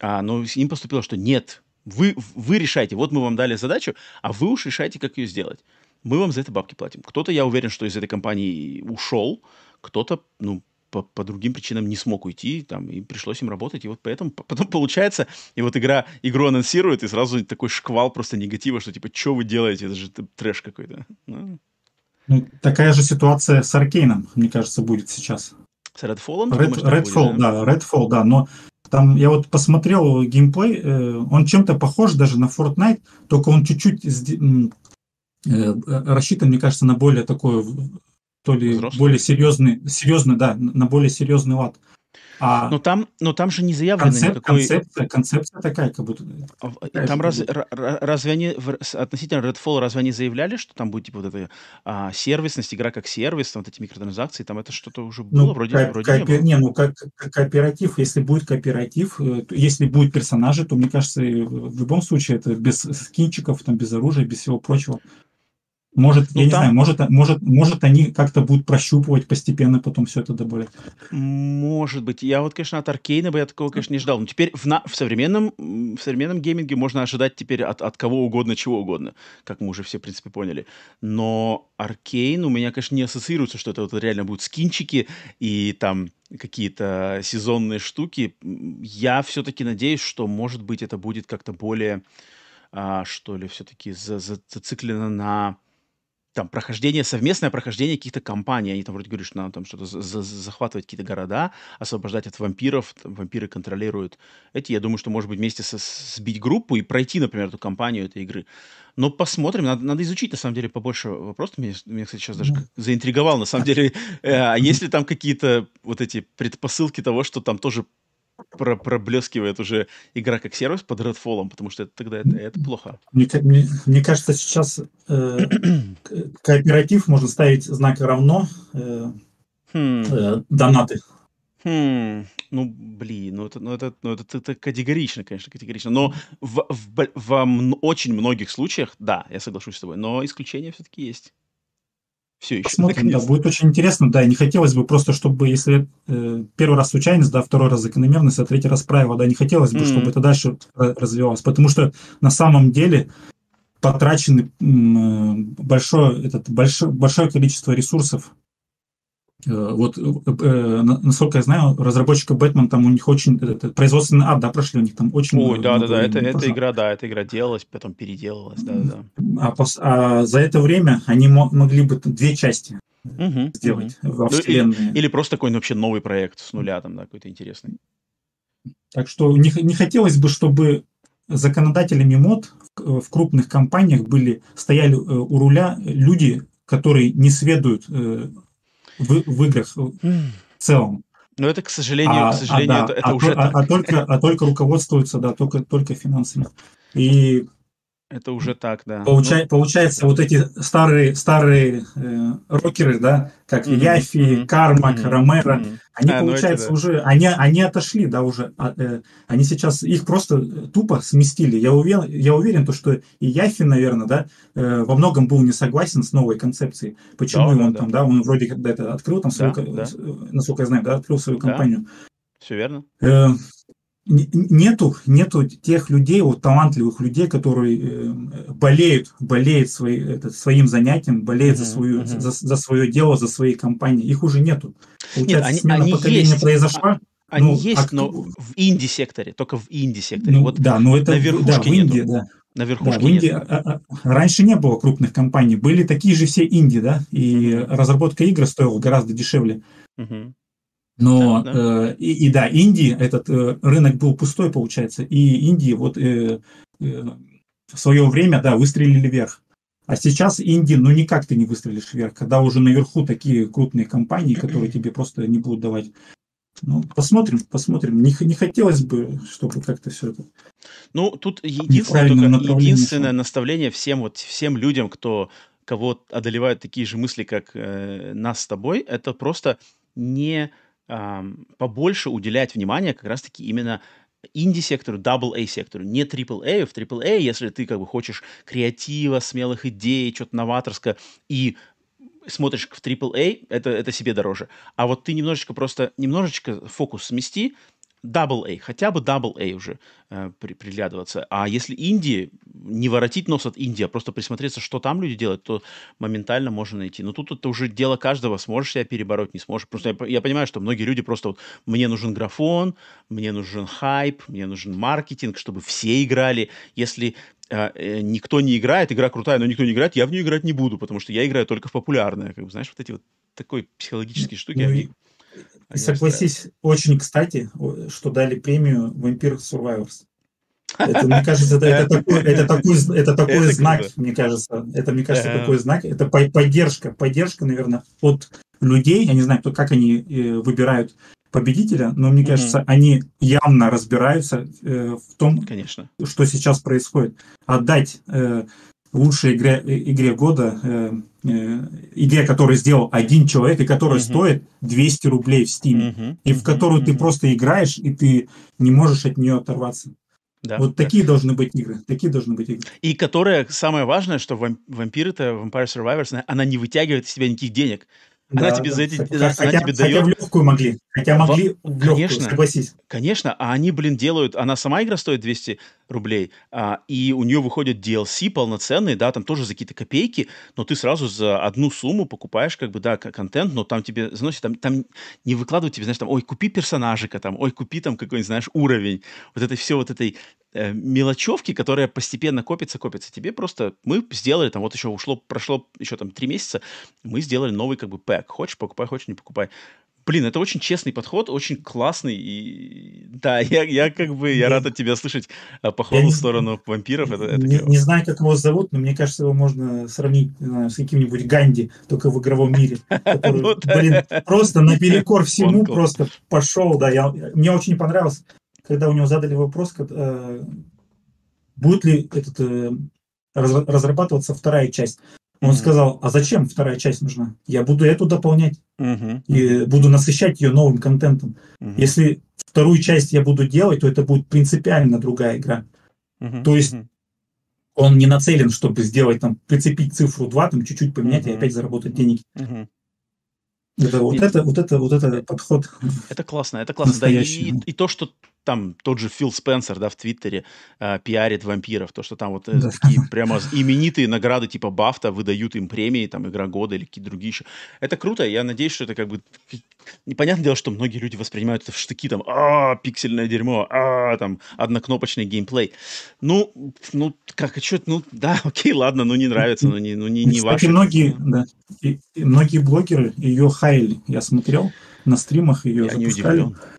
А, но им поступило, что нет, вы, вы решайте, вот мы вам дали задачу, а вы уж решайте, как ее сделать мы вам за это бабки платим. Кто-то, я уверен, что из этой компании ушел, кто-то, ну, по, по другим причинам не смог уйти, там, и пришлось им работать, и вот поэтому потом получается, и вот игра, игру анонсирует, и сразу такой шквал просто негатива, что типа, что вы делаете, это же трэш какой-то. Ну. Ну, такая же ситуация с Аркейном, мне кажется, будет сейчас. С Redfall? Red, думаешь, Redfall, будет, да? да, Redfall, да, но там я вот посмотрел геймплей, э, он чем-то похож даже на Fortnite, только он чуть-чуть Э, рассчитан, мне кажется, на более такой, то ли Взрослый. более серьезный, серьезный, да, на более серьезный лад. А но там, но там же не заявлено концеп, никакой... Концепция, концепция такая, как будто... А такая, там раз, разве они, относительно Redfall, разве они заявляли, что там будет типа вот эта а, сервисность, игра как сервис, там вот эти микротранзакции, там это что-то уже ну, было? Ну, вроде, ко- вроде кооператив, не, не, ну как, кооператив, если будет кооператив, э, если будет персонажи, то, мне кажется, в любом случае это без скинчиков, там, без оружия, без всего прочего. Может, ну, я там... не знаю, может, может, может они как-то будут прощупывать постепенно, потом все это добавлять. Может быть. Я вот, конечно, от Аркейна бы я такого, конечно, не ждал. Но теперь в, на... в, современном, в современном гейминге можно ожидать теперь от, от кого угодно, чего угодно, как мы уже все, в принципе, поняли. Но Аркейн у меня, конечно, не ассоциируется, что это вот реально будут скинчики и там какие-то сезонные штуки. Я все-таки надеюсь, что, может быть, это будет как-то более, а, что ли, все-таки за, за, зациклено на там прохождение, совместное прохождение каких-то компаний. Они там вроде говорят, что надо там что-то за- захватывать какие-то города, освобождать от вампиров. Там, вампиры контролируют эти. Я думаю, что, может быть, вместе со, сбить группу и пройти, например, эту кампанию этой игры. Но посмотрим. Надо, надо изучить, на самом деле, побольше вопросов. Меня, меня кстати, сейчас даже заинтриговал, на самом [laughs] деле. Э, а есть ли там какие-то вот эти предпосылки того, что там тоже про проблескивает уже игра как сервис под Redfall, потому что это, тогда это, это плохо. Мне, мне, мне кажется, сейчас э, кооператив можно ставить знак равно э, хм. э, донаты. Хм, ну, блин, ну это, ну это, ну это, это категорично, конечно, категорично. Но в, в, в, в очень многих случаях, да, я соглашусь с тобой, но исключения все-таки есть все еще. Посмотрим, да, будет очень интересно, да, не хотелось бы просто, чтобы, если э, первый раз случайность, да, второй раз закономерность, а третий раз правило, да, не хотелось бы, mm-hmm. чтобы это дальше развивалось, потому что на самом деле потрачены э, большое, этот, большое, большое количество ресурсов вот, э, э, насколько я знаю, разработчика Бэтмен там у них очень это, производственный ад, да, прошли у них там очень. Ой, да, да, да, это, эта игра, да, эта игра делалась, потом переделалась, да, да. А, пос, а за это время они могли бы две части угу, сделать угу. во ну, вселенной. Или, или просто какой-нибудь вообще новый проект с нуля там, да, какой-то интересный. Так что не, не хотелось бы, чтобы законодателями мод в, в крупных компаниях были стояли у руля люди, которые не сведают в, в играх в целом. Но это, к сожалению, а, к сожалению, а, да, это, это а, уже а, так. А только, а только руководствуются, да, только, только финансами. И это уже так, да. Получай, ну, получается, вот эти старые, старые э, рокеры, да, как mm-hmm. Яфи, mm-hmm. Кармак, mm-hmm. Ромеро, mm-hmm. они, а, получается, ну да. уже, они, они отошли, да, уже. А, э, они сейчас, их просто тупо сместили. Я уверен, я уверен, то, что и Яфи, наверное, да, э, во многом был не согласен с новой концепцией. Почему да, он да, там, да. да, он вроде как это открыл там свою, да, да. насколько я знаю, да, открыл свою компанию. Да. Все верно. Э, нету, нету тех людей, вот талантливых людей, которые э, болеют, болеют свои, это, своим занятием, болеют uh-huh, за, свою, uh-huh. за, за свое дело, за свои компании. Их уже нету. Получается, Нет, они, они есть. произошла. Они ну, есть, а но в инди-секторе, только в инди-секторе. Ну, вот да, но это на верхушке да, в Индии, да. На верхушке да, в Индии, а, а, раньше не было крупных компаний, были такие же все инди, да, и разработка игр стоила гораздо дешевле. Uh-huh. Но да, да. Э, и, и да, Индии этот э, рынок был пустой, получается, и Индии вот э, э, в свое время, да, выстрелили вверх. А сейчас Индии, ну никак ты не выстрелишь вверх, когда уже наверху такие крупные компании, которые тебе просто не будут давать. Ну, посмотрим, посмотрим. Не, не хотелось бы, чтобы как-то все это. Ну, тут единственное, только, единственное наставление всем, вот, всем людям, кто кого одолевают такие же мысли, как э, нас с тобой, это просто не побольше уделять внимание как раз-таки именно инди-сектору, double-A-сектору, не triple-A. В triple-A, если ты как бы хочешь креатива, смелых идей, что-то новаторское, и смотришь в AAA, это, это себе дороже. А вот ты немножечко просто, немножечко фокус смести, Double A, хотя бы Double A уже э, при, приглядываться. А если Индии, не воротить нос от Индии, а просто присмотреться, что там люди делают, то моментально можно найти. Но тут это уже дело каждого, сможешь себя перебороть, не сможешь. Просто я, я понимаю, что многие люди просто вот, мне нужен графон, мне нужен хайп, мне нужен маркетинг, чтобы все играли. Если э, э, никто не играет, игра крутая, но никто не играет, я в нее играть не буду, потому что я играю только в популярное. Как бы, знаешь, вот эти вот такой психологические штуки, ну, они и согласись, очень кстати, что дали премию Vampire Survivors. Это, мне кажется, это, это такой, это такой, это такой это знак, круто. мне кажется. Это, мне кажется, такой знак. Это поддержка, поддержка, наверное, от людей. Я не знаю, кто, как они э, выбирают победителя, но мне кажется, они явно разбираются э, в том, Конечно. что сейчас происходит. Отдать э, лучшей игре, игре года, э, э, игре, которую сделал один человек, и которая uh-huh. стоит 200 рублей в Steam, uh-huh. и в которую uh-huh. ты просто играешь, и ты не можешь от нее оторваться. Да, вот да. такие должны быть игры. Такие должны быть игры. И которая, самое важное, что вампиры-то, Vampire Survivors, она не вытягивает из себя никаких денег. Она да, тебе да. за эти, хотя, она тебе хотя дает... в легкую могли, хотя могли в легкую, конечно, согласись. Конечно, а они, блин, делают... Она сама игра стоит 200 рублей, а, и у нее выходит DLC полноценный, да, там тоже за какие-то копейки, но ты сразу за одну сумму покупаешь, как бы, да, контент, но там тебе, заносит, там, там не выкладывают тебе, знаешь, там, ой, купи персонажика, там, ой, купи там какой-нибудь, знаешь, уровень. Вот это все вот этой э, мелочевки, которая постепенно копится, копится. Тебе просто... Мы сделали, там, вот еще ушло, прошло еще там три месяца, мы сделали новый, как бы, пэк. Хочешь, покупай, хочешь, не покупай. Блин, это очень честный подход, очень классный. И да, [laughs] я, я как бы я, я рад от тебя слышать а, похвалу в сторону вампиров. Это, это не, не знаю, как его зовут, но мне кажется, его можно сравнить знаю, с каким-нибудь Ганди, только в игровом мире. Который, [laughs] ну блин, просто наперекор всему просто пошел. Да, я, мне очень понравилось, когда у него задали вопрос, э, будет ли этот, э, разрабатываться вторая часть. Он mm-hmm. сказал, а зачем вторая часть нужна? Я буду эту дополнять mm-hmm. и буду насыщать ее новым контентом. Mm-hmm. Если вторую часть я буду делать, то это будет принципиально другая игра. Mm-hmm. То есть он не нацелен, чтобы сделать там, прицепить цифру 2, там чуть-чуть поменять mm-hmm. и опять заработать денег. Mm-hmm. Это, вот, это, вот, это, вот это подход. Это классно, это классно. Да, и, и то, что там тот же Фил Спенсер, да, в Твиттере э, пиарит вампиров, то, что там вот э, да. такие прямо именитые награды типа Бафта выдают им премии, там, Игра года или какие-то другие еще. Это круто, я надеюсь, что это как бы... Непонятное дело, что многие люди воспринимают это в штыки, там, а пиксельное дерьмо, а там, однокнопочный геймплей. Ну, ну, как, что ну, да, [laughs] окей, ладно, ну, не нравится, ну, не, ну, не, не ваше. многие, да, и, и многие блогеры ее хайли, я смотрел, на стримах ее я запускали. Не удивлен.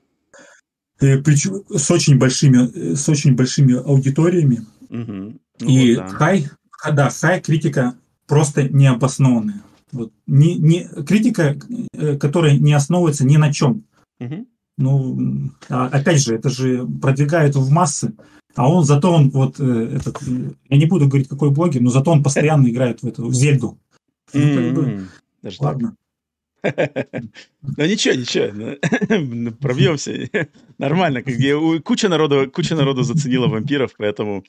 Э, с очень большими, с очень большими аудиториями. Угу. Ну, и вот, да. хай, да, хай критика просто необоснованная. Вот. Не, не, критика, э, которая не основывается ни на чем. Угу. Ну, а, опять же, это же продвигает в массы. А он зато он вот э, этот, я не буду говорить какой блогер, но зато он постоянно играет в эту в Зельду. Ну, как бы, Даже ладно. [laughs] Ну ничего, ничего, ну, [laughs] пробьемся. [laughs] Нормально, куча народу, куча народу заценила вампиров, поэтому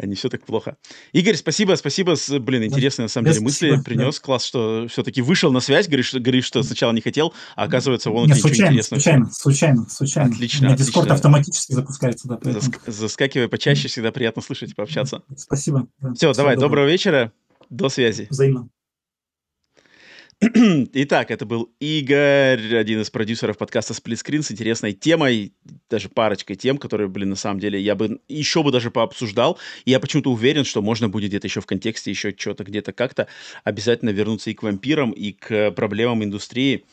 не все так плохо. Игорь, спасибо, спасибо, блин, интересные на самом деле мысли принес. Класс, что все-таки вышел на связь, говоришь, говоришь, что сначала не хотел, а оказывается, вон Нет, случайно, случайно, случайно, случайно. Отлично, Дискорд автоматически запускается, да. Заскакивай почаще, всегда приятно слышать, пообщаться. Спасибо. Все, давай, доброго вечера, до связи. Взаимно. [clears throat] Итак, это был Игорь, один из продюсеров подкаста Screen с интересной темой, даже парочкой тем, которые, блин, на самом деле я бы еще бы даже пообсуждал. И я почему-то уверен, что можно будет где-то еще в контексте, еще что-то где-то как-то обязательно вернуться и к вампирам, и к проблемам индустрии.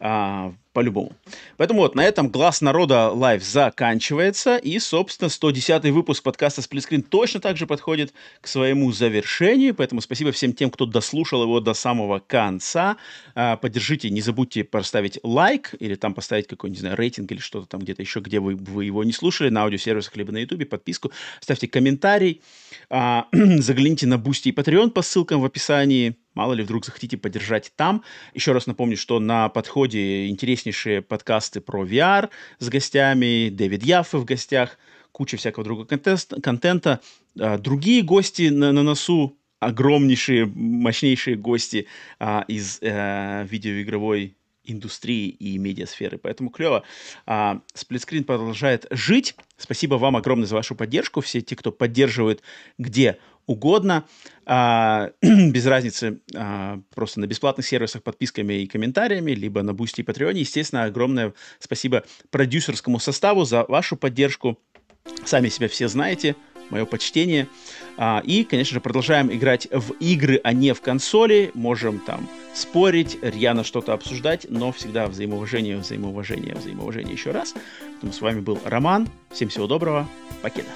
А, по-любому. Поэтому вот на этом Глаз народа live заканчивается. И, собственно, 110 выпуск подкаста Split Screen точно так же подходит к своему завершению. Поэтому спасибо всем тем, кто дослушал его до самого конца. А, поддержите, не забудьте поставить лайк или там поставить какой-нибудь, не знаю, рейтинг или что-то там где-то еще, где вы, вы его не слушали, на аудиосервисах либо на ютубе, подписку, ставьте комментарий, а, [clears throat] загляните на Boosty и Patreon по ссылкам в описании. Мало ли, вдруг захотите поддержать там. Еще раз напомню, что на подходе интереснейшие подкасты про VR с гостями, Дэвид Яффе в гостях, куча всякого другого контента. А, другие гости на, на носу, огромнейшие, мощнейшие гости а, из а, видеоигровой индустрии и медиасферы. Поэтому клево. А, Split Screen продолжает жить. Спасибо вам огромное за вашу поддержку. Все те, кто поддерживает где угодно, а, [clears throat] без разницы, а, просто на бесплатных сервисах подписками и комментариями, либо на Boosty и Патреоне. Естественно, огромное спасибо продюсерскому составу за вашу поддержку. Сами себя все знаете мое почтение. А, и, конечно же, продолжаем играть в игры, а не в консоли. Можем там спорить, рьяно что-то обсуждать, но всегда взаимоуважение, взаимоуважение, взаимоуважение еще раз. С вами был Роман. Всем всего доброго. Покеда.